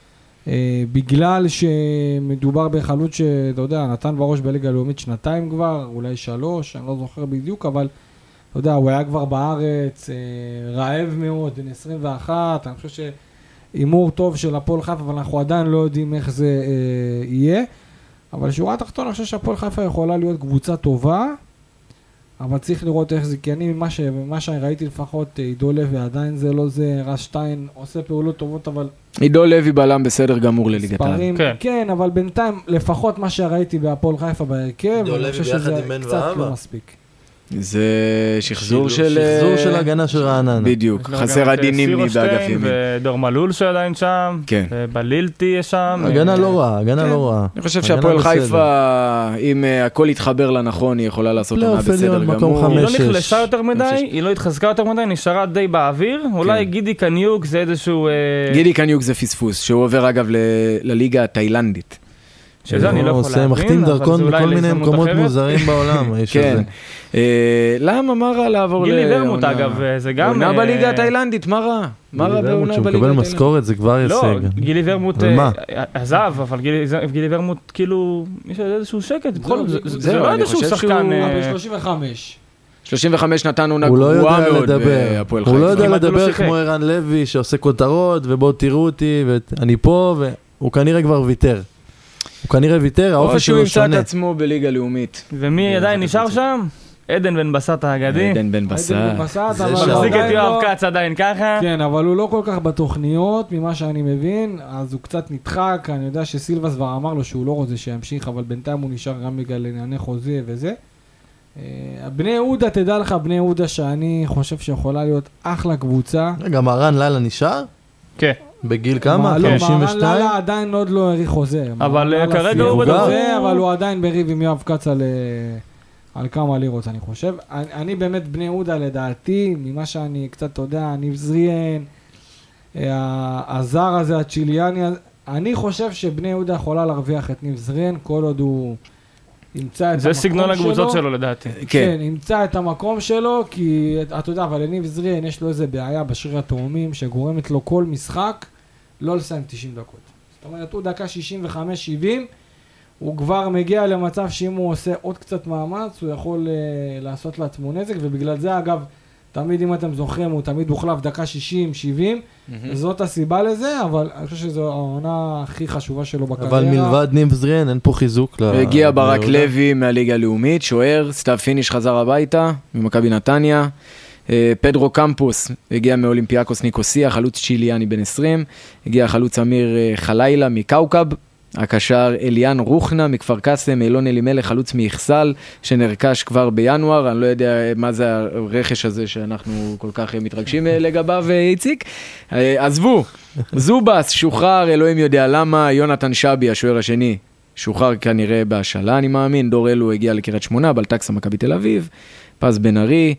[SPEAKER 2] אה, בגלל שמדובר בחלוץ שאתה יודע, נתן בראש בליגה הלאומית שנתיים כבר, אולי שלוש, אני לא זוכר בדיוק, אבל אתה יודע, הוא היה כבר בארץ, אה, רעב מאוד, בן 21, אני חושב שהימור טוב של הפועל חיפה, אבל אנחנו עדיין לא יודעים איך זה אה, יהיה. אבל שורה התחתונה, אני חושב שהפועל חיפה יכולה להיות קבוצה טובה, אבל צריך לראות איך זה, כי אני, ממה, ש, ממה שאני ראיתי לפחות, אה, עידו לוי עדיין זה לא זה, רז שטיין עושה פעולות טובות, אבל
[SPEAKER 1] עידו לוי בלם בסדר גמור לליגת העל.
[SPEAKER 3] כן.
[SPEAKER 2] כן. אבל בינתיים, לפחות מה שראיתי בהפועל חיפה בהרכב, אני חושב שזה קצת. לא מספיק.
[SPEAKER 1] זה שחזור של...
[SPEAKER 4] שחזור
[SPEAKER 1] אה,
[SPEAKER 4] של הגנה של רעננה.
[SPEAKER 1] בדיוק, חסר עדי
[SPEAKER 3] אה,
[SPEAKER 1] נימני
[SPEAKER 3] סירושטיין
[SPEAKER 1] באגף ימין.
[SPEAKER 3] ודור מלול שעדיין שם,
[SPEAKER 1] כן.
[SPEAKER 3] ובלילטי יש שם.
[SPEAKER 4] הגנה
[SPEAKER 3] אה,
[SPEAKER 4] לא רעה, הגנה
[SPEAKER 1] כן.
[SPEAKER 4] לא רעה.
[SPEAKER 1] אני חושב
[SPEAKER 4] הגנה
[SPEAKER 1] שהפועל
[SPEAKER 4] בסדר.
[SPEAKER 1] חיפה, אם אה, הכל יתחבר לה נכון, היא יכולה לעשות עונה
[SPEAKER 4] פלייאוף
[SPEAKER 1] בסדר גמור.
[SPEAKER 3] היא לא נחלשה. יותר מדי. היא לא התחזקה יותר מדי, נשארה די באוויר. אולי גידי קניוק זה איזשהו... אה,
[SPEAKER 1] גידי קניוק זה פספוס, שהוא עובר אגב לליגה התאילנדית.
[SPEAKER 3] שזה אני לא יכול להבין,
[SPEAKER 4] מחתים
[SPEAKER 3] אבל
[SPEAKER 4] דרכון
[SPEAKER 3] זה אולי
[SPEAKER 4] בכל מיני מקומות. מוזרים בעולם, [LAUGHS] האיש
[SPEAKER 1] כן.
[SPEAKER 4] הזה.
[SPEAKER 1] למה, מה רע לעבור
[SPEAKER 3] גילי
[SPEAKER 1] לעונה-
[SPEAKER 3] ורמוט אגב, זה גם...
[SPEAKER 1] עונה
[SPEAKER 3] אה,
[SPEAKER 1] בליגה התאילנדית, מה רע? מה רע
[SPEAKER 4] גילי
[SPEAKER 1] בעונה
[SPEAKER 4] שהוא
[SPEAKER 1] בליגה
[SPEAKER 4] מקבל
[SPEAKER 1] התאילנדית?
[SPEAKER 4] משכורת זה כבר
[SPEAKER 3] לא,
[SPEAKER 4] הישג.
[SPEAKER 3] גילי ורמוט אה? עזב, אבל גילי- גילי ורמוט כאילו, יש איזשהו שקט, בכל זאת, זה- לא איזשהו שחקן... אה,
[SPEAKER 2] ב-35.
[SPEAKER 1] 35 נתן עונה
[SPEAKER 4] הוא לא
[SPEAKER 1] גרועה מאוד
[SPEAKER 4] לדבר,
[SPEAKER 1] בהפועל
[SPEAKER 4] הוא לא
[SPEAKER 1] חיפה.
[SPEAKER 4] יודע
[SPEAKER 3] הוא לא
[SPEAKER 4] לדבר
[SPEAKER 3] שיחק.
[SPEAKER 4] כמו ערן לוי שעושה כותרות ובואו תראו אותי ואני פה והוא כנראה כבר ויתר. הוא כנראה ויתר,
[SPEAKER 1] או
[SPEAKER 4] האופי
[SPEAKER 1] שהוא
[SPEAKER 4] שלו
[SPEAKER 1] ימצא את
[SPEAKER 4] שונה.
[SPEAKER 1] עצמו בליגה לאומית.
[SPEAKER 3] ומי עדיין נשאר שם? עדן בן בסט האגדי.
[SPEAKER 1] עדן בן בסט.
[SPEAKER 2] הייתם בסט,
[SPEAKER 4] זה
[SPEAKER 2] אבל
[SPEAKER 3] מחזיק את
[SPEAKER 2] עדיין
[SPEAKER 3] יואב
[SPEAKER 2] לא-
[SPEAKER 3] כץ עדיין ככה.
[SPEAKER 2] כן, אבל הוא לא כל כך בתוכניות, ממה שאני מבין, אז הוא קצת נדחק, אני יודע שסילבס כבר אמר לו שהוא לא רוצה שימשיך, אבל בינתיים הוא נשאר גם בגלל ענייני חוזה וזה. אה, בני יהודה, תדע לך, בני יהודה שאני חושב שיכולה להיות אחלה קבוצה.
[SPEAKER 4] רגע, מהרן לילה נשאר?
[SPEAKER 3] כן.
[SPEAKER 4] בגיל כמה?
[SPEAKER 2] מה, לא, מהרן
[SPEAKER 4] 52?
[SPEAKER 2] לאללה עדיין עוד לא האריך חוזה.
[SPEAKER 3] אבל, אה, כרגע
[SPEAKER 4] הוא
[SPEAKER 3] בדרך-
[SPEAKER 2] אבל הוא עדיין בריב עם יואב כץ על, אה, על כמה לירות, אני חושב. אני, אני באמת, בני יהודה, לדעתי, ממה שאני קצת, אתה יודע, ניב זריאן, אה, הזר הזה, הצ'יליאני, אני חושב שבני יהודה יכולה להרוויח את ניב זריאן, כל עוד הוא ימצא את המקום שלו.
[SPEAKER 3] זה סגנון הקבוצות שלו לדעתי.
[SPEAKER 1] כן.
[SPEAKER 2] כן, ימצא את המקום שלו, כי אתה יודע, אבל לניב זריאן יש לו איזה בעיה בשריר התאומים שגורמת לו כל משחק לא לסיים 90 דקות. זאת אומרת, הוא דקה 65-70, הוא כבר מגיע למצב שאם הוא עושה עוד קצת מאמץ, הוא יכול uh, לעשות לעצמו נזק, ובגלל זה אגב, תמיד אם אתם זוכרים, הוא תמיד הוחלף דקה 60-70, זאת הסיבה לזה, אבל אני חושב שזו העונה הכי חשובה שלו בקריירה.
[SPEAKER 4] אבל מלבד ניב זריאן אין פה חיזוק. ל-
[SPEAKER 1] הגיע ברק. לוי מהליגה הלאומית, שוער, סתיו פיניש חזר הביתה ממכבי נתניה. אה, פדרו קמפוס הגיע מאולימפיאקוס ניקוסיה, חלוץ צ'יליאני בן 20. הגיע חלוץ אמיר אה, חלילה מקאוקב. הקשר אליאן רוחנה מכפר קאסם, אילון אלימלך, חלוץ מאכסל, שנרכש כבר בינואר, אני לא יודע מה זה הרכש הזה שאנחנו כל כך מתרגשים אה, לגביו, אה, איציק. אה, עזבו, [LAUGHS] זובס שוחרר, אלוהים יודע למה, יונתן שבי, השוער השני, שוחרר כנראה בהשאלה, אני מאמין, דור אלו הגיע לקריית שמונה, בלטקסה מכבי תל אביב, פז בן ארי.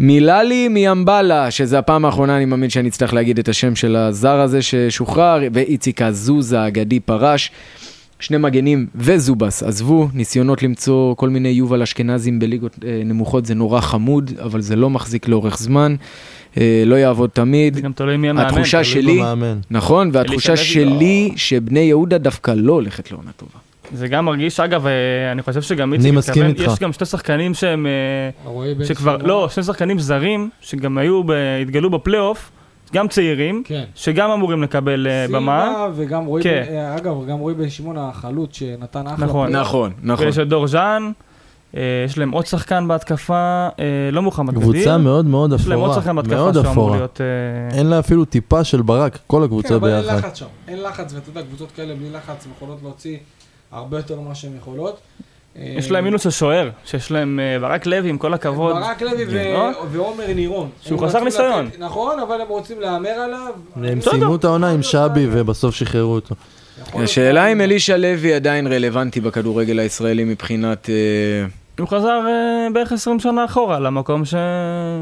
[SPEAKER 1] מיללי מיאמבלה, שזה הפעם האחרונה, אני מאמין שאני אצטרך להגיד את השם של הזר הזה ששוחרר, ואיציק עזוז האגדי פרש. שני מגנים וזובס עזבו, ניסיונות למצוא כל מיני יובל אשכנזים בליגות אה, נמוכות זה נורא חמוד, אבל זה לא מחזיק לאורך זמן. אה, לא יעבוד תמיד.
[SPEAKER 3] זה גם תלוי מי המאמן.
[SPEAKER 1] התחושה שלי. נכון, והתחושה שלי
[SPEAKER 3] לא-
[SPEAKER 1] שבני יהודה דווקא לא הולכת לעונה טובה.
[SPEAKER 3] זה גם מרגיש, אגב, אה, אני חושב שגם
[SPEAKER 4] אני
[SPEAKER 3] איציק
[SPEAKER 4] מסכים
[SPEAKER 3] מתכוון,
[SPEAKER 4] איתך.
[SPEAKER 3] יש גם שתי שחקנים שהם, אה, שכבר. לא, שני שחקנים זרים, שגם היו, ב- התגלו בפלייאוף, גם צעירים,
[SPEAKER 2] כן.
[SPEAKER 3] שגם אמורים לקבל אה, במה.
[SPEAKER 2] סילבה וגם רועי,
[SPEAKER 3] כן.
[SPEAKER 2] אה, אגב, גם רועי בן שמעון החלוץ שנתן אחלה.
[SPEAKER 3] נכון.
[SPEAKER 2] פלייאוף.
[SPEAKER 1] נכון, נכון.
[SPEAKER 3] ויש את דור ז'אן, אה, יש להם עוד שחקן בהתקפה, אה, לא מוחמד גדיר.
[SPEAKER 4] קבוצה מאוד מאוד
[SPEAKER 3] יש להם עוד
[SPEAKER 4] אפורה.
[SPEAKER 3] שחקן בהתקפה
[SPEAKER 4] מאוד
[SPEAKER 3] שאמור
[SPEAKER 4] אפורה.
[SPEAKER 3] להיות... אה,
[SPEAKER 4] אין לה אפילו טיפה של ברק, כל
[SPEAKER 2] כן,
[SPEAKER 4] הקבוצה
[SPEAKER 2] אבל אין
[SPEAKER 4] ביחד.
[SPEAKER 2] לחץ שם. אין לחץ, ואתה יודע, קבוצות כאלה בלי לחץ יכולות להוציא הרבה יותר ממה שהן יכולות.
[SPEAKER 3] יש
[SPEAKER 2] אה,
[SPEAKER 3] להם מינוס של שוער, שיש להם אה, ברק לוי, עם כל הכבוד.
[SPEAKER 2] ברק לוי
[SPEAKER 3] לא?
[SPEAKER 2] ועומר נירון.
[SPEAKER 3] שהוא חסר ניסיון.
[SPEAKER 2] נכון, אבל הם רוצים להמר עליו.
[SPEAKER 4] הם. סיימו את העונה עם שבי ובסוף שחררו אותו.
[SPEAKER 2] להיות
[SPEAKER 1] השאלה
[SPEAKER 2] גם-
[SPEAKER 1] אם אלישע לוי עדיין רלוונטי בכדורגל הישראלי מבחינת אה,
[SPEAKER 3] הוא חזר אה, בערך 20 שנה אחורה למקום ש...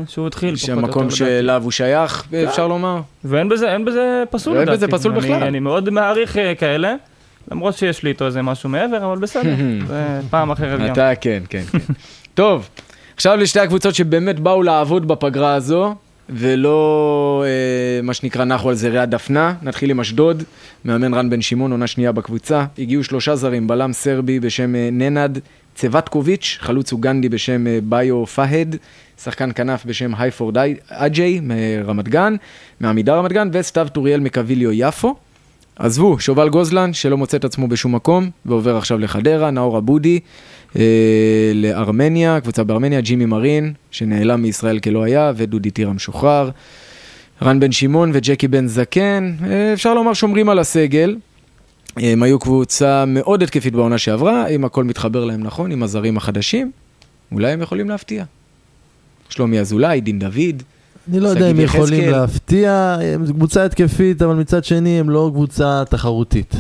[SPEAKER 3] שהוא התחיל.
[SPEAKER 1] שהמקום. שאליו הוא שייך, אפשר לומר.
[SPEAKER 3] ואין בזה, אין בזה פסול
[SPEAKER 1] אין
[SPEAKER 3] לדעתי.
[SPEAKER 1] בזה פסול
[SPEAKER 3] אני-
[SPEAKER 1] בכלל.
[SPEAKER 3] אני מאוד מעריך אה, כאלה, למרות שיש לי איתו איזה משהו מעבר, אבל בסדר, [LAUGHS] זה פעם אחרת גם.
[SPEAKER 1] אתה כן, כן, כן. טוב, עכשיו לשתי הקבוצות שבאמת באו לעבוד בפגרה הזו, ולא אה, מה שנקרא נחו על זרי הדפנה. נתחיל עם אשדוד, המאמן רן בן שמעון, עונה שנייה בקבוצה. הגיעו שלושה זרים, בלם סרבי בשם אה, ננד צבטקוביץ', חלוץ אוגנדי בשם אה, ביו פהד, שחקן כנף בשם הייפורד אג'יי מרמת גן, מעמידה רמת גן, וסתיו טוריאל מקביליו יפו. עזבו, שובל גוזלן, שלא מוצא את עצמו בשום מקום, ועובר עכשיו לחדרה, נאור אבודי, אה, לארמניה, קבוצה בארמניה, ג'ימי מרין, שנעלם מישראל כלא היה, ודודי טירה משוחרר. רן בן שמעון וג'קי בן זקן, אה, אפשר לומר שומרים על הסגל. הם היו קבוצה מאוד התקפית בעונה שעברה, אם הכל מתחבר להם נכון, עם הזרים החדשים, אולי הם יכולים להפתיע. שלומי אזולאי, דין דוד,
[SPEAKER 4] אני לא יודע אם יכולים
[SPEAKER 1] יחזקאל.
[SPEAKER 4] להפתיע, הם קבוצה התקפית, אבל מצד שני הם לא קבוצה תחרותית.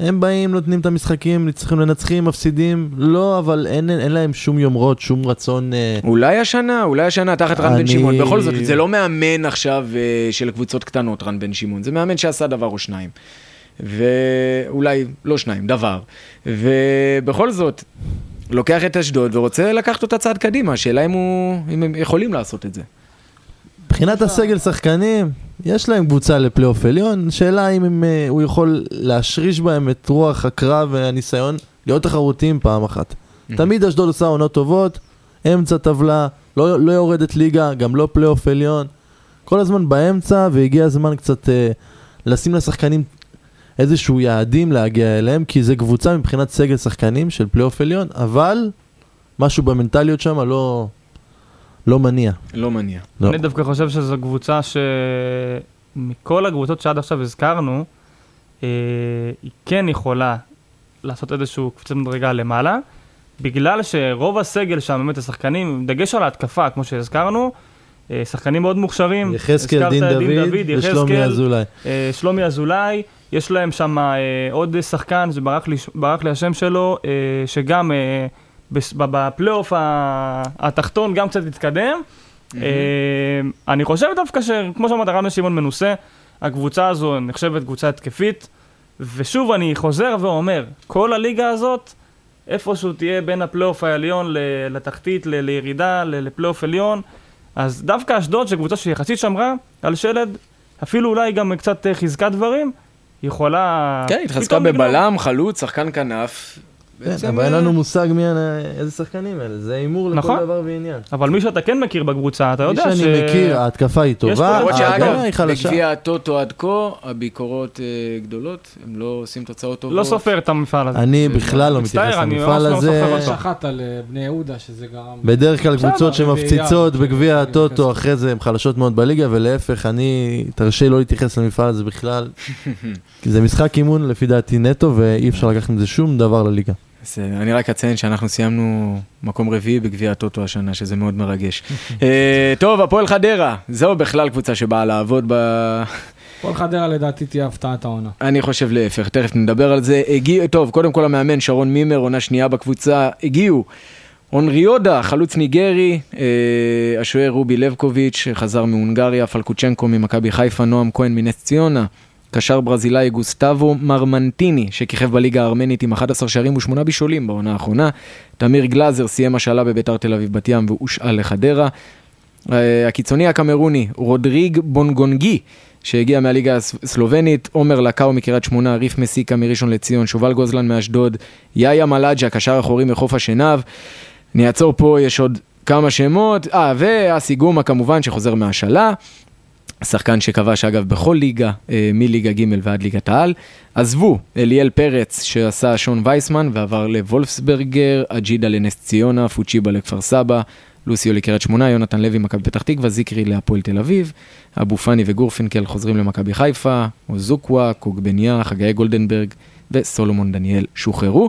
[SPEAKER 4] הם באים, נותנים את המשחקים, ניצחים, מנצחים, מפסידים, לא, אבל אין, אין להם שום יומרות, שום רצון... אה,
[SPEAKER 1] אולי השנה, אולי השנה תחת רן בן
[SPEAKER 4] אני-
[SPEAKER 1] שמעון. בכל זאת, זה לא מאמן עכשיו אה, של קבוצות קטנות, רן בן שמעון. זה מאמן שעשה דבר או שניים. ואולי לא שניים, דבר. ובכל זאת, לוקח את אשדוד ורוצה לקחת אותה צעד קדימה. השאלה אם, הוא, אם הם יכולים לעשות את זה.
[SPEAKER 4] מבחינת הסגל שחקנים, יש להם קבוצה לפלייאוף עליון, שאלה אם הם, אה, הוא יכול להשריש בהם את רוח הקרב והניסיון להיות תחרותיים פעם אחת. תמיד אשדוד עושה עונות טובות, אמצע טבלה, לא, לא יורדת ליגה, גם לא פלייאוף עליון. כל הזמן באמצע, והגיע הזמן קצת אה, לשים לשחקנים איזשהו יעדים להגיע אליהם, כי זה קבוצה מבחינת סגל שחקנים של פלייאוף עליון, אבל משהו במנטליות שם לא, לא מניע.
[SPEAKER 1] לא מניע.
[SPEAKER 4] לא.
[SPEAKER 3] אני דווקא חושב שזו קבוצה שמכל הקבוצות שעד עכשיו הזכרנו, אה, היא כן יכולה לעשות איזשהו קפיצת מדרגה למעלה, בגלל שרוב הסגל שם, באמת השחקנים, דגש על ההתקפה, כמו שהזכרנו, אה, שחקנים מאוד מוכשרים.
[SPEAKER 4] יחזקאל, דין
[SPEAKER 3] את
[SPEAKER 4] דוד ושלומי אזולאי.
[SPEAKER 3] אה, שלומי אזולאי, יש להם שם אה, עוד שחקן, שברח לי, לי השם שלו, אה, שגם אה, בפלייאוף התחתון גם קצת התקדם. אה, אני חושב דווקא שכמו שאמרת, בן שמעון מנוסה, הקבוצה הזו נחשבת קבוצה התקפית, ושוב אני חוזר ואומר, כל הליגה הזאת, איפשהו תהיה בין הפלייאוף העליון לתחתית, ל- לירידה, ל- לפלייאוף עליון, אז דווקא אשדוד, שזו קבוצה שיחסית שמרה על שלד, אפילו אולי גם קצת אה, חיזקה דברים, יכולה...
[SPEAKER 1] כן, התחזקה
[SPEAKER 3] לגנוב.
[SPEAKER 1] בבלם, חלוץ, שחקן כנף.
[SPEAKER 4] כן,
[SPEAKER 1] בעצם,
[SPEAKER 4] אבל אין
[SPEAKER 1] אה,
[SPEAKER 4] לנו מושג מי, איזה שחקנים אלה, זה הימור לכל
[SPEAKER 3] נכון.
[SPEAKER 4] דבר ועניין.
[SPEAKER 3] אבל מי שאתה כן מכיר בקבוצה, אתה
[SPEAKER 4] מי
[SPEAKER 3] יודע ש...
[SPEAKER 4] שאני מכיר, ההתקפה היא טובה,
[SPEAKER 3] אה,
[SPEAKER 4] ההגנה היא חלשה.
[SPEAKER 1] בגביע הטוטו עד כה, הביקורות אה, גדולות, הם לא עושים תוצאות טובות.
[SPEAKER 3] לא סופר את המפעל הזה.
[SPEAKER 4] אני בכלל לא
[SPEAKER 3] מצטער,
[SPEAKER 4] מתייחס
[SPEAKER 3] אני
[SPEAKER 4] למפעל
[SPEAKER 3] ממש לא
[SPEAKER 4] הזה.
[SPEAKER 3] סופר
[SPEAKER 2] יש
[SPEAKER 3] אותו.
[SPEAKER 2] אחת על אה, בני יהודה, שזה גרם...
[SPEAKER 4] בדרך כלל קבוצות שמפציצות בגביע הטוטו. אחרי זה הן חלשות מאוד בליגה, ולהפך, אני, תרשה לי לא להתייחס למפעל הזה בכלל. [LAUGHS] זה משחק אימון לפי דעתי נטו, ואי אפשר לקחת מזה שום דבר לליגה.
[SPEAKER 1] אז, אה, אני רק אציין שאנחנו סיימנו מקום רביעי בגביע הטוטו השנה, שזה מאוד מרגש. [LAUGHS] אה, טוב, הפועל חדרה, זו בכלל קבוצה שבאה לעבוד ב...
[SPEAKER 2] כל חדרה לדעתי תהיה הפתעת העונה.
[SPEAKER 1] אני חושב להפך, תכף נדבר על זה. הגיע, טוב, קודם כל המאמן שרון מימר, עונה שנייה בקבוצה, הגיעו. אונריודה, חלוץ ניגרי, אה, השוער רובי לבקוביץ', חזר מהונגריה, פלקוצ'נקו ממכבי חיפה, נועם כהן מנס ציונה, קשר ברזילאי גוסטבו מרמנטיני, שכיכב בליגה הארמנית עם 11 שערים ושמונה בישולים בעונה האחרונה, תמיר גלאזר סיים השאלה בביתר תל אביב בת ים והושאל לחדרה. אה, הקיצוני הקמרוני, רודריג בונגונגי, שהגיע מהליגה הסלובנית, עומר לקאו מקריית שמונה, ריף מסיקה מראשון לציון, שובל גוזלן מאשדוד, יאיה מלאג'ה, קשר אחורי מחוף השנהב. אני אעצור פה, יש עוד כמה שמות. אה, ואסי גומה כמובן, שחוזר מהשאלה. שחקן שכבש אגב בכל ליגה, אה, מליגה ג' ועד ליגת העל. עזבו, אליאל פרץ שעשה שון וייסמן ועבר לוולפסברגר, אג'ידה לנס ציונה, פוצ'יבה לכפר סבא, לוסיו לקריית שמונה, יונתן לוי מכבי פתח תקווה, זיקרי להפועל תל אביב, אבו פאני וגורפינקל חוזרים למכבי חיפה, אוזוקווה, קוגבניה, חגי גולדנברג וסולומון דניאל שוחררו.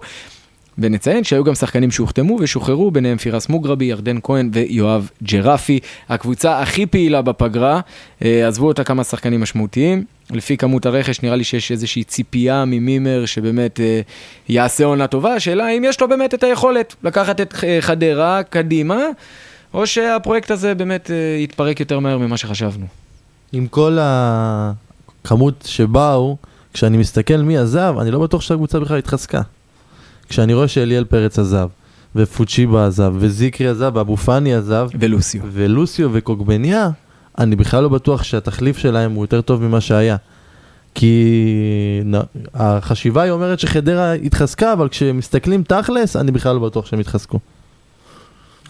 [SPEAKER 1] ונציין שהיו גם שחקנים שהוחתמו ושוחררו, ביניהם פירס מוגרבי, ירדן כהן ויואב ג'רפי. הקבוצה הכי פעילה בפגרה, אה, עזבו אותה כמה שחקנים משמעותיים. לפי כמות הרכש, נראה לי שיש איזושהי ציפייה ממימר שבאמת אה, יעשה עונה טובה. השאלה האם יש לו באמת את היכולת לקחת את אה, חדרה קדימה, או שהפרויקט הזה באמת אה, יתפרק יותר מהר ממה שחשבנו.
[SPEAKER 4] עם כל הכמות שבאו, כשאני מסתכל מי עזב, אני לא בטוח שהקבוצה בכלל התחזקה. כשאני רואה שאליאל פרץ עזב, ופוצ'יבה עזב, וזיקרי עזב, ואבו פאני עזב,
[SPEAKER 1] ולוסיו.
[SPEAKER 4] ולוסיו וקוגבניה, אני בכלל לא בטוח שהתחליף שלהם הוא יותר טוב ממה שהיה. כי החשיבה היא אומרת שחדרה התחזקה, אבל כשמסתכלים תכלס, אני בכלל לא בטוח שהם התחזקו.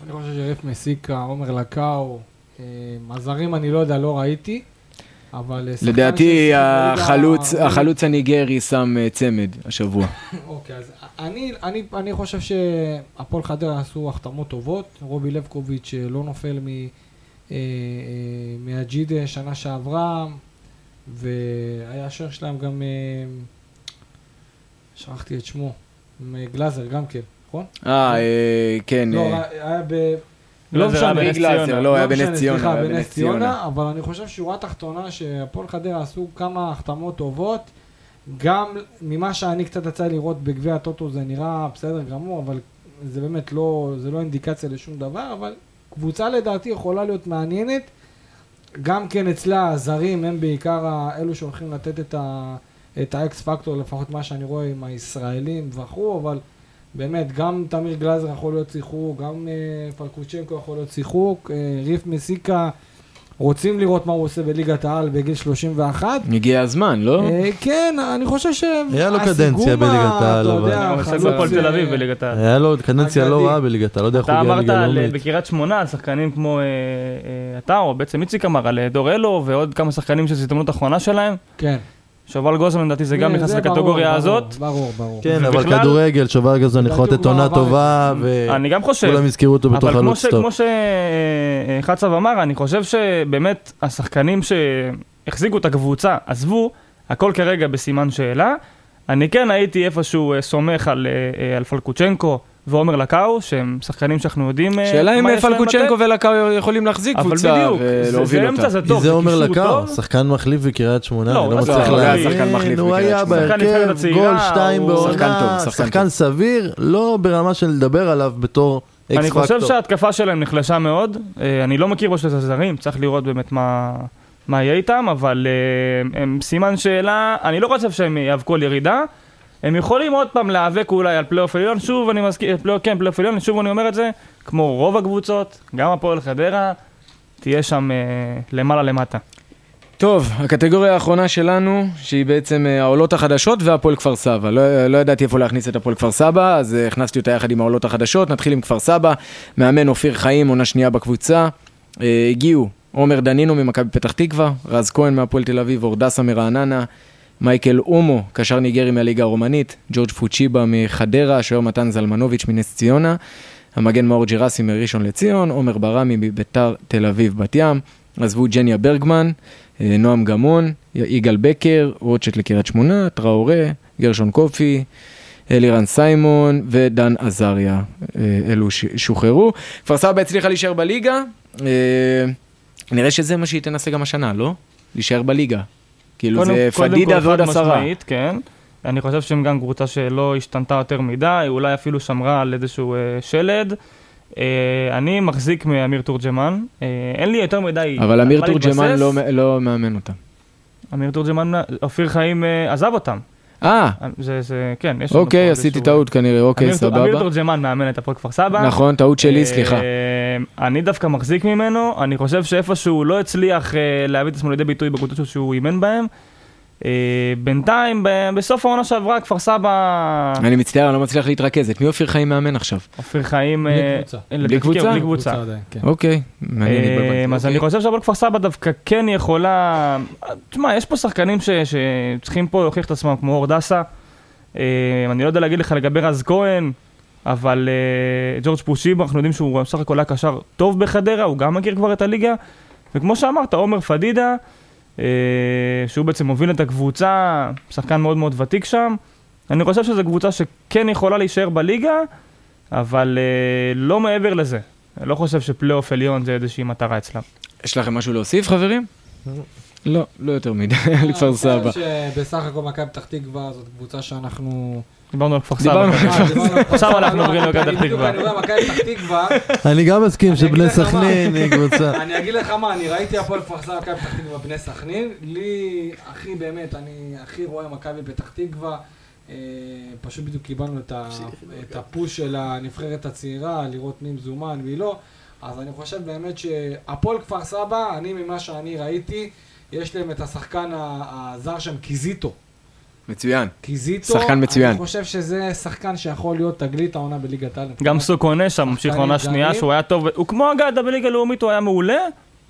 [SPEAKER 2] אני חושב שריף מסיקה, עומר לקאו, אה, הזרים אני לא יודע, לא ראיתי, אבל... אה,
[SPEAKER 1] לדעתי
[SPEAKER 2] שהשיג בליגה-
[SPEAKER 1] החלוץ, החלוץ הניגרי שם אה, צמד השבוע. [LAUGHS]
[SPEAKER 2] אוקיי, אז אני, אני, אני חושב שהפועל חדרה עשו החתמות טובות. רובי לבקוביץ' אה, לא נופל מ, אה, אה, מהג'ידה שנה שעברה, והיה השוער שלהם גם, אה, שכחתי את שמו, אה, גלאזר גם כן, נכון?
[SPEAKER 1] אה, אה, כן.
[SPEAKER 2] לא,
[SPEAKER 1] אה,
[SPEAKER 2] היה ב... לא
[SPEAKER 3] היה
[SPEAKER 2] משנה,
[SPEAKER 3] בנס ציונה.
[SPEAKER 1] לא, היה
[SPEAKER 2] משנה,
[SPEAKER 1] בנס ציונה,
[SPEAKER 2] סליחה,
[SPEAKER 1] היה
[SPEAKER 2] בנס ציונה, אבל אני חושב שורה תחתונה שהפועל חדרה עשו כמה החתמות טובות. גם ממה שאני קצת יצא לראות בגביע הטוטו זה נראה בסדר גמור, אבל זה באמת לא, זה לא אינדיקציה לשום דבר, אבל קבוצה לדעתי יכולה להיות מעניינת. גם כן אצלה הזרים הם בעיקר אלו שהולכים לתת את, ה, את האקס פקטור, לפחות מה שאני רואה עם הישראלים וכו', אבל באמת, גם תמיר גלאזר יכול להיות שיחוק, גם אה, פלקוצ'נקו יכול להיות שיחוק, אה, ריף מסיקה, רוצים לראות מה הוא עושה בליגת העל בגיל 31.
[SPEAKER 1] הגיע הזמן, לא?
[SPEAKER 2] אה, כן, אני חושב ש...
[SPEAKER 4] היה לו קדנציה בליגת העל,
[SPEAKER 2] אתה
[SPEAKER 4] אבל-
[SPEAKER 2] יודע,
[SPEAKER 3] הוא משחק בהפועל תל אביב בליגת העל.
[SPEAKER 4] היה לו קדנציה לא. רעה בליגת העל, לא יודע איך הוא
[SPEAKER 3] אתה
[SPEAKER 4] הגיע
[SPEAKER 3] אמרת
[SPEAKER 4] ליגה
[SPEAKER 3] על-
[SPEAKER 4] לאומית.
[SPEAKER 3] בקריית שמונה על שחקנים כמו אתה, או בעצם איציק אמר, על דור אלו ועוד כמה שחקנים שזו הזדמנות אחרונה שלהם.
[SPEAKER 2] כן.
[SPEAKER 3] שובל גוזמן לדעתי זה גם נכנס לקטגוריה הזאת.
[SPEAKER 2] ברור, ברור.
[SPEAKER 4] כן, אבל כדורגל, שובר גזון יכול לתת עונה טובה,
[SPEAKER 3] אני גם חושב.
[SPEAKER 4] וכולם יזכרו אותו בתור
[SPEAKER 3] אבל כמו,
[SPEAKER 4] חלוץ טוב.
[SPEAKER 3] כמו שחצב אמר, אני חושב שבאמת השחקנים שהחזיקו את הקבוצה עזבו, הכל כרגע בסימן שאלה. אני כן הייתי איפשהו אה, סומך על, אה, אה, על פלקוצ'נקו ועומר לקאו, שהם שחקנים שאנחנו יודעים אה,
[SPEAKER 1] שאלה אם
[SPEAKER 3] מה יש להם
[SPEAKER 1] פלקוצ'נקו
[SPEAKER 3] לתת.
[SPEAKER 1] ולקאו יכולים להחזיק
[SPEAKER 3] אבל
[SPEAKER 1] קבוצה
[SPEAKER 3] בדיוק,
[SPEAKER 1] ולהוביל
[SPEAKER 3] אמצע,
[SPEAKER 1] אותה.
[SPEAKER 3] זה
[SPEAKER 4] כי
[SPEAKER 3] טוב,
[SPEAKER 4] זה אומר
[SPEAKER 3] קישור
[SPEAKER 4] לקאו. שחקן מחליף בקריית שמונה,
[SPEAKER 3] לא,
[SPEAKER 4] אני לא מצליח להבין.
[SPEAKER 1] שחקן מחליף
[SPEAKER 4] הוא
[SPEAKER 1] בקריית
[SPEAKER 4] היה בהרכב, גול שתיים בעונה,
[SPEAKER 1] שחקן.
[SPEAKER 4] סביר, לא ברמה של לדבר עליו בתור אקס
[SPEAKER 3] אני
[SPEAKER 4] פקטור.
[SPEAKER 3] חושב שההתקפה שלהם נחלשה מאוד, אה, אני לא מכיר בשביל הזרים, צריך לראות באמת מה, מה יהיה איתם, אבל אה, הם סימן שאלה, אני לא חושב שהם יאבקו על ירידה, הם יכולים עוד פעם להיאבק אולי על פלייאוף עליון, שוב אני מזכיר, פלייאוף, כן, פלייאוף עליון, שוב אני אומר את זה, כמו רוב הקבוצות, גם הפועל חדרה, תהיה שם אה, למעלה למטה.
[SPEAKER 1] טוב, הקטגוריה האחרונה שלנו, שהיא בעצם אה, העולות החדשות והפועל כפר סבא. לא, לא ידעתי איפה להכניס את הפועל כפר סבא, אז אה, הכנסתי אותה יחד עם העולות החדשות. נתחיל עם כפר סבא, מאמן אופיר חיים, עונה שנייה בקבוצה. אה, הגיעו עומר דנינו ממכבי פתח תקווה, רז כהן מהפועל תל אביב, אורדסה מרעננה, מייקל אומו, קשר ניגרי מהליגה הרומנית, ג'ורג' פוצ'יבה מחדרה, השוער מתן זלמנוביץ' מנס ציונה, המגן מאור ג'רסי מראשון לציון, עומר ברמי מביתר תל אביב בת ים, עזבו ג'ניה ברגמן, אה, נועם גמון, יגאל בקר, רוטשט לקריית שמונה, טראורה, גרשון קופי, אלירן סיימון ודן עזריה, אה, אלו שוחררו. כפר סבא הצליחה להישאר בליגה, אה, נראה שזה מה שהיא תנסה גם השנה, לא? להישאר בליגה. כאילו
[SPEAKER 3] קודם-
[SPEAKER 1] זה
[SPEAKER 3] קודם
[SPEAKER 1] פדידה ועוד עשרה.
[SPEAKER 3] משמעית, כן. אני חושב שהם גם קבוצה שלא השתנתה יותר מדי, אולי אפילו שמרה על איזשהו אה, שלד. אה, אני מחזיק מאמיר תורג'מן, אה, אין לי יותר מדי
[SPEAKER 1] אבל אמיר תורג'מן. לא, לא מאמן אותם.
[SPEAKER 3] אמיר תורג'מן, אופיר חיים אה, עזב אותם.
[SPEAKER 1] אה,
[SPEAKER 3] זה, זה, כן, יש לנו
[SPEAKER 1] אוקיי, עשיתי טעות כנראה, אוקיי,
[SPEAKER 3] אמיר- אמיר
[SPEAKER 1] סבבה.
[SPEAKER 3] תורג'מן מאמן את הפועל כפר סבא.
[SPEAKER 1] נכון, טעות שלי, סליחה.
[SPEAKER 3] אה, אני דווקא מחזיק ממנו, אני חושב שאיפה שהוא לא הצליח אה, להביא את עצמו לידי ביטוי בקבוצות שהוא אימן בהם. אה, בינתיים, בסוף העונה שעברה, כפר סבא,
[SPEAKER 1] אני מצטער, אני לא מצליח להתרכז. את מי אופיר חיים מאמן עכשיו?
[SPEAKER 3] אופיר חיים...
[SPEAKER 2] בלי
[SPEAKER 3] אה,
[SPEAKER 2] קבוצה.
[SPEAKER 3] לדעתי
[SPEAKER 1] בלי
[SPEAKER 3] כן,
[SPEAKER 1] קבוצה?
[SPEAKER 3] בלי קבוצה.
[SPEAKER 2] כן.
[SPEAKER 1] אוקיי, מעניין,
[SPEAKER 3] אה. אז אני
[SPEAKER 1] אוקיי.
[SPEAKER 3] חושב שהפועל כפר סבא דווקא כן יכולה... תשמע, יש פה שחקנים ש- שצריכים פה להוכיח את עצמם, כמו אור דסה. אה, אני לא יודע להגיד לך לגבי רז כהן, אבל אה, ג'ורג' פושיבה, אנחנו יודעים שהוא בסך הכל היה קשר טוב בחדרה, הוא גם מכיר כבר את הליגה. וכמו שאמרת, עומר פדידה, אה, שהוא בעצם מוביל את הקבוצה, שחקן מאוד מאוד ותיק שם. אני חושב שזו קבוצה שכן יכולה להישאר בליגה, אבל אה, לא מעבר לזה. אני לא חושב שפלייאוף עליון זה איזושהי מטרה אצלם.
[SPEAKER 1] יש לכם משהו להוסיף, חברים? לא, לא יותר מדי, [LAUGHS] לכפר סבא.
[SPEAKER 2] שבסך הכל מכבי פתח תקווה זאת קבוצה שאנחנו...
[SPEAKER 3] דיברנו על כפר סבא.
[SPEAKER 1] על
[SPEAKER 2] דיברנו על כפר
[SPEAKER 3] עכשיו אנחנו עוברים למכבי
[SPEAKER 2] אני
[SPEAKER 3] פתח
[SPEAKER 2] בדיוק,
[SPEAKER 3] תקווה.
[SPEAKER 2] אני
[SPEAKER 4] גם מסכים שבני
[SPEAKER 2] לך מה.
[SPEAKER 4] סכנין היא קבוצה.
[SPEAKER 2] אני אגיד לך מה, אני ראיתי הפועל כפר סבא, מכבי פתח תקווה, בני סכנין, לי, הכי באמת, אני הכי רואה מכבי פתח תקווה, אה, פשוט בדיוק קיבלנו את, הפוש של הנבחרת הצעירה, לראות מי מזומן מי לא, אז אני חושב באמת שהפועל כפר סבא, אני ממה שאני ראיתי, יש להם את השחקן הזר שם, קיזיטו.
[SPEAKER 1] מצוין.
[SPEAKER 2] קיזיטו,
[SPEAKER 1] שחקן מצוין.
[SPEAKER 2] אני חושב שזה שחקן שיכול להיות תגלית העונה בליגת העל.
[SPEAKER 3] גם סוקונה שם, ממשיך עונה שנייה. שהוא היה טוב, הוא כמו אגדה בליגה לאומית, הוא היה מעולה,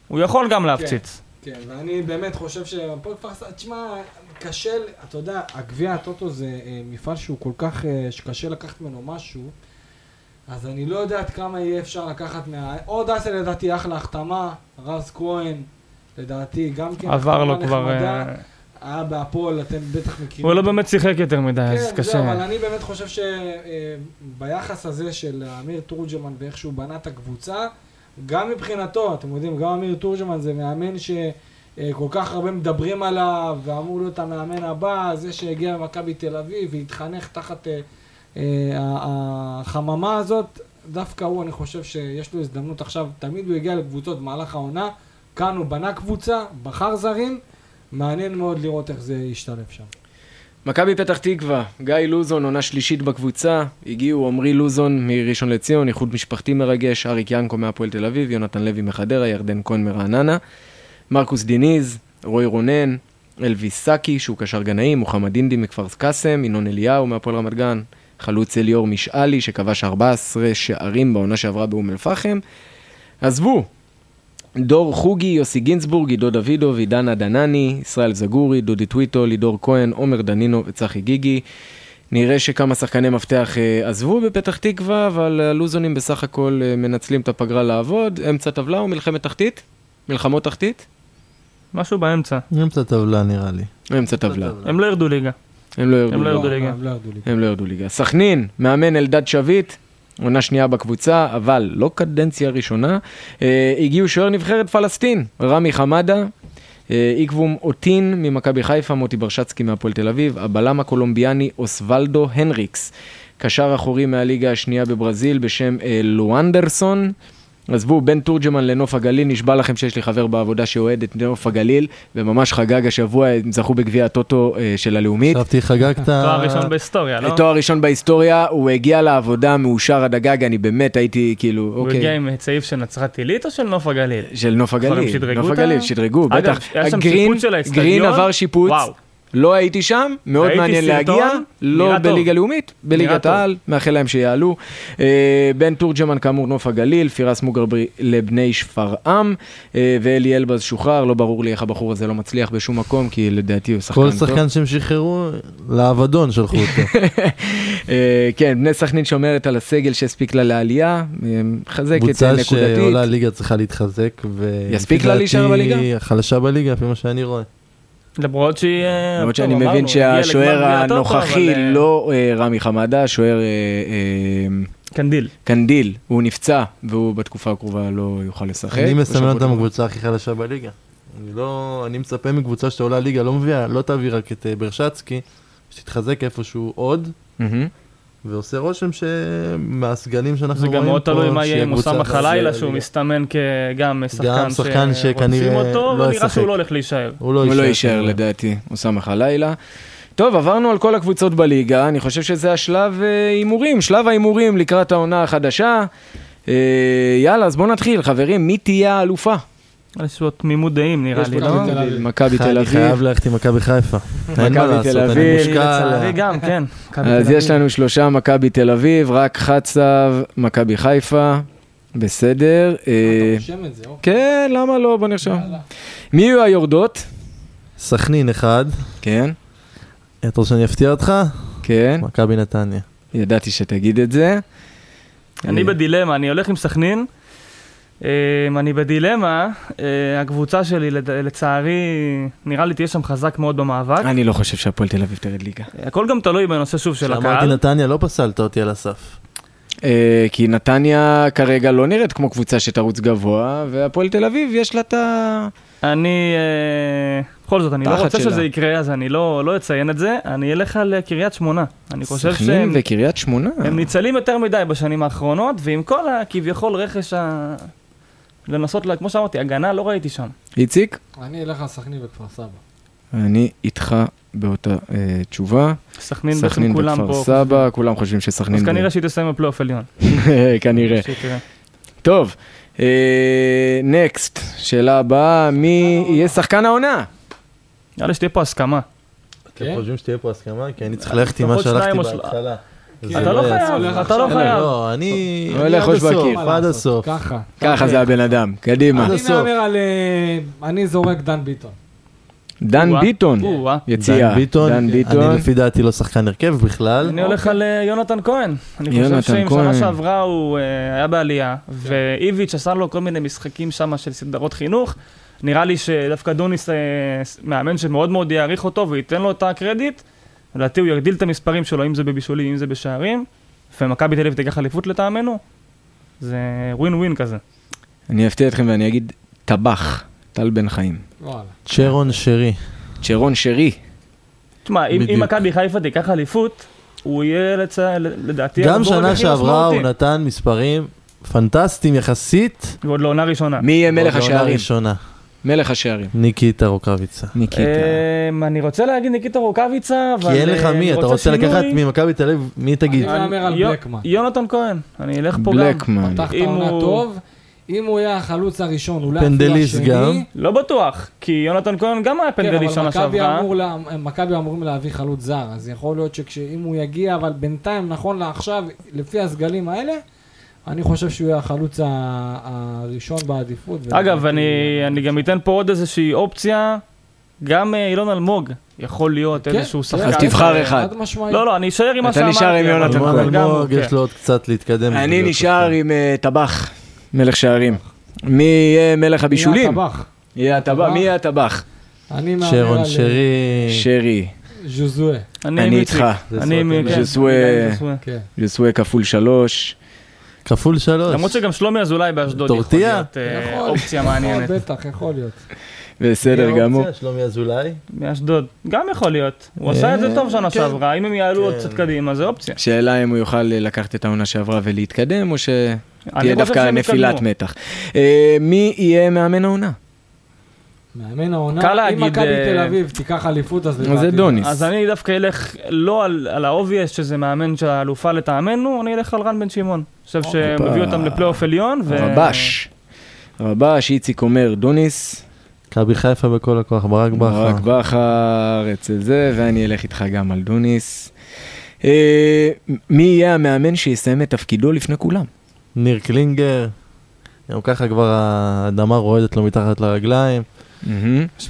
[SPEAKER 3] הוא יכול גם להפציץ.
[SPEAKER 2] כן, ואני באמת חושב שהפועל כפר סבא, תשמע, קשה, אתה יודע, הגביע הטוטו זה אה, מפעל שהוא כל כך, אה, שקשה לקחת ממנו משהו, אז אני לא יודע עד כמה יהיה אפשר לקחת מה... עוד אסל לדעתי אחלה החתמה, רז כהן, לדעתי גם כן.
[SPEAKER 3] עבר לו כבר...
[SPEAKER 2] נחמדה.
[SPEAKER 3] אה,
[SPEAKER 2] היה בהפועל, אתם בטח מכירים.
[SPEAKER 3] הוא לא באמת שיחק יותר מדי, אז
[SPEAKER 2] כן, זהו,
[SPEAKER 3] קשה.
[SPEAKER 2] אבל אני באמת חושב שביחס הזה של אמיר תורג'מן ואיך שהוא בנה את הקבוצה, גם מבחינתו, אתם יודעים, גם אמיר תורג'מן זה מאמן שכל כך הרבה מדברים עליו, ואמור להיות המאמן הבא, זה שהגיע ממכבי תל אביב והתחנך תחת אה, אה, החממה הזאת, דווקא הוא, אני חושב שיש לו הזדמנות עכשיו, תמיד הוא הגיע לקבוצות במהלך העונה, כאן הוא בנה קבוצה, בחר זרים, מעניין מאוד לראות איך זה ישתלב שם.
[SPEAKER 1] מכבי פתח תקווה, גיא לוזון, עונה שלישית בקבוצה, הגיעו עמרי לוזון מראשון לציון, איחוד משפחתי מרגש, אריק ינקו מהפועל תל אביב, יונתן לוי מחדרה, ירדן כהן מרעננה, מרקוס דיניז, רוי רונן, אלוויס סאקי, שהוא קשר גנאים, מוחמד אינדי מכפר קאסם, ינון אליהו מהפועל רמת גן, חלוץ אליאור משאלי, שכבש 14 שערים בעונה שעברה באום אל-פחם. עזבו, דור חוגי, יוסי גינצבורג, עידו דוידוב, עידן עדנני, ישראל זגורי, דודי טוויטו, לידור כהן, עומר דנינו וצחי גיגי. נראה שכמה שחקני מפתח אה, עזבו בפתח תקווה, אבל הלוזונים בסך הכל אה, מנצלים את הפגרה לעבוד. אמצע טבלה או מלחמת תחתית? מלחמות תחתית?
[SPEAKER 3] משהו באמצע.
[SPEAKER 4] אמצע טבלה נראה לי.
[SPEAKER 1] אמצע טבלה.
[SPEAKER 3] הם לא ירדו ליגה.
[SPEAKER 1] הם לא ירדו.
[SPEAKER 3] הם לא ירדו ליגה.
[SPEAKER 2] הם לא ירדו ליגה.
[SPEAKER 1] הם לא ירדו ליגה. סכנין, מאמן אלדד שביט, עונה שנייה בקבוצה, אבל לא קדנציה ראשונה. אה, הגיעו שוער נבחרת פלסטין, רמי חמדה, אה, איקבום אוטין ממכבי חיפה, מוטי ברשצקי מהפועל תל אביב, הבלם הקולומביאני אוסוולדו הנריקס, קשר אחורי מהליגה השנייה בברזיל בשם אה, לואנדרסון. עזבו, בין תורג'מן לנוף הגליל, נשבע לכם שיש לי חבר בעבודה שאוהד את נוף הגליל, וממש חגג השבוע, הם זכו בגביע הטוטו אה, של הלאומית.
[SPEAKER 4] חשבתי חגגת...
[SPEAKER 3] תואר ראשון בהיסטוריה, לא?
[SPEAKER 1] תואר ראשון בהיסטוריה, הוא הגיע לעבודה מאושר עד הגג, אני באמת הייתי כאילו,
[SPEAKER 3] הוא הגיע
[SPEAKER 1] אוקיי.
[SPEAKER 3] עם צעיף של נצרת עילית או של נוף הגליל?
[SPEAKER 1] של נוף הגליל, נוף? הגליל, שדרגו,
[SPEAKER 3] אגב,
[SPEAKER 1] בטח.
[SPEAKER 3] היה שם שיפוץ של האצטדיון?
[SPEAKER 1] גרין עבר שיפוץ,
[SPEAKER 3] וואו.
[SPEAKER 1] לא הייתי שם, מאוד
[SPEAKER 3] ראיתי
[SPEAKER 1] מעניין
[SPEAKER 3] סרטון,
[SPEAKER 1] להגיע, לא. בליגה לאומית, בליגת. העל, מאחל להם שיעלו. אה, בן תורג'מן כאמור נוף הגליל, פירס מוגרבי לבני שפרעם, אה, ואלי אלבז שוחרר, לא ברור לי איך הבחור הזה לא מצליח בשום מקום, כי לדעתי הוא שחקן
[SPEAKER 4] כל
[SPEAKER 1] טוב.
[SPEAKER 4] שחקן שהם שחררו, לאבדון שלחו אותו. [LAUGHS]
[SPEAKER 1] אה, כן, בני סכנין שומרת על הסגל שהספיק לה לעלייה, אה, מחזקת
[SPEAKER 4] קבוצה
[SPEAKER 1] נקודתית.
[SPEAKER 4] שעולה ליגה צריכה להתחזק. ו-
[SPEAKER 1] יספיק לה להישאר בליגה?
[SPEAKER 4] חלשה בליגה, לפי מה שאני רואה.
[SPEAKER 3] למרות שהיא... אה,
[SPEAKER 1] למרות שאני מבין שהשוער הנוכחי
[SPEAKER 3] אה,
[SPEAKER 1] לא אה, רמי חמדה, השוער
[SPEAKER 3] קנדיל.
[SPEAKER 1] קנדיל, הוא נפצע והוא בתקופה הקרובה לא יוכל לשחק.
[SPEAKER 4] אני מסמן אותם. בקבוצה הכי חלשה בליגה. אני לא, אני מצפה מקבוצה שעולה ליגה, לא מביאה, לא תביא רק את ברשצקי, שתתחזק איפשהו עוד. ועושה רושם שמהסגלים שאנחנו
[SPEAKER 3] זה
[SPEAKER 4] רואים פה,
[SPEAKER 3] גם מאוד תלוי מה יהיה עם אוסאמה חלילה, שהוא. מסתמן כגם שחקן
[SPEAKER 4] שחקן
[SPEAKER 3] שרוצים
[SPEAKER 4] שכנראה
[SPEAKER 3] אותו,
[SPEAKER 4] לא
[SPEAKER 3] ונראה
[SPEAKER 4] ישחק.
[SPEAKER 3] שהוא לא הולך להישאר.
[SPEAKER 4] הוא לא
[SPEAKER 1] לא
[SPEAKER 4] יישאר.
[SPEAKER 1] לדעתי, אוסאמה חלילה. טוב, עברנו על כל הקבוצות בליגה, אני חושב שזה השלב אה, הימורים, שלב ההימורים לקראת העונה החדשה. אה, יאללה, אז בואו נתחיל, חברים, מי תהיה האלופה?
[SPEAKER 3] יש לו תמימות דעים נראה לי, לא?
[SPEAKER 2] תל אביב.
[SPEAKER 1] מכבי תל
[SPEAKER 4] אני חייב
[SPEAKER 1] אביב.
[SPEAKER 4] ללכת עם מכבי חיפה. אין מה
[SPEAKER 1] מכבי
[SPEAKER 4] לעשות,
[SPEAKER 1] תל
[SPEAKER 4] אני
[SPEAKER 1] אביב.
[SPEAKER 3] לצערי
[SPEAKER 4] ה-
[SPEAKER 3] גם, כן. מכבי
[SPEAKER 1] אז יש
[SPEAKER 3] אביב.
[SPEAKER 1] לנו שלושה מכבי תל אביב, רק חצב, מכבי חיפה. בסדר.
[SPEAKER 2] אתה
[SPEAKER 1] אה,
[SPEAKER 2] רושם את זה, אוקיי.
[SPEAKER 1] כן, למה לא? בוא נרשום. מי יהיו היורדות?
[SPEAKER 4] סכנין אחד.
[SPEAKER 1] כן,
[SPEAKER 4] אתה רוצה שאני אפתיע אותך?
[SPEAKER 1] כן,
[SPEAKER 4] מכבי נתניה.
[SPEAKER 1] ידעתי שתגיד את זה.
[SPEAKER 3] אני
[SPEAKER 1] אה,
[SPEAKER 3] בדילמה, אני הולך עם סכנין. אה, אני בדילמה, אה, הקבוצה שלי לד- לצערי, נראה לי תהיה שם חזק מאוד במאבק.
[SPEAKER 1] אני לא חושב שהפועל תל אביב תרד ליגה.
[SPEAKER 3] הכל גם תלוי בנושא שוב של
[SPEAKER 4] כשאמרתי
[SPEAKER 3] הקהל.
[SPEAKER 4] נתניה לא פסלת אותי על הסף.
[SPEAKER 1] אה, כי נתניה כרגע לא נראית כמו קבוצה שתרוץ גבוה, והפועל תל אביב יש לה את ה...
[SPEAKER 3] אני, אה, בכל זאת, אני לא רוצה
[SPEAKER 1] שלה.
[SPEAKER 3] שזה יקרה, אז אני לא לא אציין את זה. אני אלך על קריית שמונה. אני חושב
[SPEAKER 1] סכנין
[SPEAKER 3] שהם
[SPEAKER 1] וקריית שמונה.
[SPEAKER 3] הם ניצלים יותר מדי בשנים האחרונות, ועם כל הכביכול רכש ה... לנסות, לה- כמו שאמרתי, הגנה לא ראיתי שם.
[SPEAKER 1] איציק?
[SPEAKER 2] אני אלך על סכנין וכפר סבא.
[SPEAKER 1] אני איתך באותה אה, תשובה.
[SPEAKER 3] סכנין בעצם
[SPEAKER 1] סכנין
[SPEAKER 3] כולם
[SPEAKER 1] וכפר
[SPEAKER 3] פה.
[SPEAKER 1] סבא, כולם חושבים שסכנין...
[SPEAKER 3] אז
[SPEAKER 1] ב-
[SPEAKER 3] כנראה שהיא תסיים בפלייאוף עליון. [LAUGHS]
[SPEAKER 1] כנראה. טוב, נקסט, שאלה הבאה, מי יהיה שחקן העונה?
[SPEAKER 3] נראה לי שתהיה פה הסכמה.
[SPEAKER 2] כן?
[SPEAKER 4] אתם חושבים שתהיה פה הסכמה? כי אני צריך ללכת עם מה שהלכתי בהתחלה. זה
[SPEAKER 3] אתה לא. חייב, אתה. לא חייב.
[SPEAKER 4] לא, אני... אני
[SPEAKER 1] הולך ראש בקיר.
[SPEAKER 4] עד? הסוף.
[SPEAKER 2] ככה.
[SPEAKER 1] ככה זה הבן אדם, קדימה.
[SPEAKER 4] עד
[SPEAKER 2] אני
[SPEAKER 4] הסוף.
[SPEAKER 2] מהמר על... אה, אני זורק דן ביטון.
[SPEAKER 1] דן. ביטון. יציאה.
[SPEAKER 4] דן ביטון, אני. לפי דעתי לא שחקן הרכב בכלל.
[SPEAKER 3] אני הולך על אה, יונתן כהן. אני חושב
[SPEAKER 1] כהן.
[SPEAKER 3] שנה שעברה הוא אה, היה בעלייה, ואיביץ' עשה לו כל מיני משחקים שם של סדרות חינוך. נראה לי שדווקא דוניס מאמן שמאוד מאוד יעריך אותו וייתן לו את הקרדיט. לדעתי הוא יגדיל את המספרים שלו, אם זה בבישולים, אם זה בשערים. ומכבי תל אביב תיקח אליפות לטעמנו. זה ווין ווין כזה.
[SPEAKER 1] אני אפתיע אתכם ואני אגיד טבח, טל בן חיים.
[SPEAKER 4] צ'רון שרי.
[SPEAKER 1] צ'רון שרי.
[SPEAKER 3] תשמע, אם מכבי חיפה תיקח אליפות, הוא יהיה לצ... לדעתי
[SPEAKER 4] גם שנה שעברה הוא. נתן מספרים פנטסטיים יחסית.
[SPEAKER 3] ועוד לעונה ראשונה.
[SPEAKER 1] מי יהיה מלך השערים? מלך השערים.
[SPEAKER 4] ניקיטה רוקאביצה.
[SPEAKER 1] ניקיטה.
[SPEAKER 3] אמ, אני רוצה להגיד ניקיטה רוקאביצה, אבל...
[SPEAKER 4] כי אין לך
[SPEAKER 3] אה,
[SPEAKER 4] מי, אתה רוצה. לקחת ממכבי תל אביב, מי תגיד?
[SPEAKER 2] אני מהמר על בלקמן.
[SPEAKER 3] יונתן כהן, אני אלך פה גם.
[SPEAKER 1] בלקמן.
[SPEAKER 2] פתח את
[SPEAKER 3] אם
[SPEAKER 2] העונה
[SPEAKER 3] הוא-
[SPEAKER 2] טוב. אם הוא יהיה החלוץ הראשון, אולי אפילו
[SPEAKER 4] פנדליסט
[SPEAKER 2] השני.
[SPEAKER 4] גם.
[SPEAKER 3] לא בטוח, כי יונתן כהן גם היה
[SPEAKER 2] כן,
[SPEAKER 3] פנדליסט
[SPEAKER 2] אבל
[SPEAKER 3] שנה שעברה.
[SPEAKER 2] אמור לה- מכבי אמורים להביא חלוץ זר, אז יכול להיות שאם הוא יגיע, אבל בינתיים, נכון לעכשיו, לפי הסגלים האלה, אני חושב שהוא יהיה החלוץ הראשון בעדיפות.
[SPEAKER 3] אגב, אני אני גם אתן פה עוד איזושהי אופציה, גם אה, אילון אלמוג יכול להיות
[SPEAKER 2] כן,
[SPEAKER 3] איזשהו
[SPEAKER 2] כן,
[SPEAKER 3] שחקן.
[SPEAKER 1] אז תבחר אחד.
[SPEAKER 2] חד משמעית.
[SPEAKER 3] לא, לא, אני אשאר עם מה
[SPEAKER 1] אתה
[SPEAKER 3] שאמרתי.
[SPEAKER 1] נשאר עם יונתן כהן.
[SPEAKER 4] אלמוג
[SPEAKER 3] כן.
[SPEAKER 4] יש לו עוד קצת להתקדם.
[SPEAKER 1] אני נשאר. עם אה, טבח, מלך שערים. מי יהיה מלך הבישולים?
[SPEAKER 2] יהיה הטבח.
[SPEAKER 1] יהיה הטבח. מי יהיה הטבח?
[SPEAKER 2] אני מהמר
[SPEAKER 4] שרון
[SPEAKER 2] על
[SPEAKER 4] שרי.
[SPEAKER 1] שרי.
[SPEAKER 2] ז'וזואה.
[SPEAKER 3] אני
[SPEAKER 1] איתך.
[SPEAKER 3] אני עם... כן.
[SPEAKER 2] כן.
[SPEAKER 1] ז'סווה כפול שלוש.
[SPEAKER 4] כפול שלוש.
[SPEAKER 3] למרות שגם שלומי אזולאי באשדוד יכול? להיות אה,
[SPEAKER 2] יכול.
[SPEAKER 3] אופציה מעניינת.
[SPEAKER 2] בטח, יכול להיות.
[SPEAKER 1] בסדר
[SPEAKER 4] מי
[SPEAKER 1] גמור.
[SPEAKER 4] שלומי אזולאי.
[SPEAKER 3] מאשדוד. גם יכול להיות. הוא עשה את זה טוב שנה
[SPEAKER 4] כן.
[SPEAKER 3] שעברה, אם הם יעלו עוד
[SPEAKER 4] כן.
[SPEAKER 3] קצת קדימה, זה אופציה.
[SPEAKER 1] שאלה אם הוא יוכל לקחת את העונה שעברה ולהתקדם, או שתהיה דווקא נפילת מתח. אה, מי יהיה מאמן העונה?
[SPEAKER 2] מאמן העונה, אם מכבי
[SPEAKER 3] אה,
[SPEAKER 2] תל אביב תיקח אליפות, אז
[SPEAKER 1] זה
[SPEAKER 2] לדעתי-
[SPEAKER 1] דוניס.
[SPEAKER 3] אז אני דווקא אלך לא על, על האובייס, שזה מאמן של האלופה לטעמנו, אני אלך על רן בן שמעון. אני חושב שהוא מביא אותם לפלייאוף עליון. ו-
[SPEAKER 1] רבש. רבש, איציק אומר דוניס,
[SPEAKER 4] מכבי חיפה בכל הכוח, ברק בכר.
[SPEAKER 1] ברק בכר, אצל זה, ואני אלך איתך גם על דוניס. אה, מי יהיה המאמן שיסיים את תפקידו לפני כולם?
[SPEAKER 4] ניר קלינגר. גם ככה כבר האדמה רועדת לו מתחת לרגליים.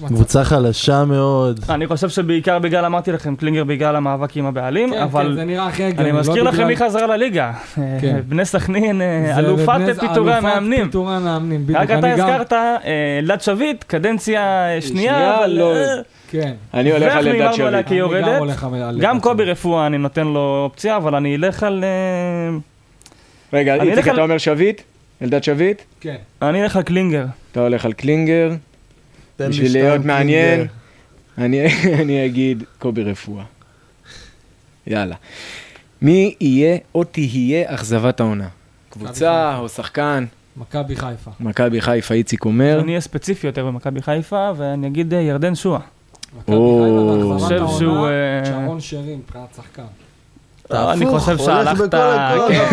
[SPEAKER 4] קבוצה חלשה מאוד.
[SPEAKER 3] אני חושב שבעיקר בגלל, אמרתי לכם, קלינגר בגלל המאבק עם הבעלים,
[SPEAKER 2] כן, כן,
[SPEAKER 3] אבל
[SPEAKER 2] הגיוני.
[SPEAKER 3] אני
[SPEAKER 2] לא
[SPEAKER 3] מזכיר לכם מי חזרה לליגה.
[SPEAKER 2] כן. [LAUGHS]
[SPEAKER 3] בני סכנין, אה, אלופת פיטורי המאמנים.
[SPEAKER 2] פיטורי המאמנים, בדיוק.
[SPEAKER 3] רק אתה הזכרת, אה, אלדד שביט, קדנציה אה,
[SPEAKER 1] שנייה. לא.
[SPEAKER 3] אה,
[SPEAKER 2] כן.
[SPEAKER 1] אני הולך על אלדד שביט.
[SPEAKER 3] כי היא
[SPEAKER 2] אני גם
[SPEAKER 3] קובי. רפואה אני נותן לו אופציה, אבל אני אלך על... אה,
[SPEAKER 1] רגע, איציק, אתה אומר שביט? אלדד שביט?
[SPEAKER 2] כן.
[SPEAKER 3] אני אלך על קלינגר.
[SPEAKER 1] אתה הולך על קלינגר? בשביל להיות מעניין. אני, [LAUGHS] אני אגיד קובי רפואה. יאללה. מי יהיה או תהיה אכזבת העונה? קבוצה או שחקן?
[SPEAKER 2] מכבי חיפה.
[SPEAKER 1] מכבי חיפה, איציק אומר.
[SPEAKER 3] אני אהיה ספציפי יותר במכבי חיפה, ואני אגיד אה, ירדן שועה.
[SPEAKER 2] מכבי. חיפה
[SPEAKER 3] חושב
[SPEAKER 2] באכזבת
[SPEAKER 3] שהוא,
[SPEAKER 2] העונה,
[SPEAKER 3] אה,
[SPEAKER 2] שרון שרי מבחינת שחקן.
[SPEAKER 3] לא, אני חושב שהלכת... כן.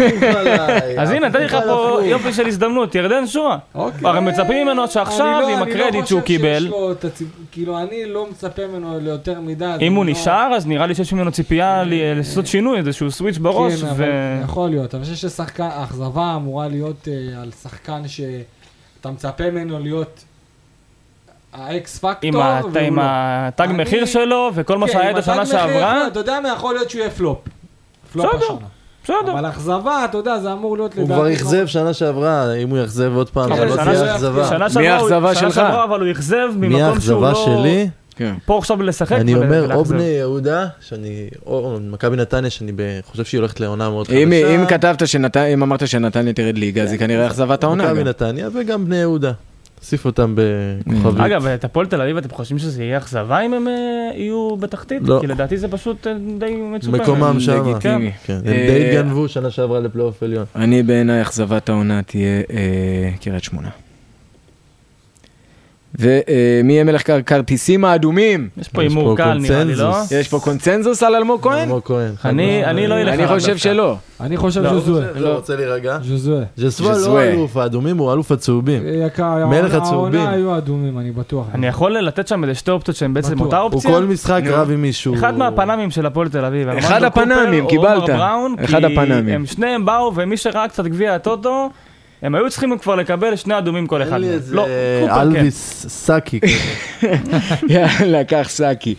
[SPEAKER 3] אז הנה, נתתי לך פה. יופי של הזדמנות, ירדן.
[SPEAKER 2] אוקיי.
[SPEAKER 3] הרי מצפים ממנו שעכשיו,
[SPEAKER 2] לא-
[SPEAKER 3] עם
[SPEAKER 2] לא
[SPEAKER 3] הקרדיט שהוא קיבל,
[SPEAKER 2] כאילו, אני לא מצפה ממנו ליותר מדי.
[SPEAKER 3] אם הוא
[SPEAKER 2] לא-
[SPEAKER 3] נשאר, אז נראה לי שיש ממנו ציפייה ל- לעשות שינוי, איזשהו סוויץ' בראש,
[SPEAKER 2] כן, יכול להיות. אבל אני חושב ששחקן, האכזבה אמורה להיות אה, על שחקן שאתה מצפה ממנו להיות האקס פקטור.
[SPEAKER 3] עם. התג מחיר שלו, וכל מה
[SPEAKER 2] כן,
[SPEAKER 3] שהיה את השנה שעברה,
[SPEAKER 2] אתה יודע מה, יכול להיות שהוא יהיה פלופ. פלופ
[SPEAKER 3] בסדר.
[SPEAKER 2] השנה.
[SPEAKER 3] בסדר.
[SPEAKER 2] אבל אכזבה, אתה יודע, זה אמור להיות
[SPEAKER 4] הוא כבר אכזב שנה שעברה, אם הוא יאכזב עוד פעם, זה לא
[SPEAKER 3] שנה
[SPEAKER 4] תהיה אכזבה.
[SPEAKER 3] שנה
[SPEAKER 1] מי האכזבה
[SPEAKER 3] שנה
[SPEAKER 1] שלך?
[SPEAKER 3] שעברה, אבל הוא אכזב
[SPEAKER 4] מי
[SPEAKER 3] ממקום שהוא לא...
[SPEAKER 4] האכזבה שלי?
[SPEAKER 1] כן.
[SPEAKER 3] פה עכשיו לשחק
[SPEAKER 4] אני אומר, או. בני יהודה, שאני, או מכבי נתניה, שאני חושב שהיא הולכת לעונה מאוד חדשה.
[SPEAKER 1] אם אם כתבת אם אמרת שנתניה תרד ליגה, אז היא כנראה אכזבת העונה.
[SPEAKER 4] מכבי. נתניה וגם בני יהודה. תוסיף אותם בכוכבית.
[SPEAKER 3] אגב, את הפועל תל אביב, אתם חושבים שזה יהיה אכזבה אם הם אה, יהיו בתחתית?
[SPEAKER 4] לא.
[SPEAKER 3] כי לדעתי זה פשוט אה, די מצופה.
[SPEAKER 4] מקומם שם.
[SPEAKER 1] לגיטימי.
[SPEAKER 4] כן, הם
[SPEAKER 1] אה,
[SPEAKER 4] די התגנבו שנה שעברה לפלייאוף עליון.
[SPEAKER 1] אני בעיניי אכזבת העונה תהיה אה, קריית שמונה. ומי יהיה מלך הכרטיסים האדומים?
[SPEAKER 3] יש פה הימור קל נראה לי, לא?
[SPEAKER 4] קונצנזוס.
[SPEAKER 1] יש פה קונצנזוס על אלמוג כהן?
[SPEAKER 4] אלמוג כהן.
[SPEAKER 3] אני לא אלך
[SPEAKER 1] אני חושב. שלא.
[SPEAKER 2] אני חושב
[SPEAKER 3] לא,
[SPEAKER 2] ז'וזואה.
[SPEAKER 4] לא רוצה להירגע?
[SPEAKER 2] ז'וזואה.
[SPEAKER 4] ז'סווה לא. אלוף, האדומים הוא אלוף הצהובים. מלך הצהובים.
[SPEAKER 2] העונה היו אדומים, אני בטוח.
[SPEAKER 3] אני יכול לתת שם איזה שתי אופציות שהן בעצם. אותה
[SPEAKER 4] הוא
[SPEAKER 3] אופציה?
[SPEAKER 4] כל משחק. רב עם מישהו.
[SPEAKER 3] אחד מהפנמים של הפועל תל אביב.
[SPEAKER 1] אחד הפנמים,
[SPEAKER 3] או
[SPEAKER 1] קיבלת. אחד
[SPEAKER 3] כי
[SPEAKER 1] הפנמים.
[SPEAKER 3] הם שניהם באו, ומי שראה קצת גביע הטוטו, הם היו צריכים כבר לקבל שני אדומים כל אחד.
[SPEAKER 4] אין לי
[SPEAKER 3] מהם.
[SPEAKER 4] איזה
[SPEAKER 3] לא, קופר כן.
[SPEAKER 4] אלוויס סאקי. [LAUGHS]
[SPEAKER 1] יאללה, קח סאקי.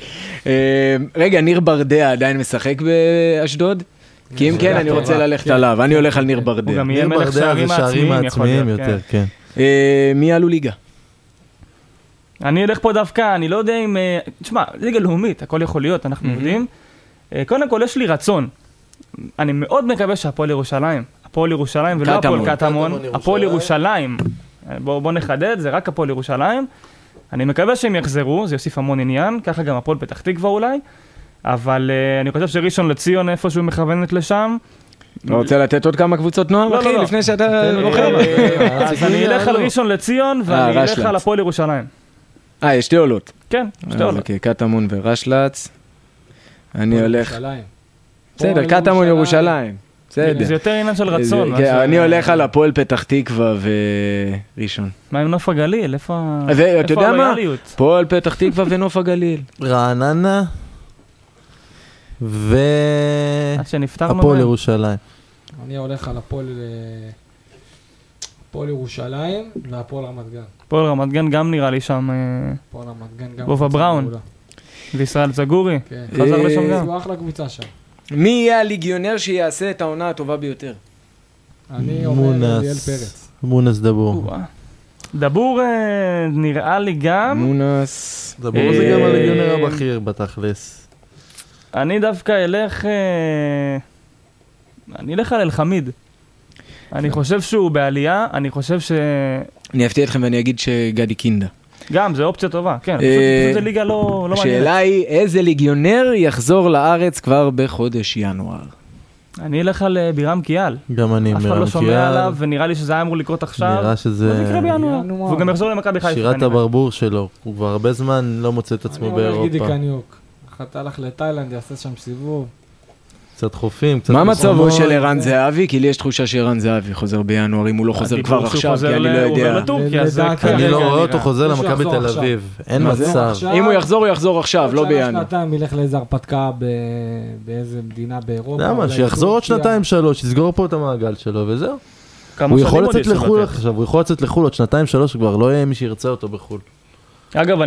[SPEAKER 1] אה, רגע, ניר ברדע עדיין משחק באשדוד? כי אם כן, אני רוצה. ללכת
[SPEAKER 2] כן.
[SPEAKER 1] עליו, אני הולך על ניר
[SPEAKER 3] הוא
[SPEAKER 1] ברדע.
[SPEAKER 3] גם יהיה מלך שערים העצמיים, יכול
[SPEAKER 4] העצמיים
[SPEAKER 3] להיות,
[SPEAKER 4] יותר,
[SPEAKER 3] כן.
[SPEAKER 4] כן.
[SPEAKER 1] אה, מי עלו ליגה?
[SPEAKER 3] אני אלך פה דווקא, אני לא יודע אם... אה, תשמע, ליגה לאומית, הכל יכול להיות, אנחנו יודעים. קודם כל, יש לי רצון. אני מאוד מקווה שהפועל ירושלים, הפועל ירושלים ולא הפועל
[SPEAKER 1] קטמון.
[SPEAKER 3] הפועל
[SPEAKER 4] ירושלים.
[SPEAKER 3] אה, בואו בוא נחדד, זה רק הפועל ירושלים. אני מקווה שהם יחזרו, זה יוסיף המון עניין, ככה גם הפועל פתח תקווה אולי. אבל אה, אני חושב שראשון לציון איפשהו מכוונת לשם.
[SPEAKER 1] לא רוצה לתת עוד כמה קבוצות נוער,
[SPEAKER 3] לא,
[SPEAKER 1] אחי,
[SPEAKER 3] לא, לא.
[SPEAKER 1] לפני שאתה
[SPEAKER 4] לו
[SPEAKER 1] רוכב?
[SPEAKER 3] אה, אז אני אלך על ראשון לציון ואני אלך
[SPEAKER 1] רשל"צ.
[SPEAKER 3] על הפועל ירושלים.
[SPEAKER 1] אה, יש שתי עולות.
[SPEAKER 3] כן, שתי עולות.
[SPEAKER 1] אוקיי, קטמון ורשל"צ. אני הולך... בסדר, קטמון
[SPEAKER 2] ירושלים.
[SPEAKER 1] בסדר.
[SPEAKER 3] זה יותר עניין של רצון.
[SPEAKER 1] כן, אני הולך על הפועל פתח תקווה וראשון.
[SPEAKER 3] מה עם נוף הגליל? איפה ה-
[SPEAKER 1] ואתה
[SPEAKER 3] איפה
[SPEAKER 1] יודע מה? הפועל פתח תקווה ונוף הגליל. [LAUGHS]
[SPEAKER 4] רעננה והפועל
[SPEAKER 3] מהם.
[SPEAKER 4] ירושלים.
[SPEAKER 2] אני הולך על הפועל... אה, הפועל ירושלים והפועל רמת גן.
[SPEAKER 3] הפועל רמת גן גם נראה לי שם, אה,
[SPEAKER 2] הפועל רמת גן גם... קבוצה
[SPEAKER 3] בראון. וישראל זגורי.
[SPEAKER 2] כן.
[SPEAKER 3] חזר
[SPEAKER 1] אה,
[SPEAKER 3] לשם גם.
[SPEAKER 2] זו אחלה קבוצה שם.
[SPEAKER 1] מי יהיה הליגיונר שיעשה את העונה הטובה ביותר?
[SPEAKER 2] אני אומר
[SPEAKER 4] מונס.
[SPEAKER 2] אליאל פרץ.
[SPEAKER 4] מונס דבור.
[SPEAKER 3] או-אה. דבור אה, נראה לי גם,
[SPEAKER 1] מונס.
[SPEAKER 4] דבור זה גם
[SPEAKER 3] אה,
[SPEAKER 4] הליגיונר הבכיר בתכלס.
[SPEAKER 3] אני דווקא אלך, אה, אני אלך על אלחמיד. אני חושב שהוא בעלייה, אני חושב שגם,
[SPEAKER 1] אני אפתיע אתכם ואני אגיד שגדי קינדה.
[SPEAKER 3] זה אופציה טובה, כן, פשוט
[SPEAKER 1] אה,
[SPEAKER 3] פשוט זה ליגה לא לא מעניינת.
[SPEAKER 1] השאלה היא איזה ליגיונר יחזור לארץ כבר בחודש ינואר.
[SPEAKER 3] אני אלך על אה, בירם קיאל.
[SPEAKER 4] גם אני
[SPEAKER 3] אף אחד לא שומע
[SPEAKER 4] קיאל.
[SPEAKER 3] עליו, ונראה לי שזה היה אמור לקרות עכשיו.
[SPEAKER 4] נראה שזה
[SPEAKER 3] זה יקרה בינואר,
[SPEAKER 2] ינואר.
[SPEAKER 3] והוא גם יחזור למכבי חיפה.
[SPEAKER 4] שירת. הברבור שלו. הוא כבר הרבה זמן לא מוצא את
[SPEAKER 2] אני
[SPEAKER 4] עצמו
[SPEAKER 2] הולך גידי
[SPEAKER 4] באירופה.
[SPEAKER 2] קניוק. אתה הלך לתאילנד, יעשה שם סיבוב.
[SPEAKER 4] קצת חופים, קצת
[SPEAKER 1] מה מצבו. של ערן
[SPEAKER 2] זה-
[SPEAKER 1] זהבי? כי לי יש תחושה שערן זהבי חוזר בינואר, אם הוא לא חוזר
[SPEAKER 3] הדיבור
[SPEAKER 1] כבר עכשיו,
[SPEAKER 3] חוזר
[SPEAKER 1] כי אני לא יודע.
[SPEAKER 3] כרגע
[SPEAKER 4] אני לא רואה. אותו חוזר
[SPEAKER 2] מישהו
[SPEAKER 4] למכבי תל. אביב. אין? מצב.
[SPEAKER 1] אם הוא יחזור, הוא יחזור עכשיו, לא
[SPEAKER 2] עוד שנה,
[SPEAKER 1] בינואר.
[SPEAKER 2] שנתיים ילך לאיזה הרפתקה באיזה מדינה באירופה.
[SPEAKER 4] למה? שיחזור עוד. שנתיים שלוש, יסגור פה את המעגל שלו וזהו. הוא יכול
[SPEAKER 3] עוד
[SPEAKER 4] לצאת לחו"ל? עכשיו, הוא יכול לצאת לחו"ל עוד שנתיים שלוש, כבר לא יהיה מי שירצה אותו בחו"ל.
[SPEAKER 3] אגב,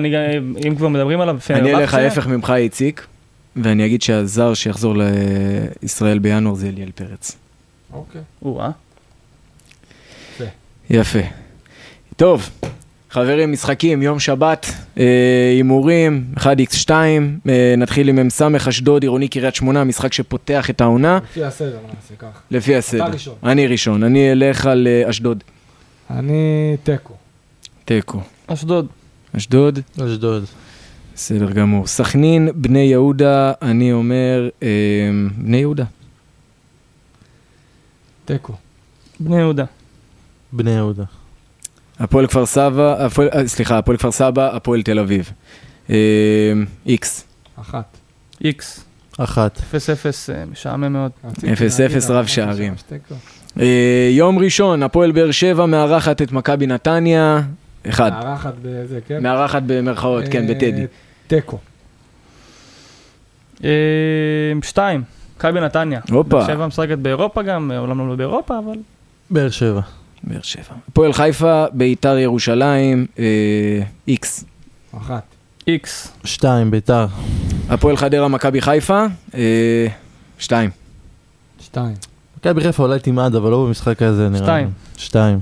[SPEAKER 3] אם כבר מדברים עליו,
[SPEAKER 1] אני אלך ההפך ממך, איציק, ואני אגיד שהזר שיחזור לישראל בינואר זה אליאל פרץ.
[SPEAKER 2] אוקיי.
[SPEAKER 3] או-אה.
[SPEAKER 1] יפה. טוב, חברים, משחקים, יום שבת, אה, הימורים, 1x2, אה, נתחיל עם מ"ס אשדוד, עירוני קריית שמונה, משחק שפותח את העונה,
[SPEAKER 2] לפי הסדר, נעשה ככה.
[SPEAKER 1] לפי הסדר.
[SPEAKER 2] אתה ראשון.
[SPEAKER 1] אני ראשון, אני אלך על אה, אשדוד.
[SPEAKER 2] אני תיקו.
[SPEAKER 1] תיקו.
[SPEAKER 3] אשדוד.
[SPEAKER 1] אשדוד,
[SPEAKER 4] אשדוד.
[SPEAKER 1] בסדר גמור. סכנין, בני יהודה, אני אומר, אה, בני יהודה.
[SPEAKER 2] תיקו.
[SPEAKER 3] בני יהודה.
[SPEAKER 4] בני יהודה.
[SPEAKER 1] הפועל כפר סבא, הפועל, אה, סליחה, הפועל כפר סבא, הפועל תל אביב. איקס.
[SPEAKER 2] אחת.
[SPEAKER 3] איקס.
[SPEAKER 4] אחת.
[SPEAKER 3] 0-0, אה, משעמם מאוד.
[SPEAKER 2] רציתי
[SPEAKER 1] אפס,
[SPEAKER 2] להגיד,
[SPEAKER 1] אפס,
[SPEAKER 2] אבל
[SPEAKER 1] רב
[SPEAKER 2] חשבתי
[SPEAKER 1] שערים. אה, יום ראשון, הפועל באר שבע מארחת את מכבי נתניה. אחד.
[SPEAKER 2] מארחת בזה, כן?
[SPEAKER 1] מארחת במרכאות, כן, בטדי.
[SPEAKER 2] תיקו.
[SPEAKER 3] אה, שתיים, מכבי נתניה.
[SPEAKER 1] הופה.
[SPEAKER 3] באר שבע משחקת באירופה גם, אומנם לא באירופה, אבל
[SPEAKER 4] באר שבע.
[SPEAKER 1] באר שבע. הפועל חיפה, ביתר ירושלים, אה, איקס.
[SPEAKER 2] אחת.
[SPEAKER 3] איקס.
[SPEAKER 4] שתיים, ביתר.
[SPEAKER 1] הפועל חדרה, מכבי חיפה, אה, שתיים.
[SPEAKER 2] שתיים.
[SPEAKER 4] מכבי חיפה אולי תמעד, אבל לא במשחק הזה נראה לי.
[SPEAKER 3] שתיים.
[SPEAKER 4] שתיים.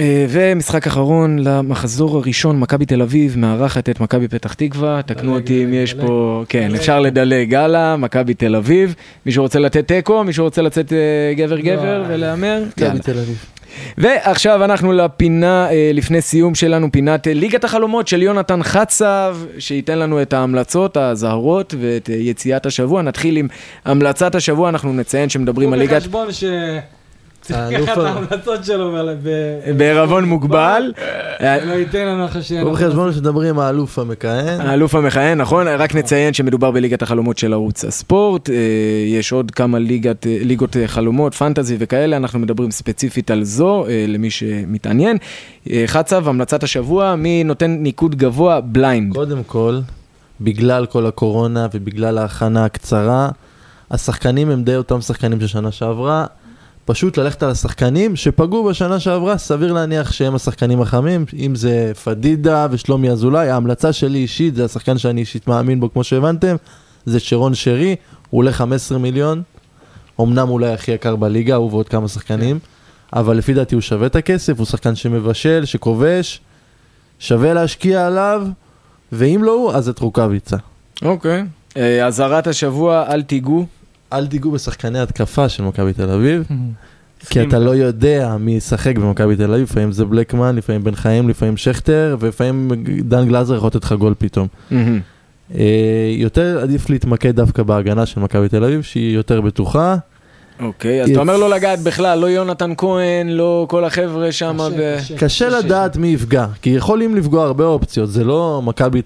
[SPEAKER 1] אה, ומשחק אחרון למחזור הראשון, מכבי תל אביב מארחת את מכבי פתח תקווה, תקנו אותי אם יש. פה, כן. אפשר לדלג הלאה, מכבי תל אביב. מישהו רוצה לתת תיקו? מישהו רוצה לצאת אה, גבר גבר
[SPEAKER 2] לא.
[SPEAKER 1] ולהמר?
[SPEAKER 4] מכבי. תל אביב.
[SPEAKER 1] ועכשיו אנחנו לפינה, אה, לפני סיום שלנו, פינת ליגת החלומות של יונתן חצב, שייתן לנו את ההמלצות, האזהרות ואת יציאת השבוע. נתחיל עם המלצת השבוע, אנחנו נציין שמדברים על
[SPEAKER 2] הוא
[SPEAKER 1] ליגת...
[SPEAKER 2] בחשבון ש... [LAUGHS]
[SPEAKER 4] האלוף
[SPEAKER 2] ההמלצות שלו
[SPEAKER 1] בערבון מוגבל. אה,
[SPEAKER 2] לא ייתן לנו אחרי שיהיה...
[SPEAKER 4] הוא
[SPEAKER 2] לנו-
[SPEAKER 4] בחשבון שמדברים עם האלוף המכהן.
[SPEAKER 1] האלוף המכהן, נכון? רק נציין שמדובר בליגת החלומות של ערוץ הספורט. אה, יש עוד כמה אה, ליגות אה, חלומות, פנטזי וכאלה, אנחנו מדברים ספציפית על זו, אה, למי שמתעניין. אה, חצב, המלצת השבוע, מי נותן ניקוד גבוה? בליינד.
[SPEAKER 4] קודם כל, בגלל כל הקורונה ובגלל ההכנה הקצרה, השחקנים הם די אותם שחקנים של שנה שעברה. פשוט ללכת על השחקנים שפגעו בשנה שעברה, סביר להניח שהם השחקנים החמים, אם זה פדידה ושלומי אזולאי, ההמלצה שלי אישית, זה השחקן שאני אישית מאמין בו כמו שהבנתם, זה שרון שרי, הוא עולה 15 מיליון, אמנם אולי הכי יקר בליגה, הוא ועוד כמה שחקנים, אבל לפי דעתי הוא שווה את הכסף, הוא שחקן שמבשל, שכובש, שווה להשקיע עליו, ואם לא הוא, אז את רוקאביצה.
[SPEAKER 1] אוקיי. אה, אזהרת השבוע, אל תיגעו.
[SPEAKER 4] אל תיגעו בשחקני התקפה של מכבי תל אביב, [LAUGHS] כי. אתה לא יודע מי ישחק במכבי תל אביב, לפעמים זה בלקמן, לפעמים בן חיים, לפעמים שכטר, ולפעמים דן גלאזר יכול לתת לך גול פתאום. אה, יותר עדיף להתמקד דווקא בהגנה של מכבי תל אביב, שהיא יותר בטוחה.
[SPEAKER 1] אוקיי, אז אתה אומר לא לגעת בכלל, לא יונתן כהן, לא כל החבר'ה שם.
[SPEAKER 2] קשה,
[SPEAKER 1] ב-
[SPEAKER 2] קשה.
[SPEAKER 4] קשה לדעת מי יפגע, כי יכולים לפגוע הרבה אופציות, זה לא מכבי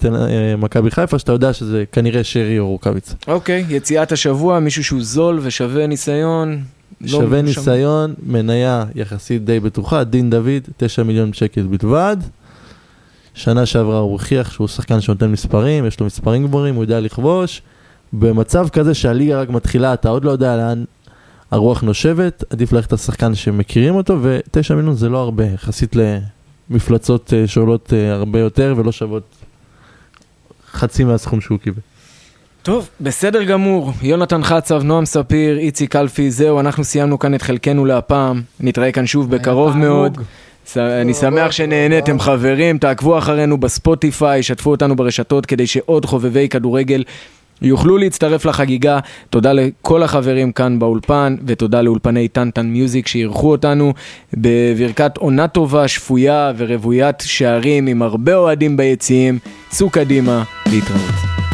[SPEAKER 4] אה, חיפה, שאתה יודע שזה כנראה שרי או רוקאביצה.
[SPEAKER 1] אוקיי, יציאת השבוע, מישהו שהוא זול ושווה ניסיון. לא
[SPEAKER 4] שווה
[SPEAKER 1] שם-
[SPEAKER 4] ניסיון, מניה יחסית די בטוחה, דין דוד, 9 מיליון שקל בלבד. שנה שעברה הוא הוכיח שהוא שחקן שנותן מספרים, יש לו מספרים גבוהים, הוא יודע לכבוש. במצב כזה שהליגה רק מתחילה, אתה עוד לא יודע לאן הרוח נושבת, עדיף ללכת לשחקן שמכירים אותו, ו-9 מיליון זה לא הרבה, יחסית למפלצות אה, שעולות אה, הרבה יותר ולא שוות חצי מהסכום שהוא קיבל.
[SPEAKER 1] טוב, בסדר גמור. יונתן חצב, נועם ספיר, איציק קלפי, זהו, אנחנו סיימנו כאן את חלקנו להפעם. נתראה כאן שוב בקרוב. מאוד. אני שמח שנהניתם חברים, תעקבו אחרינו בספוטיפיי, שתפו אותנו ברשתות כדי שעוד חובבי כדורגל יוכלו להצטרף לחגיגה. תודה לכל החברים כאן באולפן, ותודה לאולפני טנטן מיוזיק שאירחו אותנו בברכת עונה טובה, שפויה ורוויית שערים עם הרבה אוהדים ביציעים. צאו קדימה, להתראות.